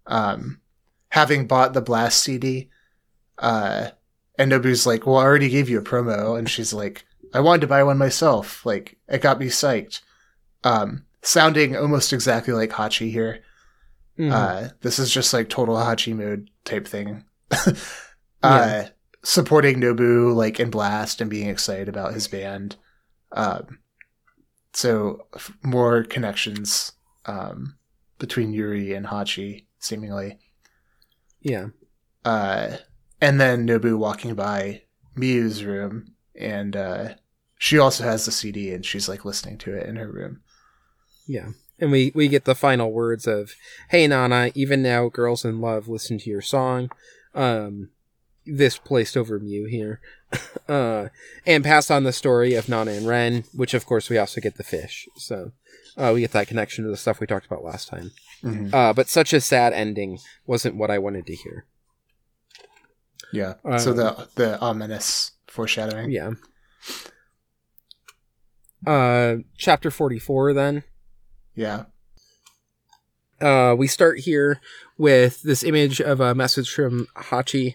Um, having bought the Blast CD, uh, and Nobu's like, "Well, I already gave you a promo," and she's like, "I wanted to buy one myself. Like, it got me psyched." Um, sounding almost exactly like Hachi here. Mm-hmm. Uh, this is just like total Hachi mode type thing. uh, yeah. supporting Nobu like in Blast and being excited about his band. Um, so more connections um, between Yuri and Hachi, seemingly. Yeah. Uh, and then Nobu walking by Miyu's room, and uh, she also has the CD, and she's like listening to it in her room. Yeah. And we, we get the final words of, Hey Nana, even now girls in love listen to your song. Um, this placed over Miyu here. uh, and pass on the story of Nana and Ren, which of course we also get the fish. So uh, we get that connection to the stuff we talked about last time. Mm-hmm. Uh, but such a sad ending wasn't what I wanted to hear. Yeah. so the um, the ominous foreshadowing. Yeah. Uh, chapter forty four then. Yeah. Uh, we start here with this image of a message from Hachi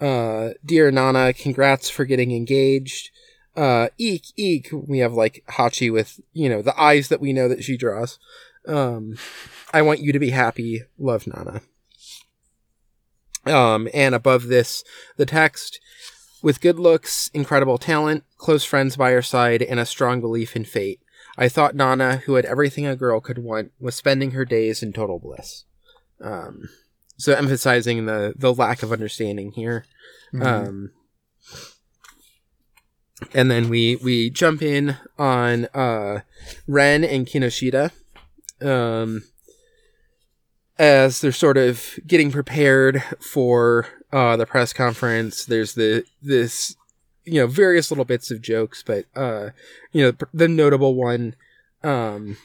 uh, dear Nana, congrats for getting engaged. Uh, eek, eek. We have like Hachi with, you know, the eyes that we know that she draws. Um, I want you to be happy. Love Nana. Um, and above this, the text with good looks, incredible talent, close friends by her side, and a strong belief in fate. I thought Nana, who had everything a girl could want, was spending her days in total bliss. Um, so emphasizing the the lack of understanding here. Mm-hmm. Um, and then we we jump in on uh, Ren and Kinoshita. Um, as they're sort of getting prepared for uh, the press conference, there's the this you know various little bits of jokes, but uh, you know the notable one, um,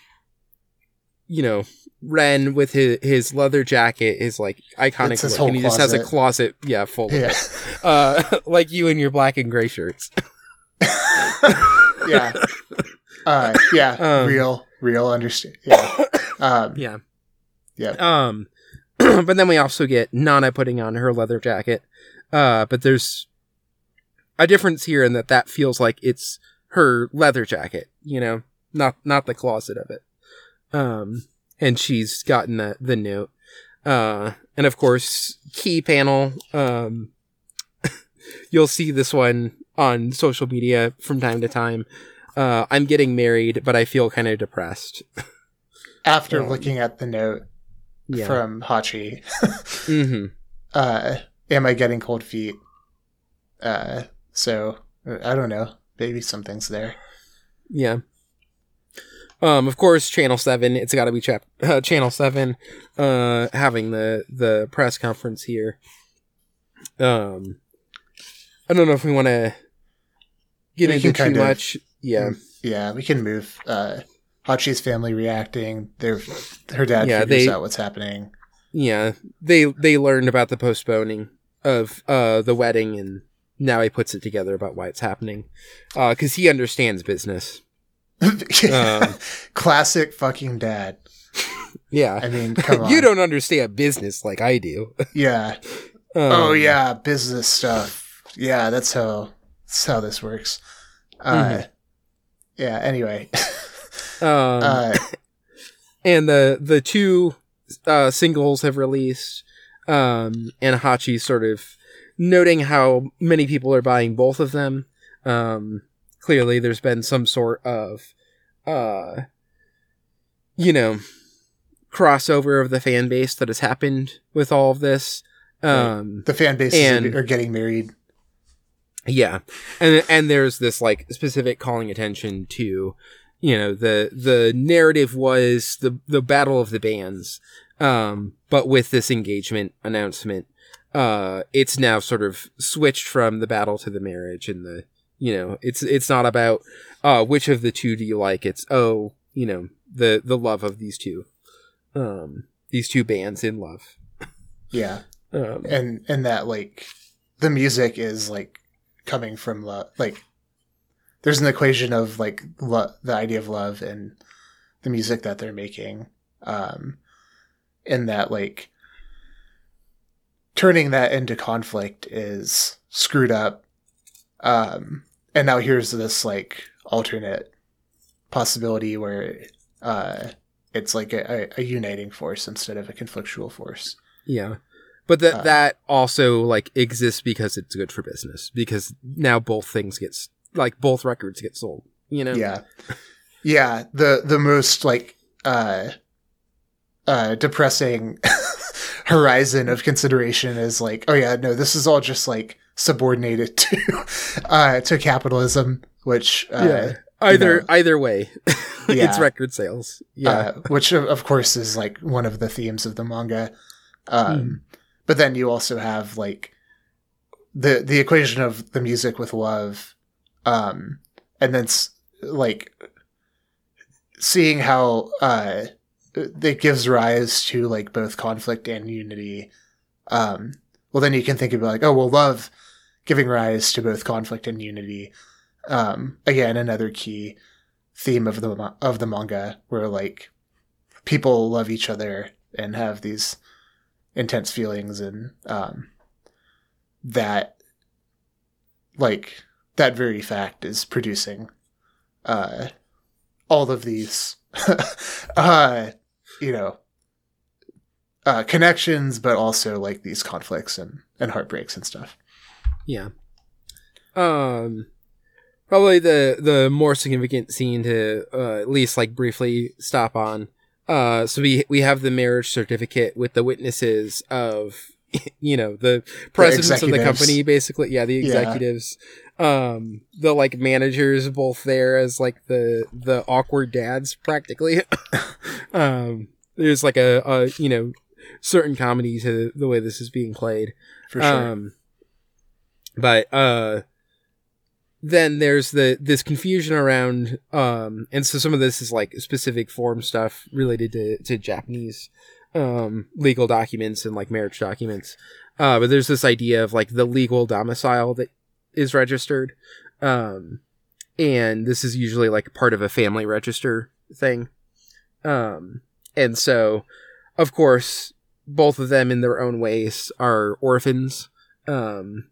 you know Ren with his his leather jacket is like iconic look, and he closet. just has a closet, yeah, full yeah. of it, uh, like you in your black and gray shirts. yeah, uh, yeah, um, real, real understand. Yeah, um, yeah. Yeah. Um, but then we also get Nana putting on her leather jacket. Uh, but there's a difference here in that that feels like it's her leather jacket, you know, not not the closet of it. Um, and she's gotten the the note. Uh, and of course, key panel. Um, you'll see this one on social media from time to time. Uh, I'm getting married, but I feel kind of depressed. After um, looking at the note, yeah. from Hachi. mm-hmm. uh, am I getting cold feet? Uh, so I don't know. Maybe something's there. Yeah. Um, of course, Channel Seven. It's got to be chap- uh, Channel Seven. Uh, having the the press conference here. Um, I don't know if we want to get we into too of, much. Yeah. Yeah, we can move. Uh, Hachi's family reacting. Their her dad yeah, figures they, out what's happening. Yeah, they they learned about the postponing of uh the wedding, and now he puts it together about why it's happening, because uh, he understands business. um, Classic fucking dad. Yeah, I mean, come on. you don't understand business like I do. yeah. Um, oh yeah, business stuff. Yeah, that's how that's how this works. Uh, mm-hmm. Yeah. Anyway. Um, uh, and the the two uh, singles have released, um, and Hachi sort of noting how many people are buying both of them. Um, clearly, there's been some sort of, uh, you know, crossover of the fan base that has happened with all of this. Um, the fan base and, are getting married. Yeah, and and there's this like specific calling attention to you know the the narrative was the the battle of the bands um but with this engagement announcement uh it's now sort of switched from the battle to the marriage and the you know it's it's not about uh which of the two do you like? It's oh you know the the love of these two um these two bands in love. Yeah. Um, and and that like the music is like coming from love like there's an equation of like lo- the idea of love and the music that they're making um in that like turning that into conflict is screwed up um and now here's this like alternate possibility where uh it's like a, a uniting force instead of a conflictual force yeah but that uh, that also like exists because it's good for business because now both things get like both records get sold. You know? Yeah. Yeah. The the most like uh uh depressing horizon of consideration is like, oh yeah, no, this is all just like subordinated to uh to capitalism, which uh yeah. Either you know, either way, yeah. it's record sales. Yeah, uh, which of course is like one of the themes of the manga. Um, mm. But then you also have like the the equation of the music with love um, and then like seeing how uh, it gives rise to like both conflict and unity. Um, well, then you can think about like, oh, well, love giving rise to both conflict and unity. Um, again, another key theme of the of the manga, where like people love each other and have these intense feelings, and um, that like that very fact is producing uh, all of these uh, you know, uh, connections, but also like these conflicts and, and heartbreaks and stuff. Yeah. Um, probably the, the more significant scene to, uh, at least like briefly stop on. Uh, so we, we have the marriage certificate with the witnesses of, you know, the presidents the of the company, basically. Yeah, the executives. Yeah um the like managers both there as like the the awkward dads practically um there's like a, a you know certain comedy to the way this is being played for sure um but uh then there's the this confusion around um and so some of this is like specific form stuff related to to japanese um legal documents and like marriage documents uh but there's this idea of like the legal domicile that is registered. Um, and this is usually like part of a family register thing. Um, and so, of course, both of them in their own ways are orphans. Um,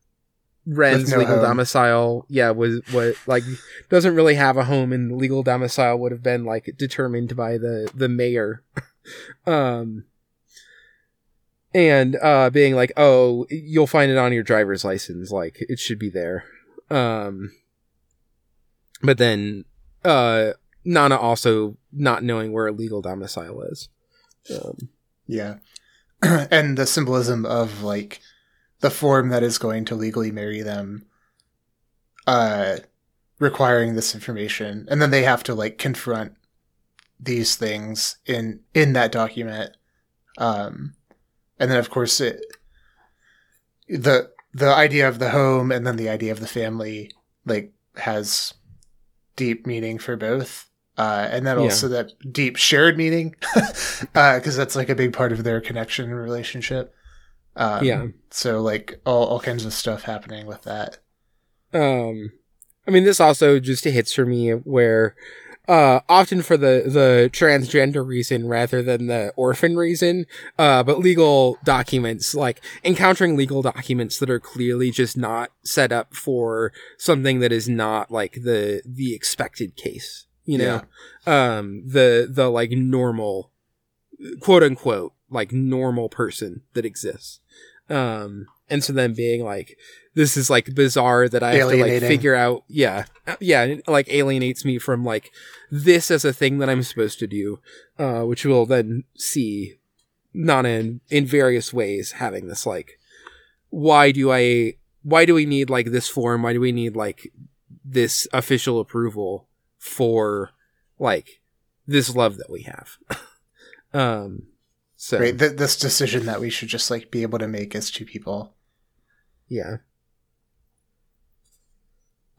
Ren's no legal home. domicile, yeah, was what like doesn't really have a home, and legal domicile would have been like determined by the the mayor. um, and uh, being like, "Oh, you'll find it on your driver's license. Like it should be there." Um, but then uh, Nana also not knowing where a legal domicile is. Um, yeah, and the symbolism of like the form that is going to legally marry them, uh, requiring this information, and then they have to like confront these things in in that document. Um, and then of course it the the idea of the home and then the idea of the family like has deep meaning for both uh, and then also yeah. that deep shared meaning because uh, that's like a big part of their connection and relationship um, yeah so like all, all kinds of stuff happening with that um i mean this also just hits for me where uh, often for the, the transgender reason rather than the orphan reason. Uh, but legal documents, like encountering legal documents that are clearly just not set up for something that is not like the, the expected case, you know? Yeah. Um, the, the like normal, quote unquote, like normal person that exists. Um, and so then being like, this is like bizarre that I have to like figure out. Yeah, yeah, it, like alienates me from like this as a thing that I'm supposed to do, uh, which we'll then see Nana in, in various ways having this like, why do I, why do we need like this form? Why do we need like this official approval for like this love that we have? um, so right, th- this decision that we should just like be able to make as two people. Yeah.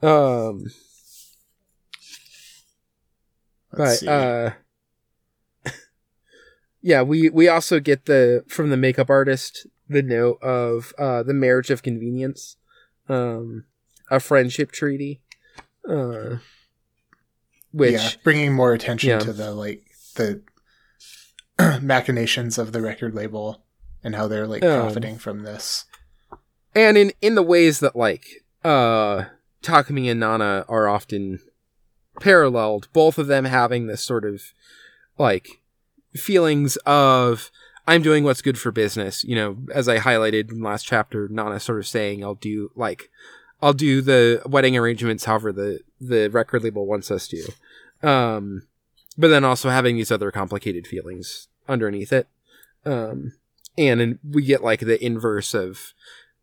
Um. Let's but see. uh. yeah, we we also get the from the makeup artist the note of uh the marriage of convenience, um, a friendship treaty, uh, which yeah, bringing more attention yeah. to the like the machinations of the record label and how they're like profiting from this and in in the ways that like uh Takumi and Nana are often paralleled, both of them having this sort of like feelings of I'm doing what's good for business. You know, as I highlighted in last chapter, Nana sort of saying I'll do like I'll do the wedding arrangements however the the record label wants us to. Um but then also having these other complicated feelings underneath it. Um and, and we get like the inverse of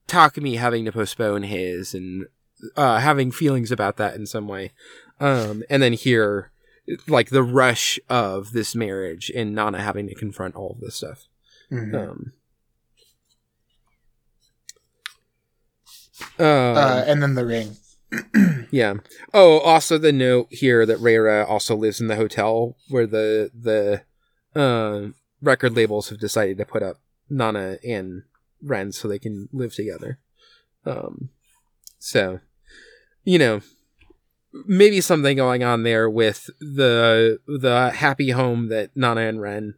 Takumi having to postpone his and uh, having feelings about that in some way. Um, and then here, like the rush of this marriage and Nana having to confront all of this stuff. Mm-hmm. Um, uh, and then the ring. yeah. Oh, also the note here that Reira also lives in the hotel where the the uh, record labels have decided to put up Nana and Ren so they can live together. Um, so, you know, maybe something going on there with the the happy home that Nana and Ren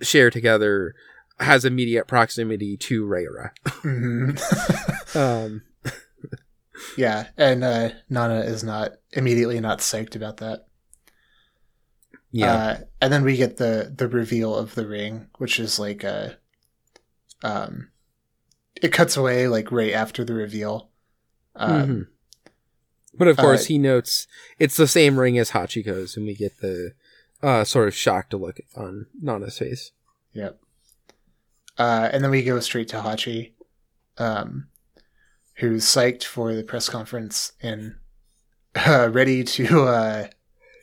share together has immediate proximity to Reira. mm-hmm. um, yeah, and uh, Nana is not immediately not psyched about that. Yeah. Uh, and then we get the the reveal of the ring, which is like a um it cuts away like right after the reveal. Um, mm-hmm. But of course, uh, he notes it's the same ring as Hachiko's, and we get the uh, sort of shocked look on Nana's face. Yep. Uh, and then we go straight to Hachi, um, who's psyched for the press conference and uh, ready to uh,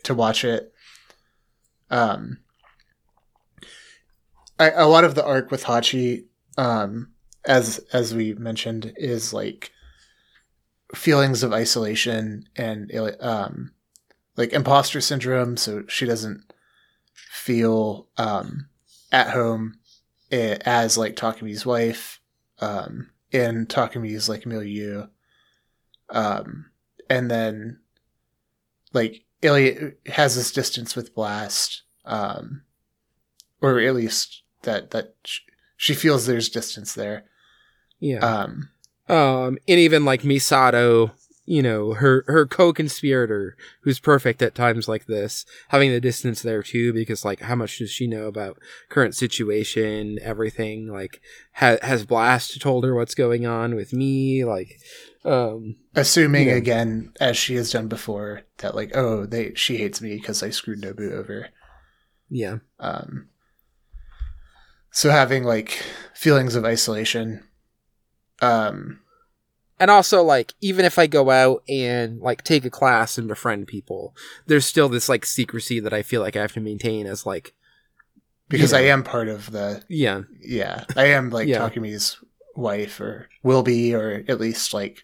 to watch it. Um, I, a lot of the arc with Hachi, um, as as we mentioned, is like feelings of isolation and um, like imposter syndrome. So she doesn't feel um, at home eh, as like Takumi's wife um, in Takumi's like milieu. Um, and then like Elliot has this distance with Blast, um, or at least that that she feels there's distance there. Yeah. Um, um, and even like Misato, you know, her her co-conspirator, who's perfect at times like this, having the distance there too, because like, how much does she know about current situation, everything? Like, ha- has Blast told her what's going on with me? Like, um, assuming you know. again, as she has done before, that like, oh, they she hates me because I screwed Nobu over. Yeah. Um. So having like feelings of isolation um, and also like even if I go out and like take a class and befriend people, there's still this like secrecy that I feel like I have to maintain as like because you know, I am part of the yeah yeah I am like yeah. Takumi's wife or will be or at least like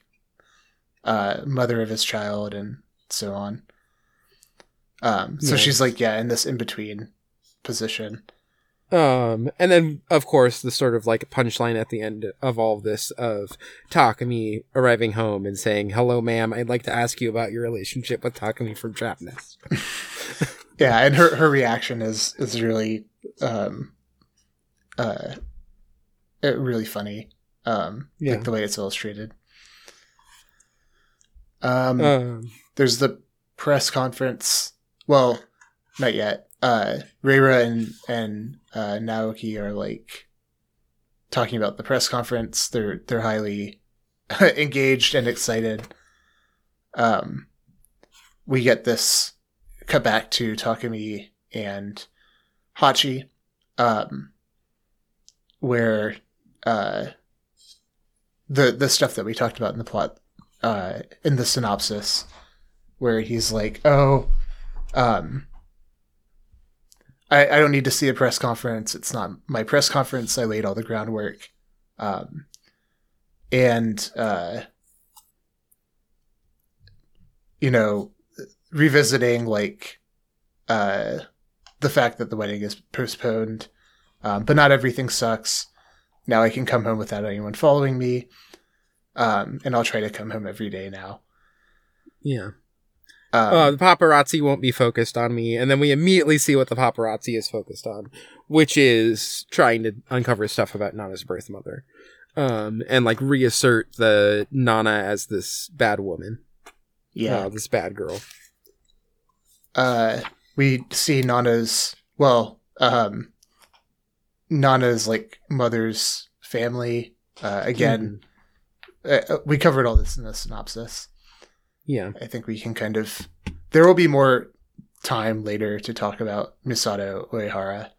uh mother of his child and so on. Um, so yeah. she's like yeah in this in between position. Um, and then of course the sort of like punchline at the end of all of this of Takumi arriving home and saying, "Hello, ma'am. I'd like to ask you about your relationship with Takumi from Trapnest." yeah, and her her reaction is is really um uh really funny. Um, yeah. like the way it's illustrated. Um, um, there's the press conference. Well, not yet. Uh, Reira and and uh, Naoki are like talking about the press conference. They're they're highly engaged and excited. Um, we get this cut back to Takumi and Hachi, um, where uh, the the stuff that we talked about in the plot uh, in the synopsis, where he's like, "Oh, um, I, I don't need to see a press conference. It's not my press conference. I laid all the groundwork. Um, and, uh, you know, revisiting like, uh, the fact that the wedding is postponed, um, but not everything sucks. Now I can come home without anyone following me. Um, and I'll try to come home every day now. Yeah. Um, uh, the paparazzi won't be focused on me, and then we immediately see what the paparazzi is focused on, which is trying to uncover stuff about Nana's birth mother, um, and like reassert the Nana as this bad woman, yeah, uh, this bad girl. Uh, we see Nana's well, um, Nana's like mother's family. Uh, again, mm-hmm. uh, we covered all this in the synopsis. Yeah. I think we can kind of. There will be more time later to talk about Misato Uehara.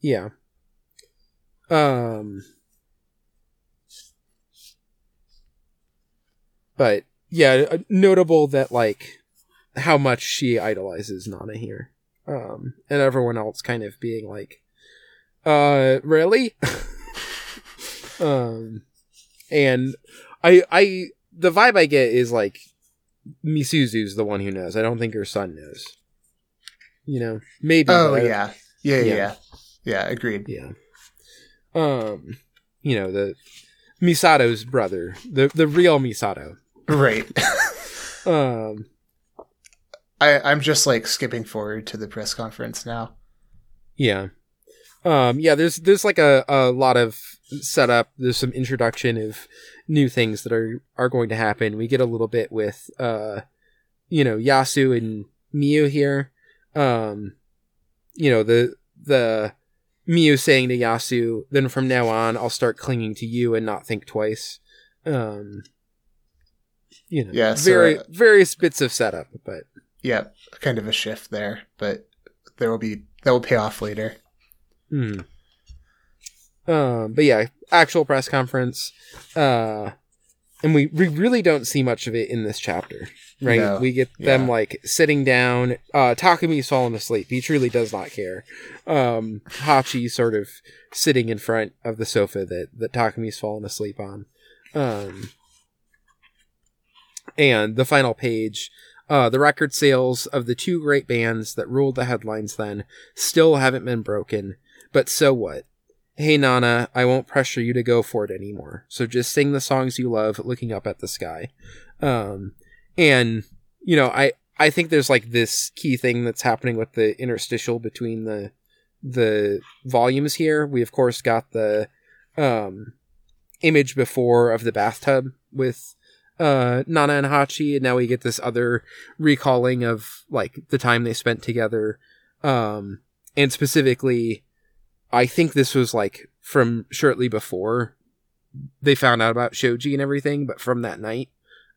Yeah. Um. But yeah, uh, notable that like how much she idolizes Nana here. Um, and everyone else kind of being like, uh, really? um, and I, I, the vibe I get is like Misuzu's the one who knows. I don't think her son knows. You know, maybe. Oh yeah. yeah, yeah, yeah, yeah. Agreed. Yeah. Um, you know the Misato's brother, the the real Misato. Right. um, I I'm just like skipping forward to the press conference now. Yeah. Um, yeah, there's there's like a, a lot of setup. There's some introduction of new things that are are going to happen. We get a little bit with uh, you know, Yasu and Miu here. um, you know, the the Miu saying to Yasu, then from now on, I'll start clinging to you and not think twice. Um, you know, yeah, so, very uh, various bits of setup, but yeah, kind of a shift there, but there will be that will pay off later. Hmm. Um, but yeah, actual press conference. Uh, and we, we really don't see much of it in this chapter, right? No. We get them yeah. like sitting down. Uh, Takumi's fallen asleep. He truly does not care. Um, Hachi sort of sitting in front of the sofa that, that Takumi's fallen asleep on. Um, and the final page, uh, the record sales of the two great bands that ruled the headlines then still haven't been broken. But so what? Hey Nana, I won't pressure you to go for it anymore. So just sing the songs you love looking up at the sky. Um, and you know, I I think there's like this key thing that's happening with the interstitial between the the volumes here. We of course got the um image before of the bathtub with uh Nana and Hachi and now we get this other recalling of like the time they spent together um and specifically I think this was like from shortly before they found out about Shoji and everything, but from that night,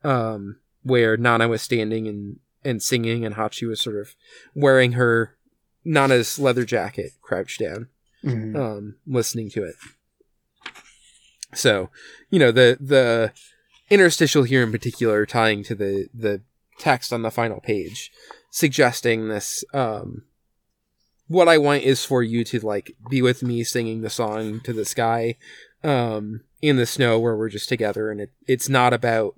um, where Nana was standing and, and singing and Hachi was sort of wearing her Nana's leather jacket crouched down, mm-hmm. um, listening to it. So, you know, the, the interstitial here in particular tying to the, the text on the final page, suggesting this, um, what I want is for you to like be with me singing the song to the sky um in the snow where we're just together and it, it's not about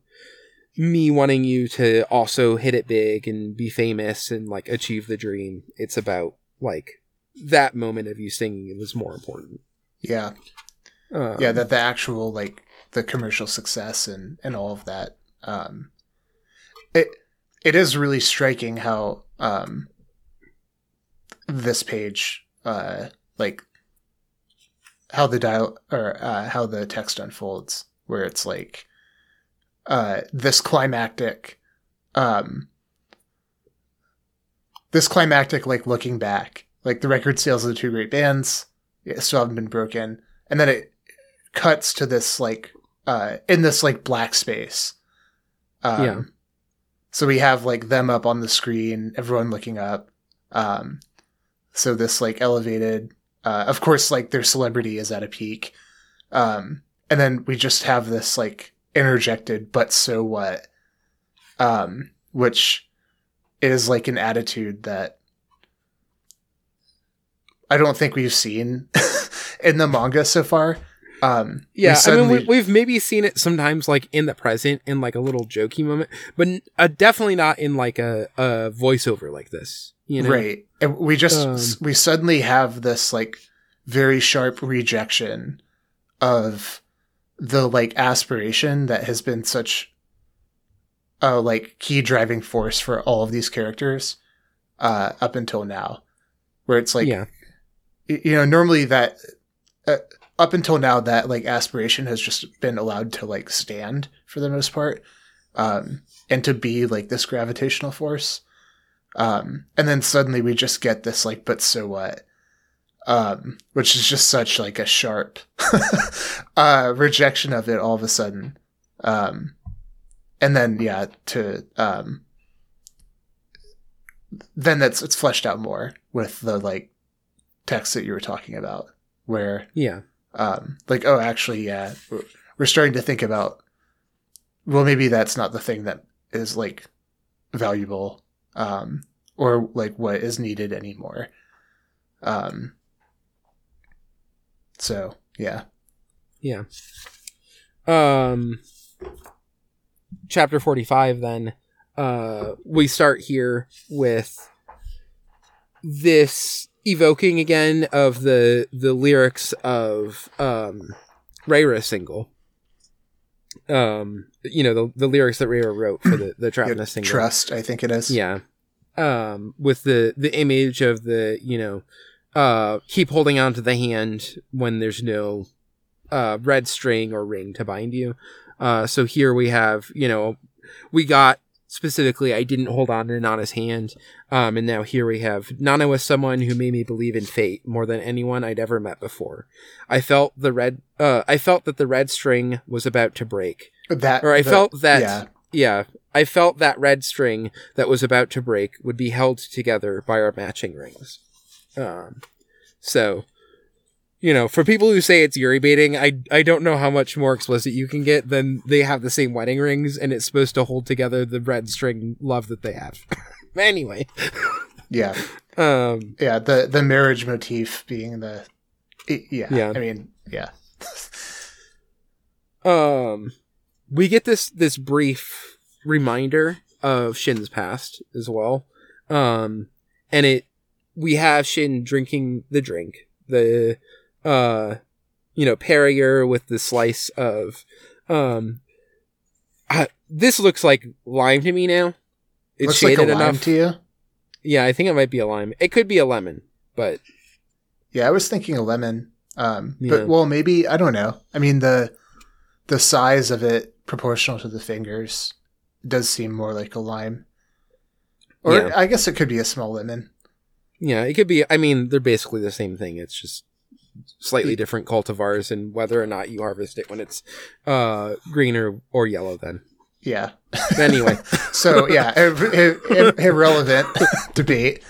me wanting you to also hit it big and be famous and like achieve the dream. It's about like that moment of you singing it was more important. Yeah. Um, yeah, that the actual like the commercial success and and all of that um it it is really striking how um this page, uh, like how the dial or uh, how the text unfolds, where it's like uh, this climactic, um, this climactic like looking back, like the record sales of the two great bands still haven't been broken, and then it cuts to this like uh, in this like black space. Um, yeah. So we have like them up on the screen, everyone looking up. Um, so this like elevated, uh, of course, like their celebrity is at a peak. Um, and then we just have this like interjected, but so what? Um, which is like an attitude that I don't think we've seen in the manga so far. Um, yeah, suddenly... I mean, we, have maybe seen it sometimes, like in the present, in like a little jokey moment, but uh, definitely not in like a, a voiceover like this. You know? Right. And we just um, we suddenly have this like very sharp rejection of the like aspiration that has been such a like key driving force for all of these characters uh up until now where it's like yeah. you know normally that uh, up until now that like aspiration has just been allowed to like stand for the most part um and to be like this gravitational force um, and then suddenly we just get this like, but so what? Um, which is just such like a sharp uh, rejection of it all of a sudden. Um, and then yeah, to um, then that's it's fleshed out more with the like text that you were talking about, where yeah, um, like oh actually yeah, we're starting to think about well maybe that's not the thing that is like valuable um, or like what is needed anymore. Um, so yeah, yeah. Um, chapter forty-five. Then, uh, we start here with this evoking again of the the lyrics of um Reira single um you know the the lyrics that Reira wrote for the the Trap single. Trust, I think it is. Yeah um, with the the image of the you know uh, keep holding on to the hand when there's no uh, red string or ring to bind you. Uh, so here we have you know we got specifically, I didn't hold on to Nana's hand. Um, and now here we have Nana was someone who made me believe in fate more than anyone I'd ever met before. I felt the red, uh, I felt that the red string was about to break. That, or I the, felt that, yeah. yeah, I felt that red string that was about to break would be held together by our matching rings. Um, so, you know, for people who say it's Yuri baiting, I I don't know how much more explicit you can get than they have the same wedding rings and it's supposed to hold together the red string love that they have. anyway. Yeah. Um yeah, the the marriage motif being the yeah. Yeah. I mean, yeah. um we get this this brief reminder of Shin's past as well. Um and it we have Shin drinking the drink. The uh, you know, Perrier with the slice of, um, uh, this looks like lime to me now. It's looks shaded like enough to you. Yeah, I think it might be a lime. It could be a lemon, but yeah, I was thinking a lemon. Um, yeah. but well, maybe I don't know. I mean the the size of it proportional to the fingers does seem more like a lime, or yeah. I guess it could be a small lemon. Yeah, it could be. I mean, they're basically the same thing. It's just slightly different cultivars and whether or not you harvest it when it's uh, green or, or yellow then. Yeah. Anyway. so, yeah, ir- ir- irrelevant debate.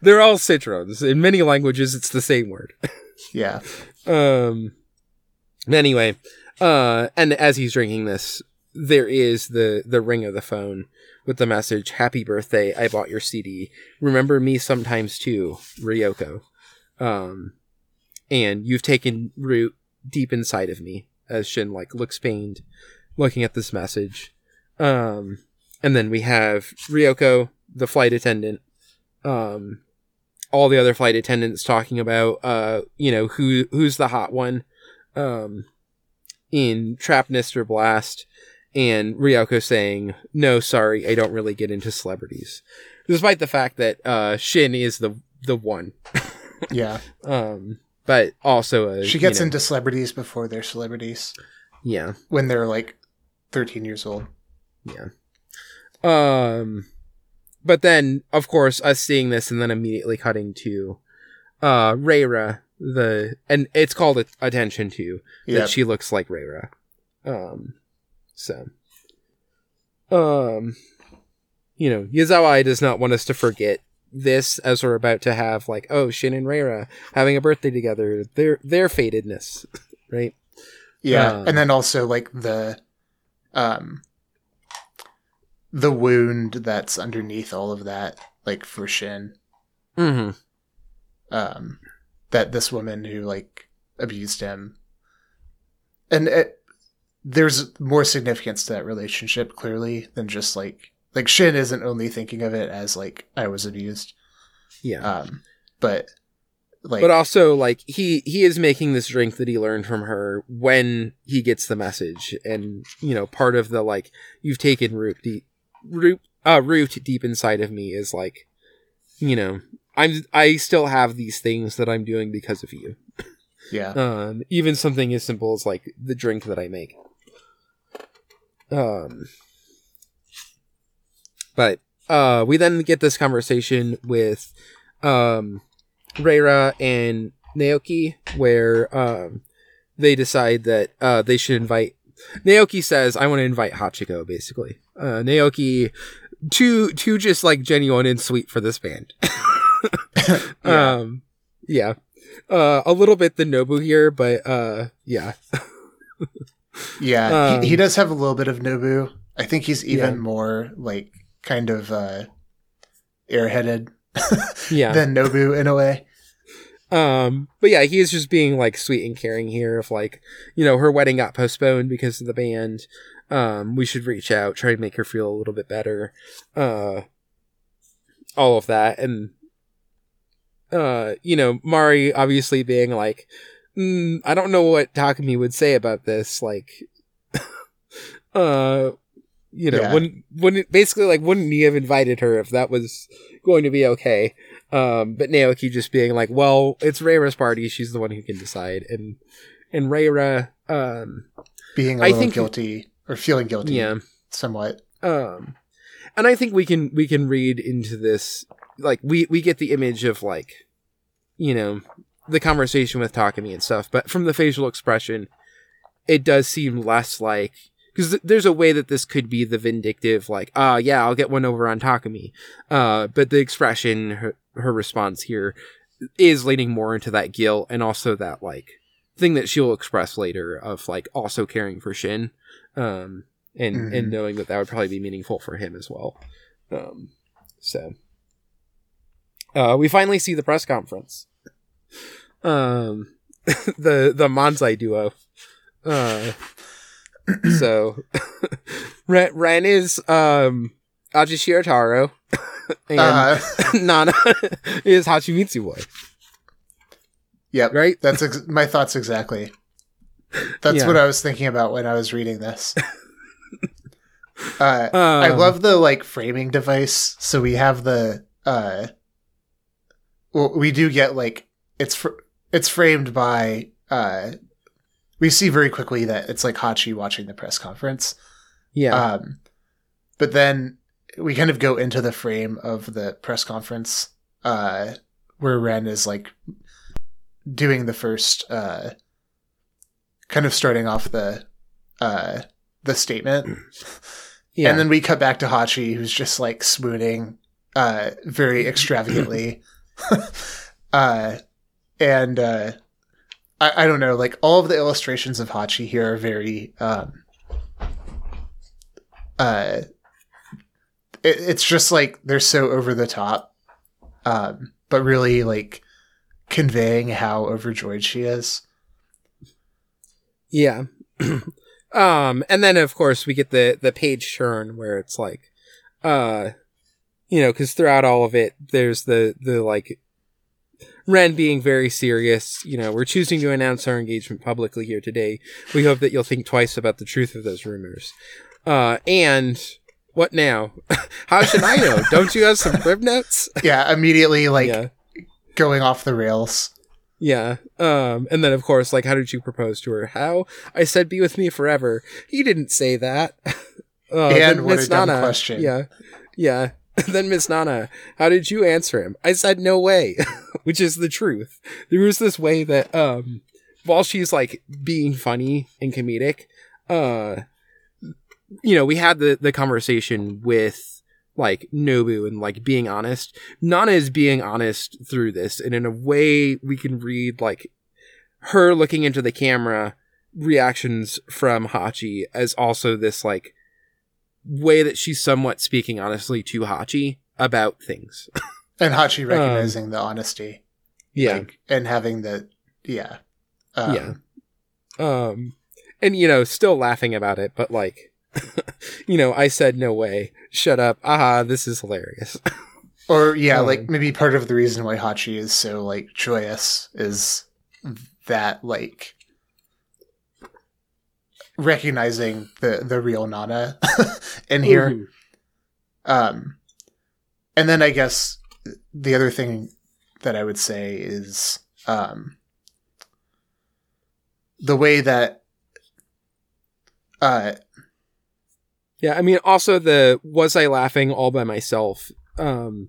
They're all citrons. In many languages, it's the same word. yeah. Um. Anyway, uh, and as he's drinking this, there is the the ring of the phone with the message "Happy birthday! I bought your CD. Remember me sometimes too, Ryoko." Um, and you've taken root deep inside of me as Shin like looks pained looking at this message. Um, and then we have Ryoko, the flight attendant, um, all the other flight attendants talking about, uh, you know, who, who's the hot one, um, in Trapnest or Blast, and Ryoko saying, no, sorry, I don't really get into celebrities. Despite the fact that, uh, Shin is the, the one. yeah. Um, but also a, she gets you know, into celebrities before they're celebrities. Yeah, when they're like thirteen years old. Yeah. Um, but then of course us seeing this and then immediately cutting to uh Reira the and it's called attention to yep. that she looks like Reira. Um, so um, you know, Yazawa does not want us to forget this as we're about to have like oh Shin and Reira having a birthday together their their fatedness right? Yeah uh, and then also like the um the wound that's underneath all of that like for Shin. Mm-hmm. um that this woman who like abused him. And it, there's more significance to that relationship clearly than just like like Shin isn't only thinking of it as like I was abused. Yeah. Um, but like, but also like he he is making this drink that he learned from her when he gets the message, and you know part of the like you've taken root deep root uh root deep inside of me is like, you know I'm I still have these things that I'm doing because of you. Yeah. Um, even something as simple as like the drink that I make. Um, but uh, we then get this conversation with um, Reira and Naoki, where um, they decide that uh, they should invite. Naoki says, "I want to invite Hachiko." Basically, uh, Naoki, too too just like genuine and sweet for this band. yeah. Um, yeah, uh, a little bit the Nobu here, but uh, yeah, yeah, um, he, he, does have a little bit of Nobu. I think he's even yeah. more like kind of uh, airheaded yeah. than Nobu in a way. Um, but yeah, he is just being like sweet and caring here. If like, you know, her wedding got postponed because of the band, um, we should reach out, try to make her feel a little bit better. Uh, all of that. And, uh, you know, Mari obviously being like, mm, I don't know what Takumi would say about this. Like, uh, you know, yeah. wouldn't wouldn't basically like wouldn't he have invited her if that was going to be okay? Um, but Naoki just being like, well, it's Reira's party; she's the one who can decide, and and Reira, um, being a I little think, guilty or feeling guilty, yeah, somewhat. Um, and I think we can we can read into this like we we get the image of like you know the conversation with Takumi and stuff, but from the facial expression, it does seem less like because th- there's a way that this could be the vindictive, like, ah, uh, yeah, I'll get one over on Takumi. Uh, but the expression, her, her response here is leaning more into that guilt and also that, like, thing that she'll express later of, like, also caring for Shin. Um, and, mm-hmm. and knowing that that would probably be meaningful for him as well. Um, so, uh, we finally see the press conference. Um, the, the Manzai duo. Uh, so Ren, Ren is um Aji Shirataro and uh, Nana is Hachimitsu boy. Yep. Right? That's ex- my thoughts exactly. That's yeah. what I was thinking about when I was reading this. Uh, um, I love the like framing device. So we have the uh well, we do get like it's fr- it's framed by uh we see very quickly that it's like Hachi watching the press conference. Yeah. Um, but then we kind of go into the frame of the press conference uh, where Ren is like doing the first uh, kind of starting off the uh, the statement. Yeah. And then we cut back to Hachi who's just like swooning uh, very extravagantly. uh, and uh, I, I don't know, like all of the illustrations of Hachi here are very um uh it, it's just like they're so over the top. Um, but really like conveying how overjoyed she is. Yeah. um, and then of course we get the the page turn where it's like, uh, you know, because throughout all of it, there's the the like Ren being very serious, you know, we're choosing to announce our engagement publicly here today. We hope that you'll think twice about the truth of those rumors. Uh, and what now? How should I know? Don't you have some crib notes? yeah, immediately like yeah. going off the rails. Yeah. Um, and then of course, like, how did you propose to her? How? I said, be with me forever. He didn't say that. Uh, and what a dumb Nana, question. Yeah. Yeah. then Miss Nana, how did you answer him? I said no way, which is the truth. There was this way that um while she's like being funny and comedic, uh you know, we had the the conversation with like Nobu and like being honest. Nana is being honest through this, and in a way we can read like her looking into the camera reactions from Hachi as also this like way that she's somewhat speaking honestly to Hachi about things. and Hachi um, recognizing um, the honesty. Yeah. Like, and having the, yeah. Um, yeah. Um, and, you know, still laughing about it, but like, you know, I said no way. Shut up. Aha, this is hilarious. or, yeah, um, like maybe part of the reason why Hachi is so, like, joyous is that, like, recognizing the the real Nana in here. Mm-hmm. Um, and then I guess the other thing that I would say is um, the way that. Uh, yeah, I mean, also the was I laughing all by myself? Um,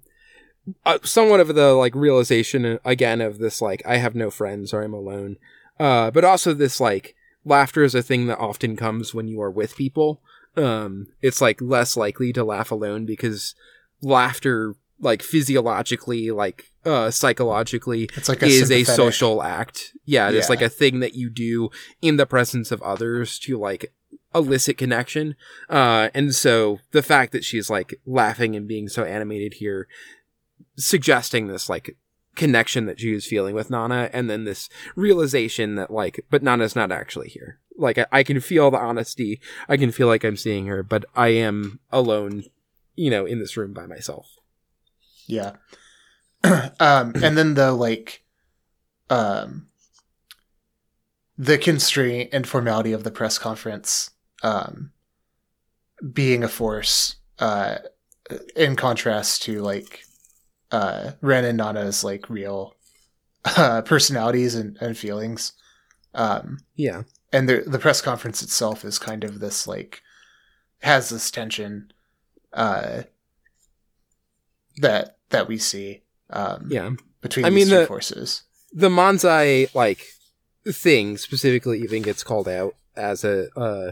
uh, somewhat of the like realization uh, again of this like I have no friends or I'm alone. Uh, but also this like laughter is a thing that often comes when you are with people. Um, it's like less likely to laugh alone because laughter, like physiologically, like uh, psychologically, it's like a is a social act. Yeah, it's yeah. like a thing that you do in the presence of others to like elicit connection. Uh, and so the fact that she's like laughing and being so animated here, suggesting this like connection that she was feeling with Nana, and then this realization that like, but Nana's not actually here. Like I, I can feel the honesty. I can feel like I'm seeing her, but I am alone, you know, in this room by myself. Yeah. um, and then the like, um, the constraint and formality of the press conference, um, being a force, uh, in contrast to like uh, Ren and Nana's like real uh, personalities and, and feelings. Um, yeah, and the the press conference itself is kind of this like has this tension, uh, that that we see. Um, yeah, between I mean, the, forces. The Manzai like thing specifically even gets called out as a uh,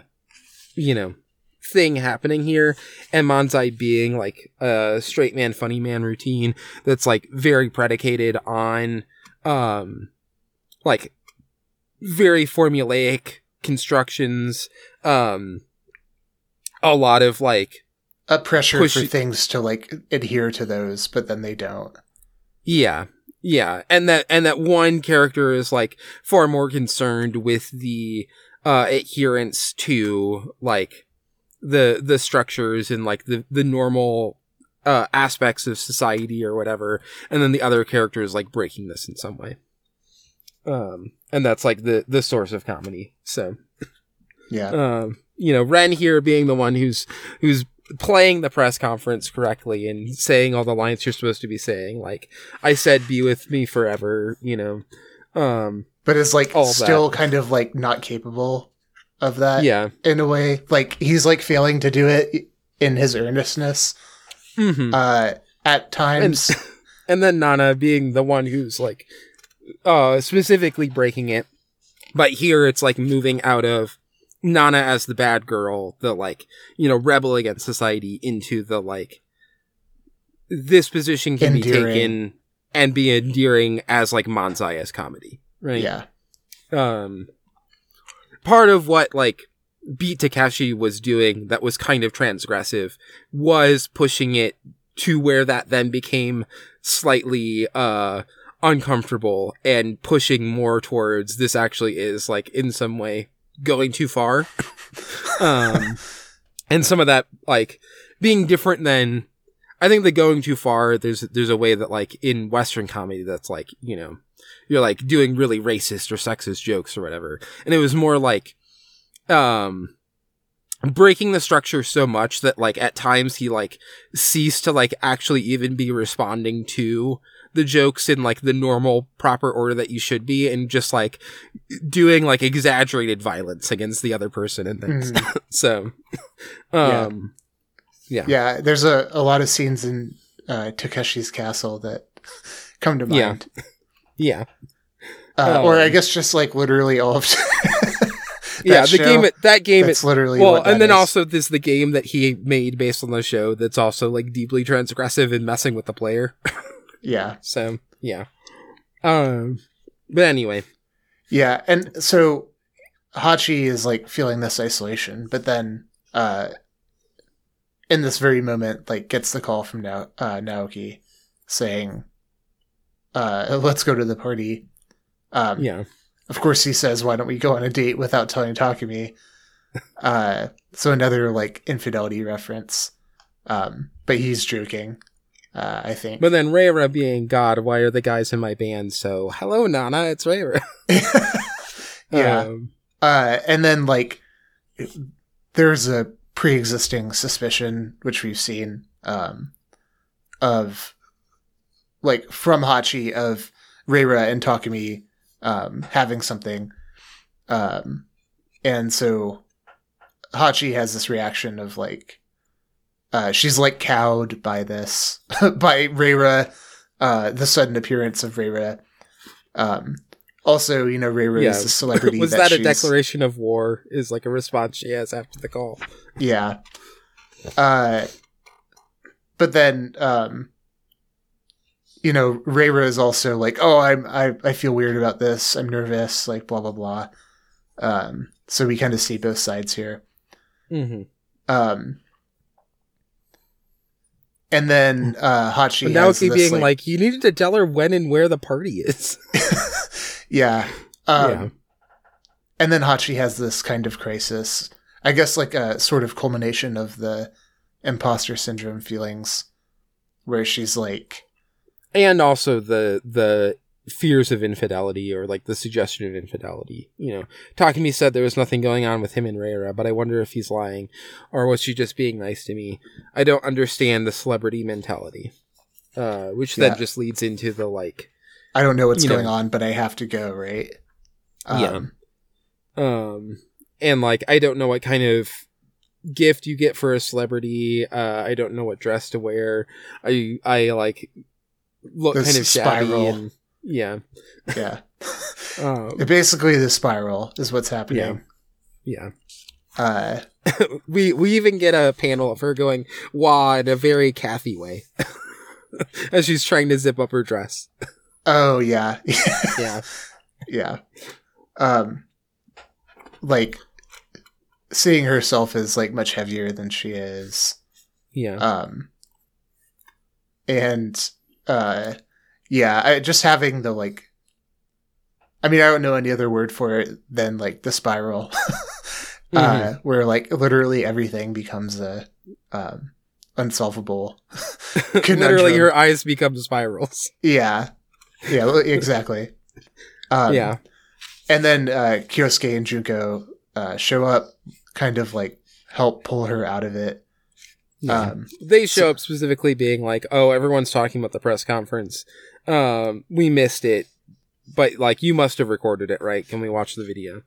you know thing happening here and Manzai being like a straight man funny man routine that's like very predicated on um like very formulaic constructions um a lot of like a pressure push- for things to like adhere to those but then they don't. Yeah. Yeah. And that and that one character is like far more concerned with the uh adherence to like the the structures and like the the normal uh, aspects of society or whatever, and then the other character is like breaking this in some way. Um, and that's like the the source of comedy. So, yeah, um, you know, Ren here being the one who's who's playing the press conference correctly and saying all the lines you're supposed to be saying. Like I said, "Be with me forever," you know. Um, but is like still that. kind of like not capable of that. Yeah. In a way, like he's like failing to do it in his earnestness. Mm-hmm. Uh, at times. And, and then Nana being the one who's like, uh, specifically breaking it. But here it's like moving out of Nana as the bad girl, the like, you know, rebel against society into the like, this position can endearing. be taken and be endearing as like Manzai as comedy, right? Yeah. Um, part of what like Beat Takeshi was doing that was kind of transgressive was pushing it to where that then became slightly uh uncomfortable and pushing more towards this actually is like in some way going too far. um and some of that like being different than I think the going too far there's there's a way that like in western comedy that's like, you know, you're like doing really racist or sexist jokes or whatever. And it was more like um breaking the structure so much that like at times he like ceased to like actually even be responding to the jokes in like the normal proper order that you should be and just like doing like exaggerated violence against the other person and things. Mm. so um yeah. yeah. there's a, a lot of scenes in uh Takeshi's castle that come to mind. Yeah. yeah. Uh, um, or I guess just like literally all of yeah, the show, game that game it's literally well, and then is. also there's the game that he made based on the show that's also like deeply transgressive and messing with the player. yeah. So yeah. Um. But anyway. Yeah, and so Hachi is like feeling this isolation, but then uh in this very moment, like gets the call from now uh, Naoki saying, uh, "Let's go to the party." Um, yeah, of course, he says, "Why don't we go on a date without telling Takumi?" uh, so another like infidelity reference, um, but he's joking. Uh, I think. But then Reira being God, why are the guys in my band? So hello, Nana, it's Reira. yeah. Um, uh, and then like there's a pre-existing suspicion which we've seen um, of like from Hachi of Reira and Takumi um, having something. Um, and so Hachi has this reaction of like, uh, she's like cowed by this, by Reira, uh, the sudden appearance of Reira. Um, also, you know, Reira yeah. is a celebrity. Was that, that a declaration of war? Is like a response she has after the call. Yeah. Uh, but then, um, you know, Reira is also like, oh, I'm, I, I feel weird about this. I'm nervous, like blah, blah, blah. Um, so we kind of see both sides here. Mm-hmm. Um, and then uh, Hachi now this, being like, like, you needed to tell her when and where the party is. yeah. Um, yeah. And then Hachi has this kind of crisis. I guess like a sort of culmination of the imposter syndrome feelings, where she's like, and also the the fears of infidelity or like the suggestion of infidelity. You know, Takumi said there was nothing going on with him and Reira, but I wonder if he's lying or was she just being nice to me? I don't understand the celebrity mentality. Uh, which yeah. then just leads into the like I don't know what's going know, on, but I have to go, right? Um, yeah. Um and like I don't know what kind of gift you get for a celebrity. Uh, I don't know what dress to wear. I I like look kind of shabby and yeah, yeah. um, Basically, the spiral is what's happening. Yeah. yeah. Uh, we we even get a panel of her going "wah" in a very Cathy way, as she's trying to zip up her dress. Oh yeah, yeah, yeah. Um, like seeing herself as like much heavier than she is. Yeah. Um, and uh, yeah, I, just having the like. I mean, I don't know any other word for it than like the spiral, uh, mm-hmm. uh, where like literally everything becomes a um, unsolvable. literally, your eyes become spirals. Yeah, yeah, exactly. Um, yeah, and then uh, Kyosuke and Junko uh, show up, kind of like help pull her out of it. Yeah. Um, they show so, up specifically being like, "Oh, everyone's talking about the press conference. Um, we missed it, but like you must have recorded it, right? Can we watch the video?"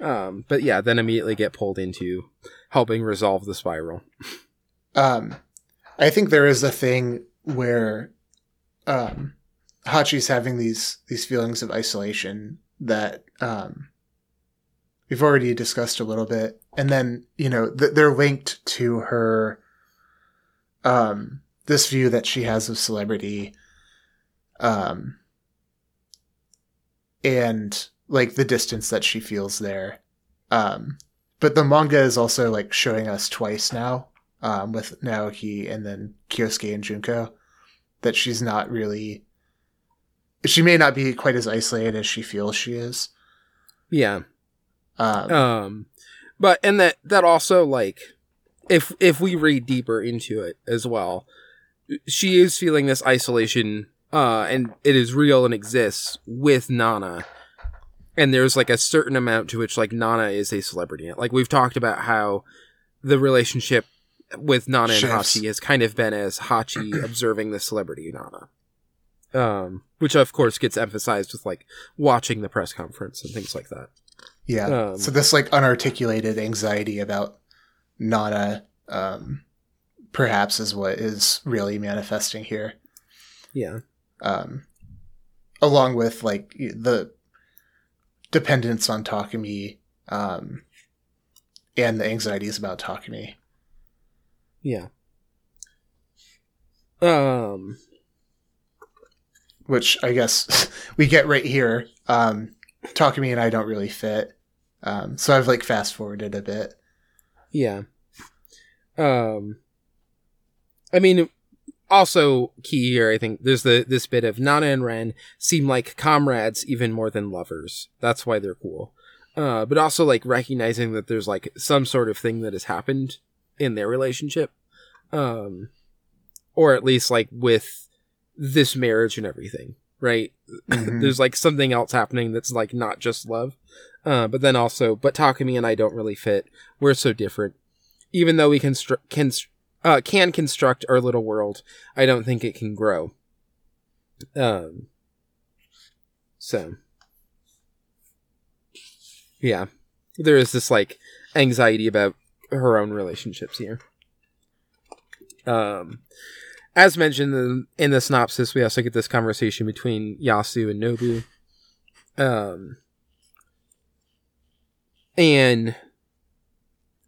Um, but yeah, then immediately get pulled into helping resolve the spiral. Um, I think there is a thing where um, Hachi's having these these feelings of isolation that um, we've already discussed a little bit, and then you know th- they're linked to her um, this view that she has of celebrity, um, and like the distance that she feels there. Um, but the manga is also like showing us twice now, um, with Naoki and then Kyosuke and Junko, that she's not really. She may not be quite as isolated as she feels she is. Yeah. Um, um, but and that that also like if if we read deeper into it as well, she is feeling this isolation, uh, and it is real and exists with Nana. And there's like a certain amount to which like Nana is a celebrity. Like we've talked about how the relationship with Nana and Hachi has kind of been as Hachi observing the celebrity Nana. Um, which of course gets emphasized with like watching the press conference and things like that. Yeah. Um, so this like unarticulated anxiety about Nana, um, perhaps is what is really manifesting here. Yeah. Um, along with like the dependence on Takumi, um, and the anxieties about Takumi. Yeah. Um, which I guess we get right here. Um, Takumi and I don't really fit. Um, so I've like fast forwarded a bit. Yeah. Um, I mean, also key here, I think there's the this bit of Nana and Ren seem like comrades even more than lovers. That's why they're cool. Uh, but also like recognizing that there's like some sort of thing that has happened in their relationship, um, or at least like with this marriage and everything, right? Mm-hmm. there's like something else happening that's like not just love. Uh, but then also, but Takumi and I don't really fit. We're so different. Even though we can str- can uh, can construct our little world, I don't think it can grow. Um. So. Yeah, there is this like anxiety about her own relationships here. Um, as mentioned in, in the synopsis, we also get this conversation between Yasu and Nobu. Um, and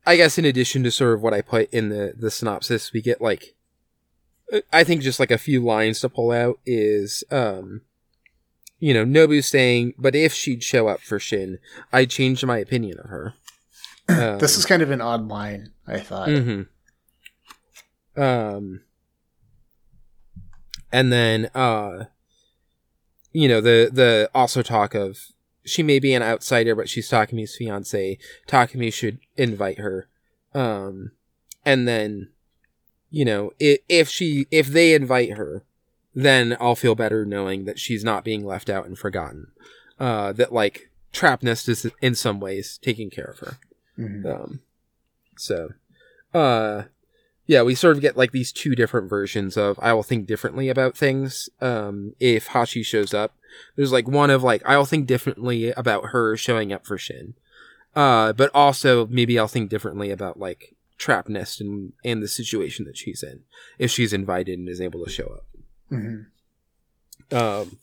I guess in addition to sort of what I put in the the synopsis, we get like I think just like a few lines to pull out is um you know, Nobu saying, but if she'd show up for Shin, I'd change my opinion of her. Um, this is kind of an odd line, I thought. Mm-hmm. Um and then uh you know, the the also talk of she may be an outsider, but she's Takumi's fiance. Takumi should invite her. Um, and then, you know, if, if she, if they invite her, then I'll feel better knowing that she's not being left out and forgotten. Uh, that like Trapnest is in some ways taking care of her. Mm-hmm. Um, so, uh, yeah, we sort of get like these two different versions of I will think differently about things. Um, if Hachi shows up, there's like one of like I'll think differently about her showing up for Shin. Uh, but also maybe I'll think differently about like Trapnest and and the situation that she's in if she's invited and is able to show up. Mm-hmm. Um,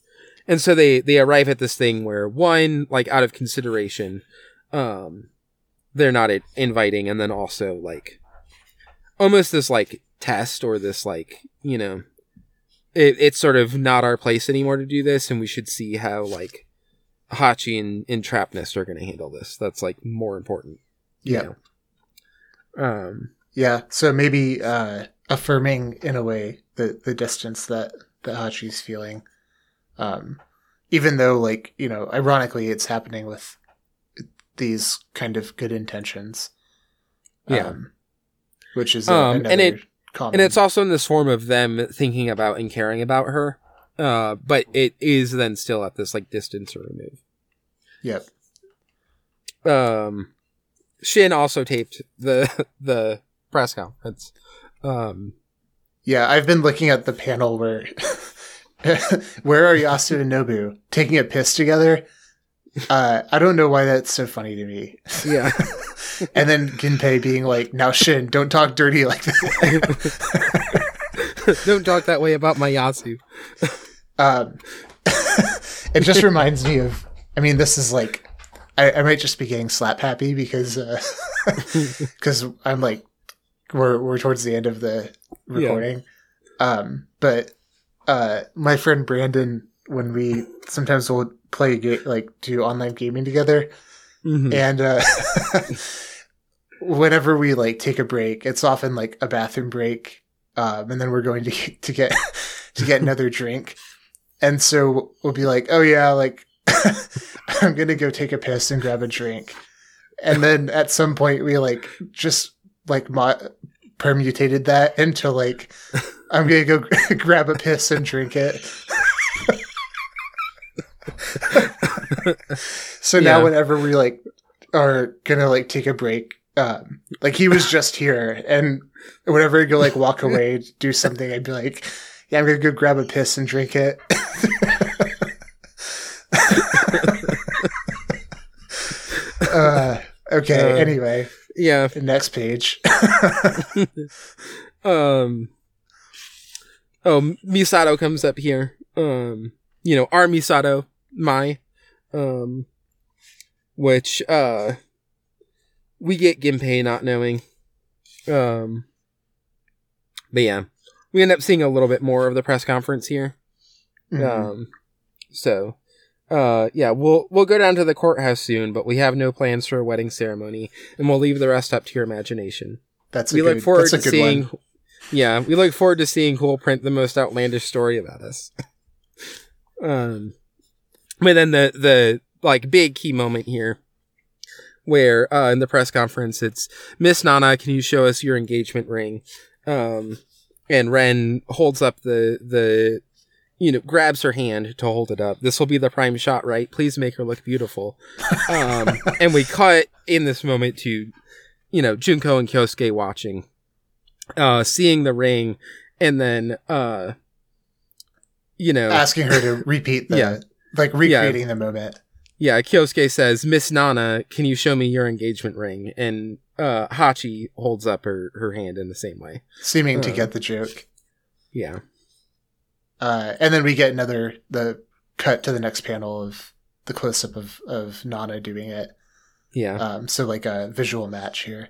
and so they they arrive at this thing where one like out of consideration, um, they're not inviting, and then also like almost this like test or this like you know it, it's sort of not our place anymore to do this and we should see how like hachi and, and are going to handle this. That's like more important yeah. um yeah so maybe uh affirming in a way the the distance that that hachi's feeling. Um even though like you know ironically it's happening with these kind of good intentions. Yeah. Um, which is a, um, and it common. and it's also in this form of them thinking about and caring about her uh, but it is then still at this like distance or remove yep um shin also taped the the press conference um yeah i've been looking at the panel where where are yasu and nobu taking a piss together uh, I don't know why that's so funny to me. Yeah. and then Ginpei being like, "Now Shin, don't talk dirty like that. don't talk that way about my Yasu." um, it just reminds me of. I mean, this is like, I, I might just be getting slap happy because because uh, I'm like, we're we're towards the end of the recording. Yeah. Um, but uh, my friend Brandon, when we sometimes will play ga- like do online gaming together, mm-hmm. and uh, whenever we like take a break, it's often like a bathroom break, um, and then we're going to to get to get another drink, and so we'll be like, oh yeah, like I'm gonna go take a piss and grab a drink, and then at some point we like just like mo- permutated that into like I'm gonna go grab a piss and drink it. so yeah. now whenever we like are gonna like take a break, um, like he was just here, and whenever I go like walk away, do something, I'd be like, "Yeah, I'm gonna go grab a piss and drink it." uh, okay. Uh, anyway, yeah. Next page. um. Oh, Misato comes up here. Um, you know, our Misato, my, um, which uh, we get Ginpei not knowing. Um, but yeah, we end up seeing a little bit more of the press conference here. Mm-hmm. Um, so uh, yeah, we'll we'll go down to the courthouse soon, but we have no plans for a wedding ceremony, and we'll leave the rest up to your imagination. That's we good, look forward to seeing. One. Yeah, we look forward to seeing who will print the most outlandish story about us. um, but then the the like big key moment here where uh, in the press conference it's Miss Nana, can you show us your engagement ring? Um, and Ren holds up the the you know grabs her hand to hold it up. This will be the prime shot, right? Please make her look beautiful. Um, and we cut in this moment to you know Junko and Kyosuke watching, uh, seeing the ring, and then uh, you know asking her to repeat the yeah like recreating yeah. the moment. Yeah, Kyosuke says, Miss Nana, can you show me your engagement ring? And uh, Hachi holds up her, her hand in the same way. Seeming uh, to get the joke. Yeah. Uh, and then we get another, the cut to the next panel of the close up of, of Nana doing it. Yeah. Um, so like a visual match here.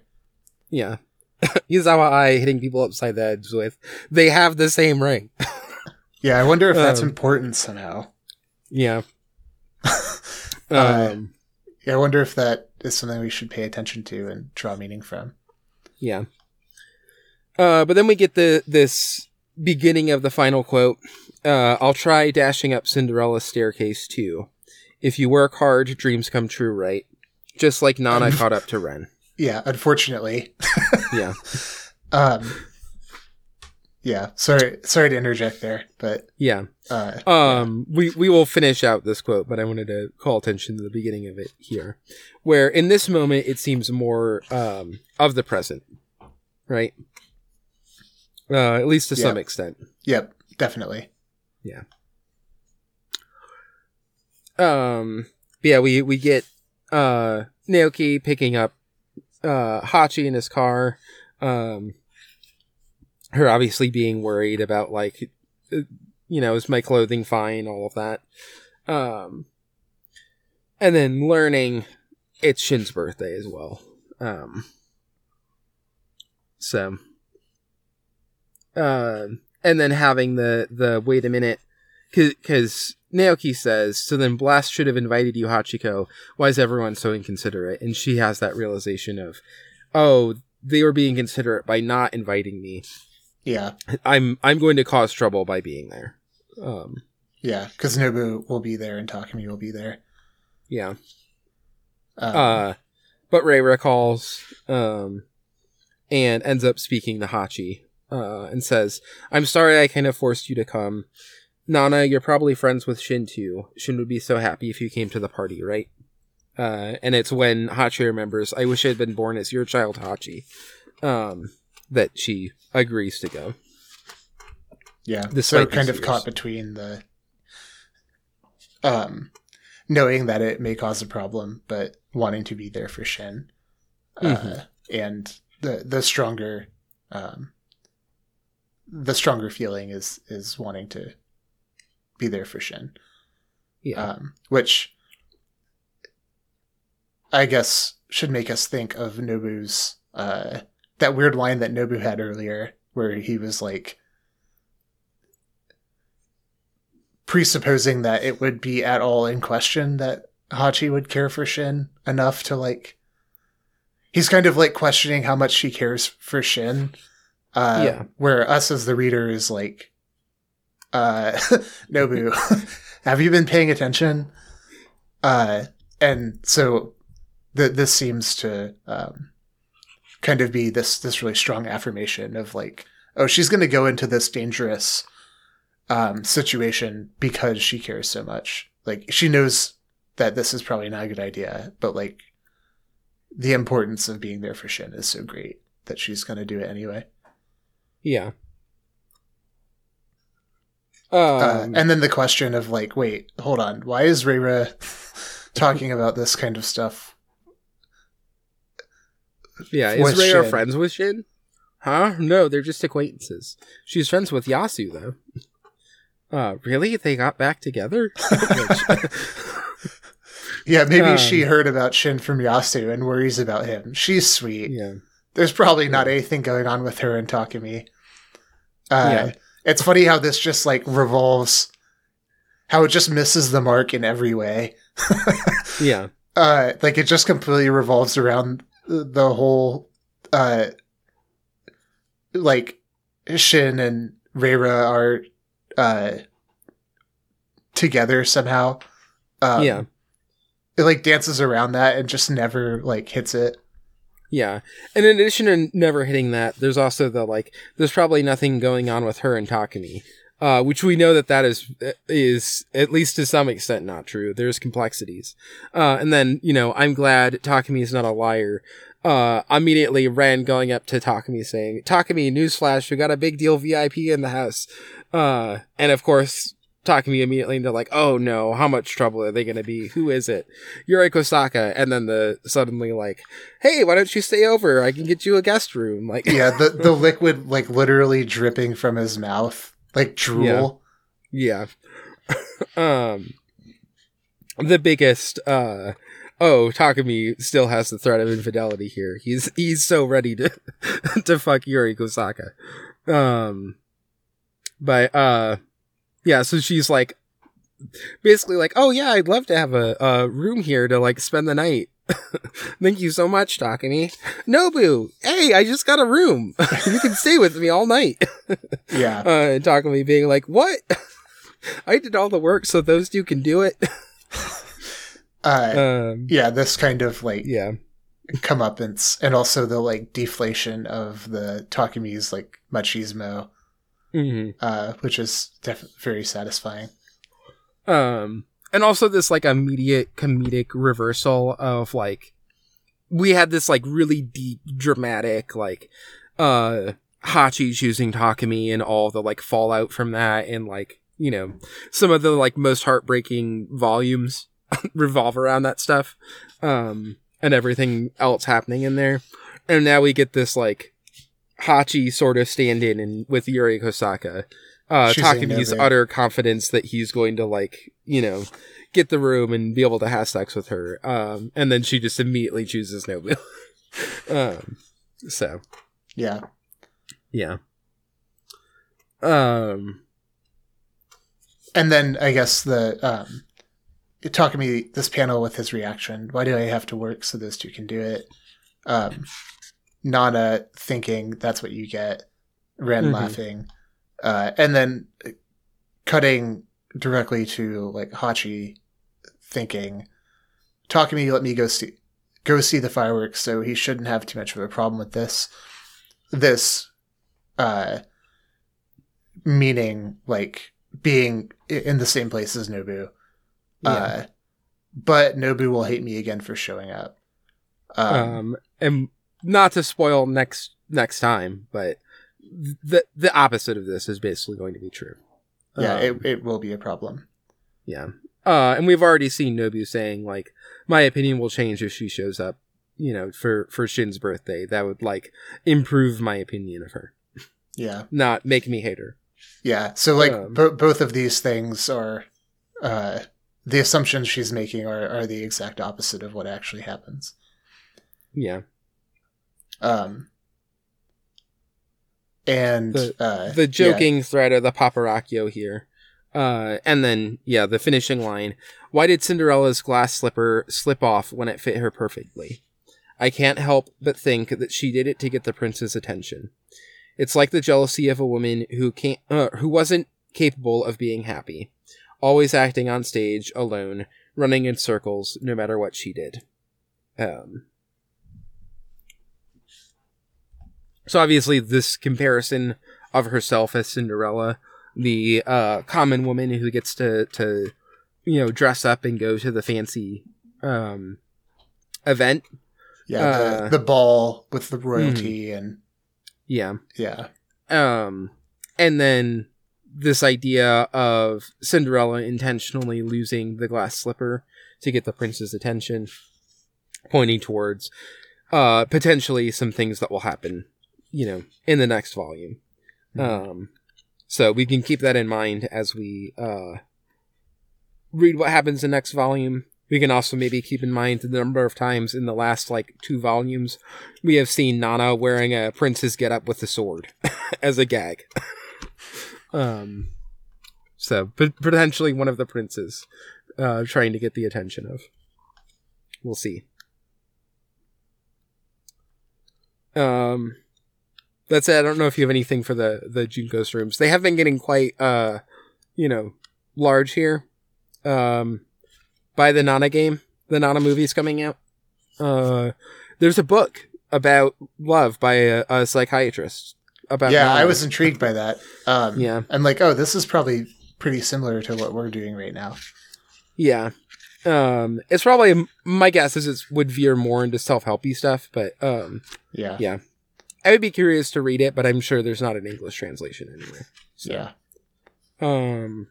Yeah. Yazawa Ai hitting people upside the heads with, they have the same ring. yeah, I wonder if that's um, important somehow. Yeah. Uh, um, I wonder if that is something we should pay attention to and draw meaning from. Yeah. Uh, but then we get the this beginning of the final quote. Uh, I'll try dashing up Cinderella's staircase too. If you work hard, dreams come true, right? Just like Nana caught up to Ren. Yeah, unfortunately. yeah. Um, yeah sorry sorry to interject there but yeah uh, um yeah. we we will finish out this quote but i wanted to call attention to the beginning of it here where in this moment it seems more um of the present right uh at least to yep. some extent yep definitely yeah um yeah we we get uh naoki picking up uh hachi in his car Um, her obviously being worried about like, uh, you know, is my clothing fine? All of that. Um, and then learning it's Shin's birthday as well. Um, so, uh, and then having the the wait a minute, because Naoki says, so then Blast should have invited you, Hachiko. Why is everyone so inconsiderate? And she has that realization of, oh, they were being considerate by not inviting me. Yeah, I'm I'm going to cause trouble by being there. Um, yeah, because Nobu will be there and Takumi will be there. Yeah. Um, uh, but Ray calls, um, and ends up speaking to Hachi, uh, and says, "I'm sorry I kind of forced you to come. Nana, you're probably friends with Shin too. Shin would be so happy if you came to the party, right?" Uh, and it's when Hachi remembers, "I wish I had been born as your child, Hachi." Um, that she agrees to go. Yeah, so kind of caught between the um knowing that it may cause a problem, but wanting to be there for Shin, uh, mm-hmm. uh, and the the stronger, um, the stronger feeling is is wanting to be there for Shin. Yeah, um, which I guess should make us think of Nobu's uh, that weird line that Nobu had earlier, where he was like presupposing that it would be at all in question that Hachi would care for Shin enough to like he's kind of like questioning how much she cares for Shin. Uh yeah. where us as the reader is like uh Nobu, have you been paying attention? Uh and so th- this seems to um kind of be this this really strong affirmation of like oh she's going to go into this dangerous um, situation because she cares so much. Like she knows that this is probably not a good idea, but like the importance of being there for Shin is so great that she's going to do it anyway. Yeah. Uh, um, uh, and then the question of like, wait, hold on, why is Reira talking about this kind of stuff? Yeah, is Reira Shin? friends with Shin? Huh? No, they're just acquaintances. She's friends with Yasu though. Uh, really? They got back together? yeah, maybe um, she heard about Shin from Yasu and worries about him. She's sweet. Yeah. There's probably not anything going on with her and Takumi. Uh, yeah. It's funny how this just like revolves, how it just misses the mark in every way. yeah. Uh, like it just completely revolves around the whole, uh, like Shin and Reira are uh, together somehow. Um, yeah, it like dances around that and just never like hits it. Yeah, and in addition to never hitting that, there's also the like, there's probably nothing going on with her and Takumi. Uh, which we know that that is is at least to some extent not true. There's complexities, uh, and then you know I'm glad Takumi is not a liar. Uh, immediately Ren going up to Takumi saying, "Takumi, newsflash, we got a big deal VIP in the house." Uh, and of course, Takumi immediately into like, oh no, how much trouble are they going to be? Who is it? Yuri Kosaka. And then the suddenly like, hey, why don't you stay over? I can get you a guest room. Like, yeah, the, the liquid like literally dripping from his mouth, like drool. Yeah. yeah. um, the biggest, uh, oh, Takumi still has the threat of infidelity here. He's, he's so ready to, to fuck Yuri Kosaka. Um, but uh yeah, so she's like basically like, "Oh yeah, I'd love to have a, a room here to like spend the night." Thank you so much, Takumi. Nobu, hey, I just got a room. you can stay with me all night. yeah. Uh, Takumi being like, what? I did all the work so those two can do it. uh, um, yeah, this kind of like yeah comeuppance, and also the like deflation of the Takumi's like machismo mm-hmm. uh, which is definitely very satisfying. Um, and also this like immediate comedic reversal of like we had this like really deep dramatic like uh Hachi choosing Takumi and all the like fallout from that and like you know some of the like most heartbreaking volumes revolve around that stuff um and everything else happening in there. And now we get this like Hachi sort of stand in and with Yuri Kosaka, uh, talking these utter confidence that he's going to like, you know, get the room and be able to have sex with her. Um, and then she just immediately chooses Nobu. um, so yeah, yeah. Um, and then I guess the um, talking me this panel with his reaction. Why do I have to work so those two can do it? Um, Nana thinking that's what you get. Ren mm-hmm. laughing, uh, and then cutting directly to like Hachi thinking, Takumi let me go see go see the fireworks, so he shouldn't have too much of a problem with this. This uh meaning like being in the same place as Nobu. Yeah. Uh, but Nobu will hate me again for showing up. Um, um, and not to spoil next next time, but the the opposite of this is basically going to be true. Yeah, um, it it will be a problem. Yeah. Uh, and we've already seen Nobu saying like, my opinion will change if she shows up, you know, for for Shin's birthday. That would like improve my opinion of her. Yeah. Not make me hate her. Yeah. So like um, bo- both of these things are uh the assumptions she's making are are the exact opposite of what actually happens. Yeah. Um and the, uh, the joking yeah. thread of the paparacchio here. Uh, and then, yeah, the finishing line. Why did Cinderella's glass slipper slip off when it fit her perfectly? I can't help but think that she did it to get the prince's attention. It's like the jealousy of a woman who can't, uh, who wasn't capable of being happy, always acting on stage alone, running in circles, no matter what she did. Um, so obviously, this comparison of herself as Cinderella, the uh, common woman who gets to to you know dress up and go to the fancy um, event. Yeah, the, uh, the ball with the royalty mm, and yeah. Yeah. Um, and then this idea of Cinderella intentionally losing the glass slipper to get the prince's attention, pointing towards uh, potentially some things that will happen, you know, in the next volume. Mm-hmm. Um, so we can keep that in mind as we uh, read what happens in the next volume. We can also maybe keep in mind the number of times in the last like two volumes we have seen Nana wearing a prince's get up with a sword as a gag. um, so potentially one of the princes uh, trying to get the attention of. We'll see. Um, that's it. I don't know if you have anything for the the Junko's rooms. They have been getting quite, uh, you know, large here. Um, by the Nana game. The Nana movie's coming out. Uh, there's a book about love by a, a psychiatrist. About yeah, Nana. I was intrigued by that. Um, yeah, I'm like, oh, this is probably pretty similar to what we're doing right now. Yeah, um, it's probably my guess is it would veer more into self helpy stuff, but um, yeah, yeah, I would be curious to read it, but I'm sure there's not an English translation anywhere. So. Yeah. Um,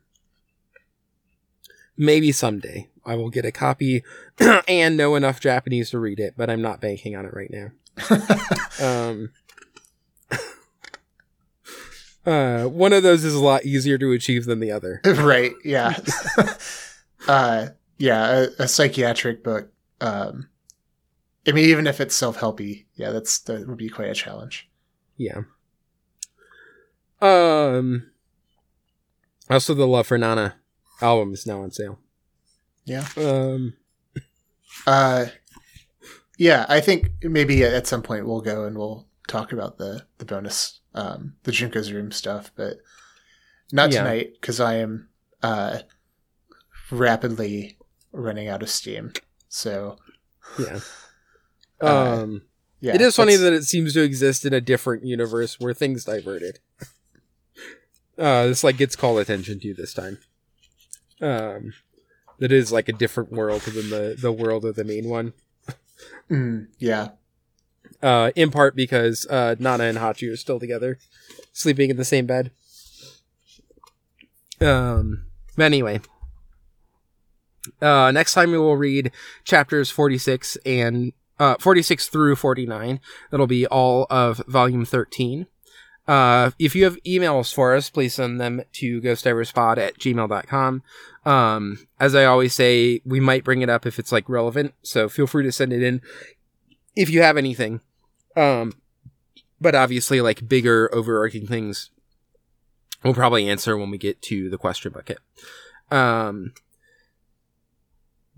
maybe someday I will get a copy and know enough Japanese to read it, but I'm not banking on it right now. um, uh, one of those is a lot easier to achieve than the other. Right. Yeah. uh, yeah. A, a, psychiatric book. Um, I mean, even if it's self-helpy, yeah, that's that would be quite a challenge. Yeah. Um. Also, the Love for Nana album is now on sale. Yeah. Um. Uh. Yeah, I think maybe at some point we'll go and we'll talk about the the bonus, um, the Junko's room stuff, but not yeah. tonight because I am uh rapidly running out of steam. So. Yeah. Uh, um. Yeah, it is funny that it seems to exist in a different universe where things diverted. Uh, this like gets called attention to this time. Um, that is like a different world than the the world of the main one. Mm, yeah. Uh, in part because uh, Nana and Hachi are still together, sleeping in the same bed. Um. But anyway. Uh, next time we will read chapters 46 and uh, 46 through 49. That'll be all of volume 13. Uh, if you have emails for us, please send them to ghostdiverspod at gmail.com. Um, as I always say, we might bring it up if it's like relevant. So feel free to send it in if you have anything. Um, but obviously like bigger overarching things we'll probably answer when we get to the question bucket. Um,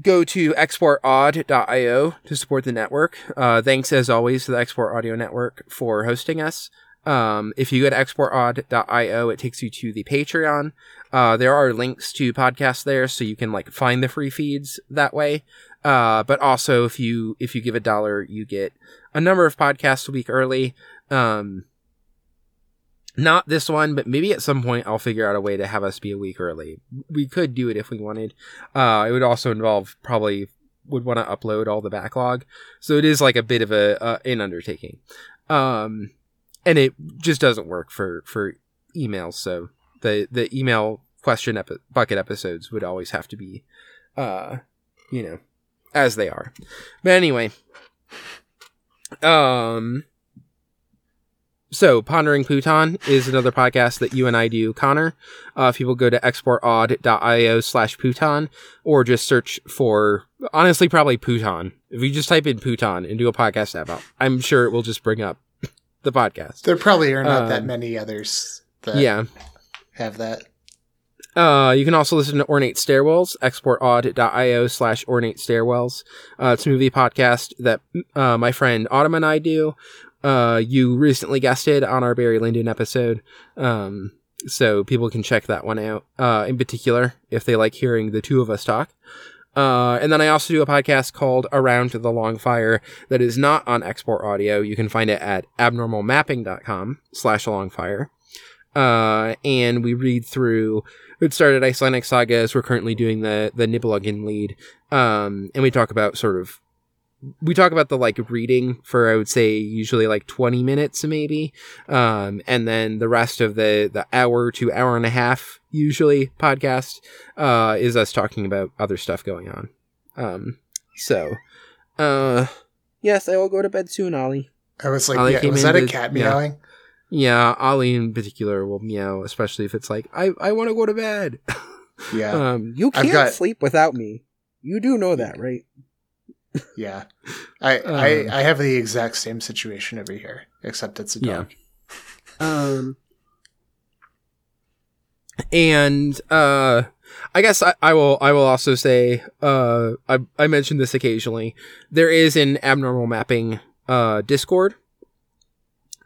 go to exportaud.io to support the network. Uh, thanks as always to the Export Audio Network for hosting us. Um, if you go to exportaud.io, it takes you to the Patreon. Uh, there are links to podcasts there, so you can like find the free feeds that way. Uh, but also if you, if you give a dollar, you get a number of podcasts a week early. Um, not this one, but maybe at some point I'll figure out a way to have us be a week early. We could do it if we wanted. Uh, it would also involve probably would want to upload all the backlog, so it is like a bit of a uh, an undertaking. Um, and it just doesn't work for for emails. So the the email question epi- bucket episodes would always have to be, uh, you know, as they are. But anyway, um so, Pondering Pootan is another podcast that you and I do, Connor. Uh, if people go to exportaud.io slash Pootan, or just search for, honestly, probably Pootan. If you just type in Pootan and do a podcast app, I'm sure it will just bring up the podcast. There probably are not um, that many others that yeah. have that. Uh, you can also listen to Ornate Stairwells, exportaud.io slash ornate stairwells. Uh, it's a movie podcast that uh, my friend Autumn and I do uh, you recently guested on our Barry Lyndon episode. Um, so people can check that one out. Uh, in particular, if they like hearing the two of us talk. Uh, and then I also do a podcast called Around the Long Fire that is not on Export Audio. You can find it at abnormalmapping.com slash longfire. Uh, and we read through, it started Icelandic sagas. We're currently doing the, the Nibelungenlied. Um, and we talk about sort of we talk about the like reading for I would say usually like 20 minutes maybe. Um, and then the rest of the, the hour to hour and a half usually podcast, uh, is us talking about other stuff going on. Um, so, uh, yes, I will go to bed soon, Ollie. I was like, Ollie yeah, was that a cat meowing? Yeah. yeah, Ollie in particular will meow, especially if it's like, I, I want to go to bed. Yeah. um, you can't got... sleep without me. You do know that, right? Yeah, I, um, I I have the exact same situation over here, except it's a dog. Yeah. um, and uh, I guess I, I will I will also say uh I I mentioned this occasionally. There is an abnormal mapping uh Discord.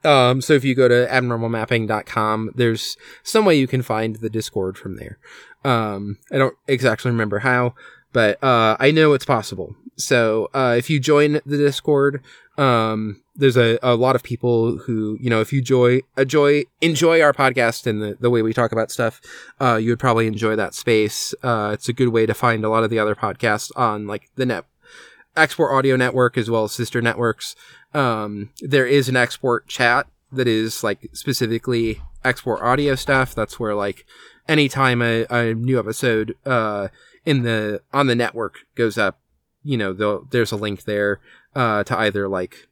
Um, so if you go to abnormalmapping.com, there's some way you can find the Discord from there. Um, I don't exactly remember how, but uh, I know it's possible. So uh, if you join the Discord, um, there's a, a lot of people who you know if you enjoy enjoy enjoy our podcast and the, the way we talk about stuff, uh, you would probably enjoy that space. Uh, it's a good way to find a lot of the other podcasts on like the net export audio network as well as sister networks. Um, there is an export chat that is like specifically export audio stuff. That's where like anytime a, a new episode uh in the on the network goes up, you know, there's a link there uh, to either like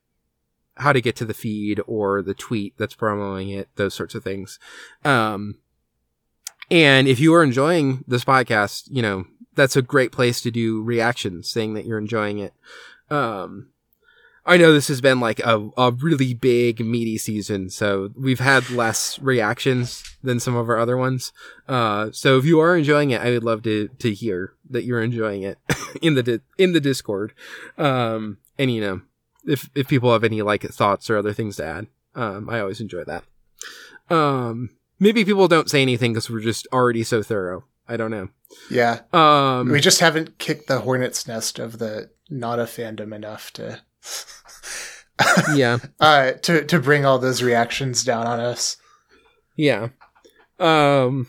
how to get to the feed or the tweet that's promoting it, those sorts of things. Um, and if you are enjoying this podcast, you know, that's a great place to do reactions saying that you're enjoying it. Um, I know this has been like a, a really big meaty season, so we've had less reactions than some of our other ones. Uh, so if you are enjoying it, I would love to to hear that you're enjoying it in the di- in the Discord. Um, and you know, if if people have any like thoughts or other things to add, um, I always enjoy that. Um, maybe people don't say anything because we're just already so thorough. I don't know. Yeah. Um, we just haven't kicked the hornet's nest of the Nana fandom enough to yeah. Uh, to to bring all those reactions down on us. Yeah. Um.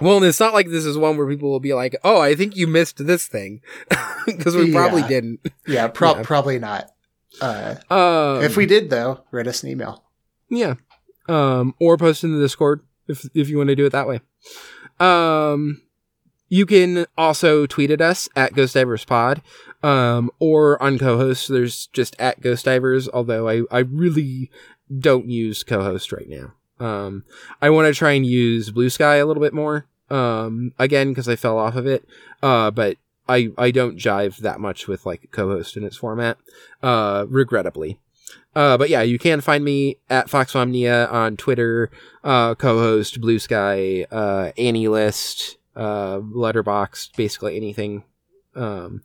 Well, and it's not like this is one where people will be like, "Oh, I think you missed this thing," because we yeah. probably didn't. Yeah, pro- yeah, probably not. Uh, um, if we did, though, write us an email. Yeah, um, or post in the Discord if if you want to do it that way. Um, you can also tweet at us at Ghost Divers Pod, um, or on co-host. There's just at Ghost Divers. Although I I really don't use co-host right now. Um, I want to try and use Blue Sky a little bit more. Um, again because I fell off of it. Uh, but I I don't jive that much with like co-host in its format. Uh, regrettably. Uh, but yeah, you can find me at FoxmomNia on Twitter, uh, co-host Blue Sky, uh, AniList, uh, Letterboxd, basically anything. Um,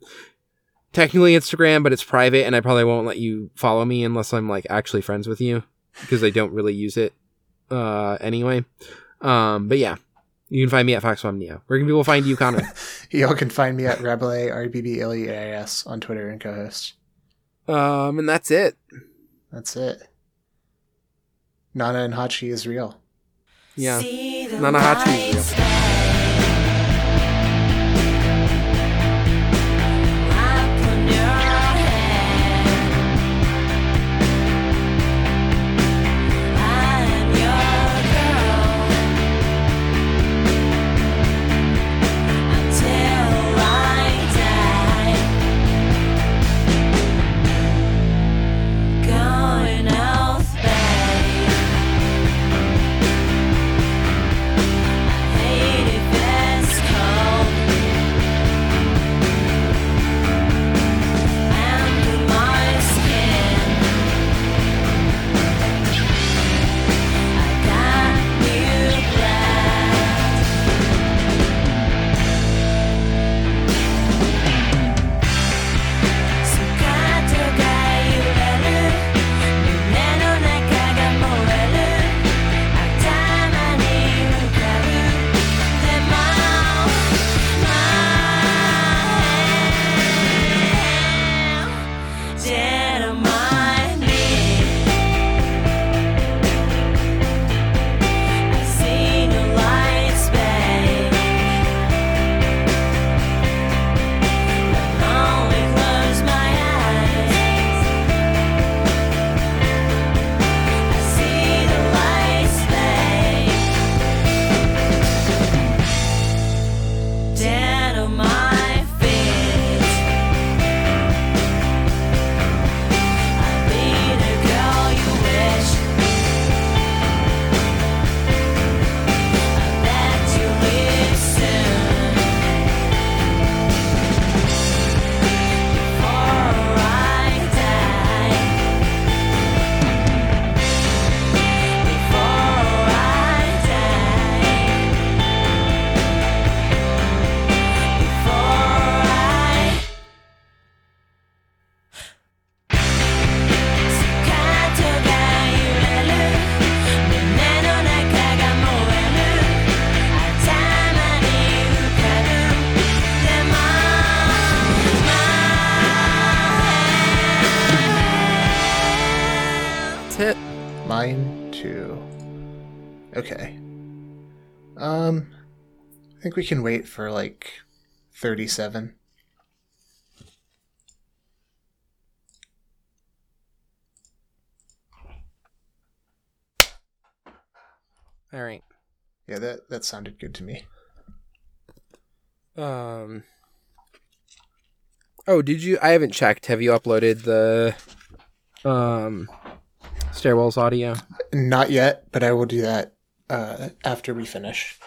technically Instagram, but it's private, and I probably won't let you follow me unless I'm like actually friends with you because I don't really use it uh, anyway. Um, but yeah, you can find me at FoxmomNia. Where can people find you, Connor? Y'all can find me at Rabbleais, R-B-B-L-E-A-S on Twitter and co-host. Um, and that's it. That's it. Nana and Hachi is real. Yeah. Nana Hachi is real. Think we can wait for like 37. All right. Yeah, that that sounded good to me. Um Oh, did you I haven't checked. Have you uploaded the um stairwells audio? Not yet, but I will do that uh after we finish.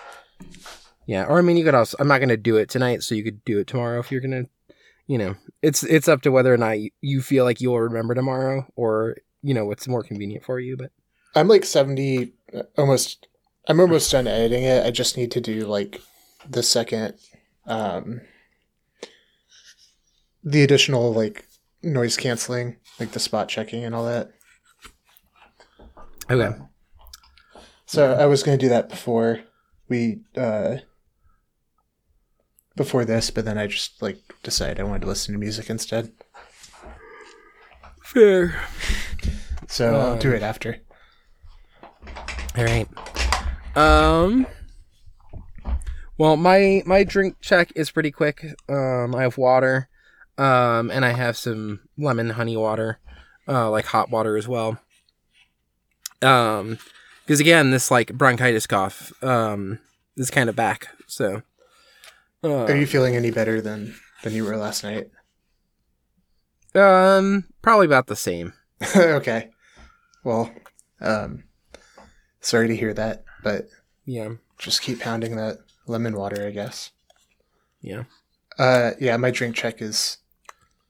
Yeah, or I mean, you could also. I'm not going to do it tonight, so you could do it tomorrow if you're going to. You know, it's it's up to whether or not you, you feel like you'll remember tomorrow, or you know what's more convenient for you. But I'm like seventy, uh, almost. I'm almost done editing it. I just need to do like the second, um, the additional like noise canceling, like the spot checking and all that. Okay. So I was going to do that before we uh before this, but then I just like decided I wanted to listen to music instead. Fair. So um, I'll do it after. All right. Um. Well, my my drink check is pretty quick. Um, I have water, um, and I have some lemon honey water, uh, like hot water as well. Um, because again, this like bronchitis cough, um, is kind of back. So, Uh, Are you feeling any better than than you were last night? Um, probably about the same. okay. Well, um, sorry to hear that, but yeah, just keep pounding that lemon water, I guess. Yeah. Uh, yeah, my drink check is,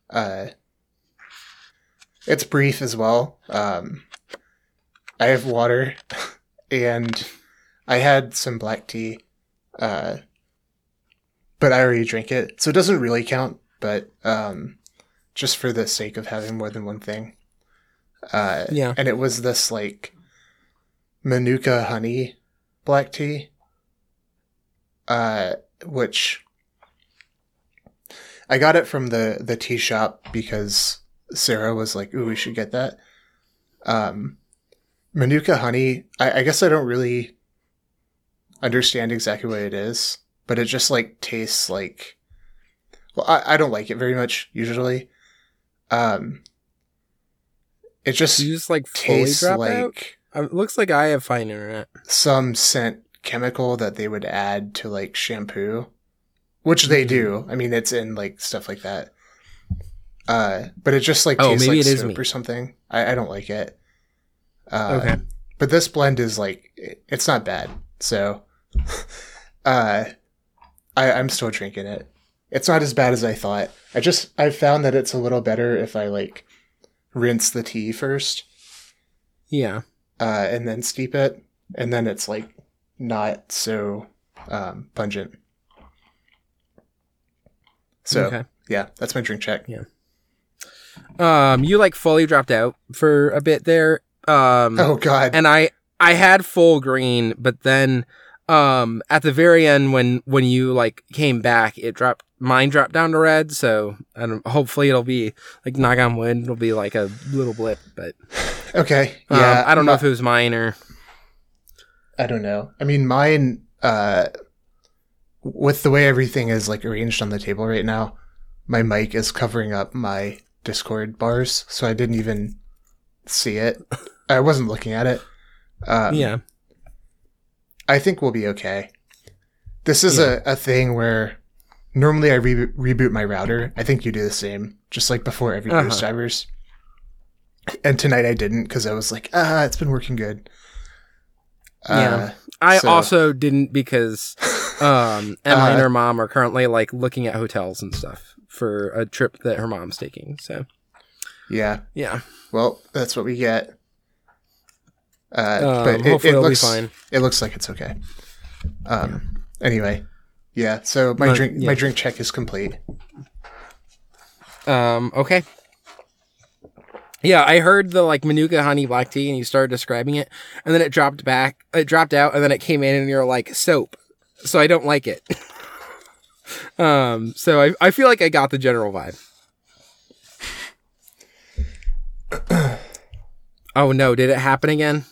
uh, it's brief as well. Um, I have water, and I had some black tea, uh, but I already drank it, so it doesn't really count. But um, just for the sake of having more than one thing, uh, yeah. And it was this like Manuka honey black tea, uh, which I got it from the the tea shop because Sarah was like, "Ooh, we should get that." Um, Manuka honey. I, I guess I don't really understand exactly what it is, but it just like tastes like. Well, I, I don't like it very much usually. Um, it just, you just like tastes like out? it looks like I have fine internet. Some scent chemical that they would add to like shampoo, which they do. Mm-hmm. I mean, it's in like stuff like that. Uh, but it just like oh, tastes like soap or something. I, I don't like it. Uh, okay. But this blend is like it's not bad. So, uh, I I'm still drinking it. It's not as bad as I thought. I just I found that it's a little better if I like rinse the tea first. Yeah. Uh, and then steep it, and then it's like not so um, pungent. So okay. yeah, that's my drink check. Yeah. Um, you like fully dropped out for a bit there. Um, oh God. And I I had full green, but then um at the very end when when you like came back, it dropped mine dropped down to red. So and hopefully it'll be like knock on wood, it'll be like a little blip. But okay, um, yeah, I don't know if it was mine or I don't know. I mean, mine uh with the way everything is like arranged on the table right now, my mic is covering up my Discord bars, so I didn't even see it. I wasn't looking at it. Um, yeah. I think we'll be okay. This is yeah. a, a thing where normally I re- reboot my router. I think you do the same, just like before every uh-huh. Ghost Divers. And tonight I didn't because I was like, ah, it's been working good. Yeah. Uh, I so. also didn't because um, Emily uh, and her mom are currently like looking at hotels and stuff for a trip that her mom's taking. So, yeah, yeah. Well, that's what we get. Uh, um, but it, it looks fine. It looks like it's okay. Um. Yeah. Anyway, yeah. So my but, drink yeah. my drink check is complete. Um. Okay. Yeah, I heard the like Manuka honey black tea, and you started describing it, and then it dropped back. It dropped out, and then it came in, and you're like soap. So I don't like it. um. So I I feel like I got the general vibe. oh no! Did it happen again?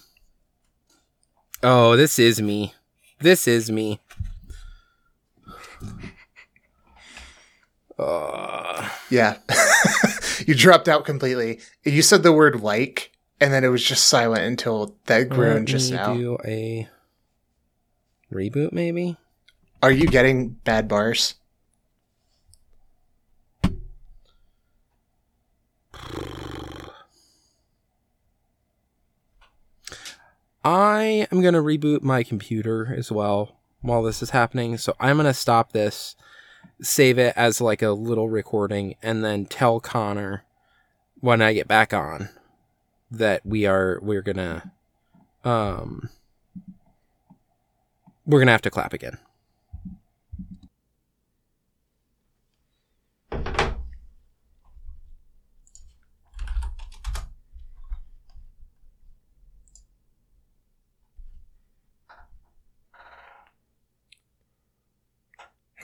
Oh, this is me. This is me. Uh. Yeah. you dropped out completely. You said the word like, and then it was just silent until that groan just now. Do a reboot, maybe. Are you getting bad bars? I am going to reboot my computer as well while this is happening. So I'm going to stop this, save it as like a little recording, and then tell Connor when I get back on that we are, we're going to, um, we're going to have to clap again.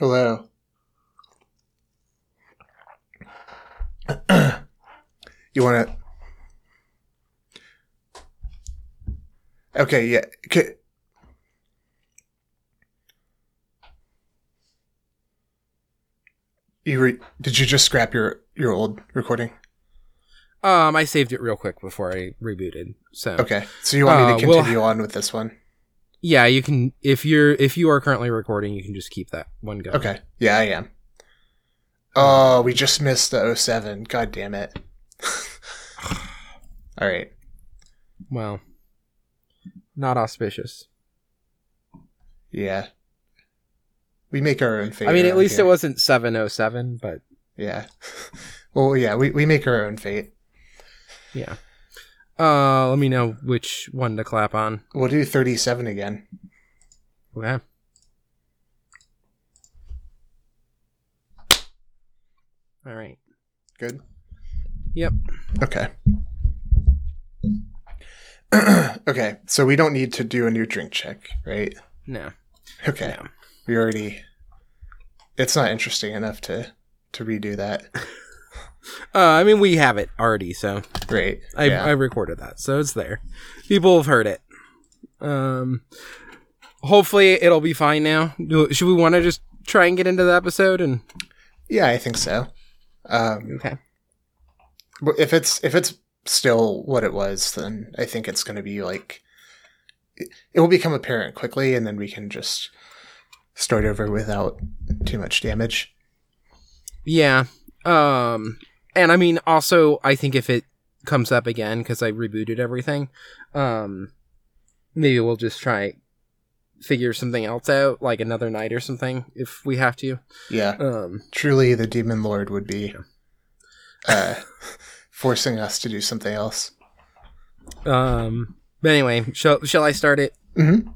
Hello. you want to? Okay, yeah. Okay. You re- did you just scrap your your old recording? Um, I saved it real quick before I rebooted. So okay, so you want me to uh, continue we'll, on with this one? Yeah, you can if you're if you are currently recording, you can just keep that one going. Okay. Yeah, I am. Oh, we just missed the 07. God damn it. All right. Well, not auspicious. Yeah. We make our own fate. I mean, at least here. it wasn't 707, but. Yeah. well, yeah, we, we make our own fate. Yeah. Uh, let me know which one to clap on. We'll do 37 again. Okay. All right. Good. Yep. Okay. okay, so we don't need to do a new drink check, right? No. Okay. No. We already. It's not interesting enough to to redo that. Uh, I mean, we have it already, so great. I yeah. I recorded that, so it's there. People have heard it. Um, hopefully it'll be fine now. Should we want to just try and get into the episode and? Yeah, I think so. Um, okay. But if it's if it's still what it was, then I think it's going to be like it will become apparent quickly, and then we can just start over without too much damage. Yeah. Um. And I mean, also, I think if it comes up again because I rebooted everything, um, maybe we'll just try figure something else out, like another night or something, if we have to. Yeah. Um. Truly, the demon lord would be. Uh, forcing us to do something else. Um. But anyway, shall shall I start it? Mm-hmm.